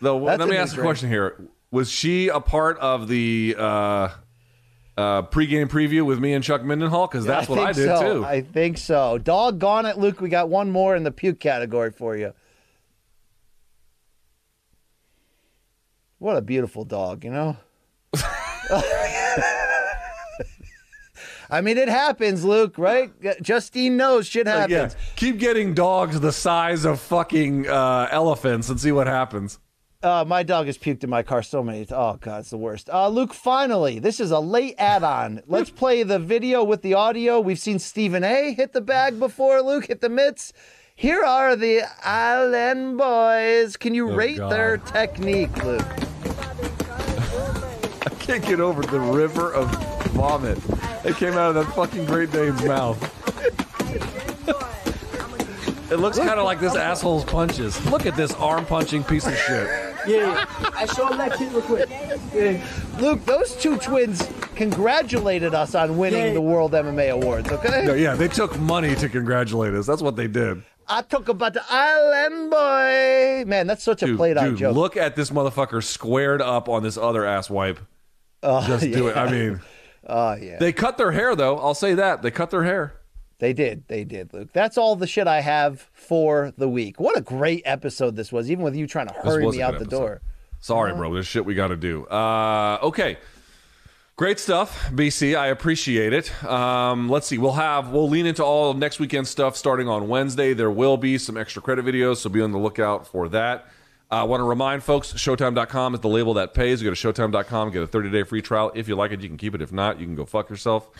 That's let me ask a question here. Was she a part of the uh, uh, pregame preview with me and Chuck Mindenhall? Because that's what I did so. too. I think so. Doggone it, Luke. We got one more in the puke category for you. What a beautiful dog, you know? I mean, it happens, Luke, right? Justine knows shit Uh, happens. yeah. Keep getting dogs the size of fucking uh, elephants and see what happens. Uh, my dog has puked in my car so many. Times. Oh god, it's the worst. Uh, Luke, finally, this is a late add-on. Let's play the video with the audio. We've seen Stephen A. hit the bag before. Luke hit the mitts. Here are the Island Boys. Can you Oh, rate God. their technique, Luke? I can't get over the river of vomit that came out of that fucking Great Dane's mouth. it looks kind of like this asshole's punches. Look at this arm punching piece of shit. Yeah, I saw that kid real quick. Yeah. Luke, those two twins congratulated us on winning Yeah. the World MMA Awards. Okay. No, yeah, they took money to congratulate us. That's what they did. I talk about the Island Boy. Man, that's such a played out dude, joke. look at this motherfucker squared up on this other ass wipe. Oh, Just do it. I mean, Oh yeah. they cut their hair though. I'll say that they cut their hair. They did. They did, Luke. That's all the shit I have for the week. What a great episode this was, even with you trying to hurry me out the episode. door. Sorry, bro. There's shit we got to do. Uh, okay. Great stuff, BC. I appreciate it. Um, let's see. We'll have we'll lean into all next weekend stuff starting on Wednesday. There will be some extra credit videos, so be on the lookout for that. I want to remind folks, Showtime.com is the label that pays. You go to Showtime.com, get a 30 day free trial. If you like it, you can keep it. If not, you can go fuck yourself.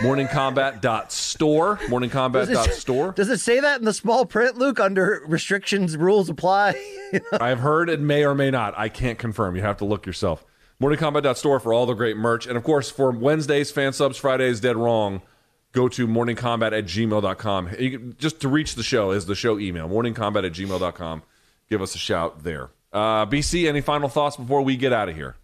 Morningkombat.store. Morningkombat.store. Does it say that in the small print, Luke? Under restrictions, rules apply. I've heard it may or may not. I can't confirm. You have to look yourself. MorningKombat.store for all the great merch. And of course, for Wednesdays, fan subs, Fridays, dead wrong, go to morningkombat at gmail.com. Can, just to reach the show is the show email, morningkombat at gmail.com. Give us a shout there. Uh, BC, any final thoughts before we get out of here?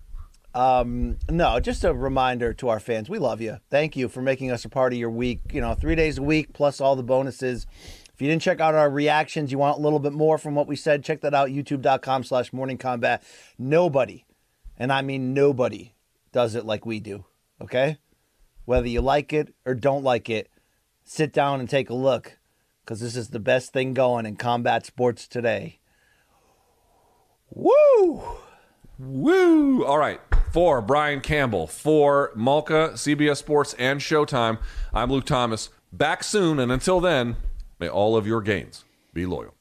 Um, no, just a reminder to our fans. We love you. Thank you for making us a part of your week. You know, three days a week plus all the bonuses. If you didn't check out our reactions, you want a little bit more from what we said, check that out. YouTube.com slash morning kombat. Nobody, and I mean nobody, does it like we do. Okay? Whether you like it or don't like it, sit down and take a look. Because this is the best thing going in combat sports today. Woo! Woo! All right. For Brian Campbell, for Malka, CBS Sports, and Showtime, I'm Luke Thomas. Back soon, and until then, may all of your gains be loyal.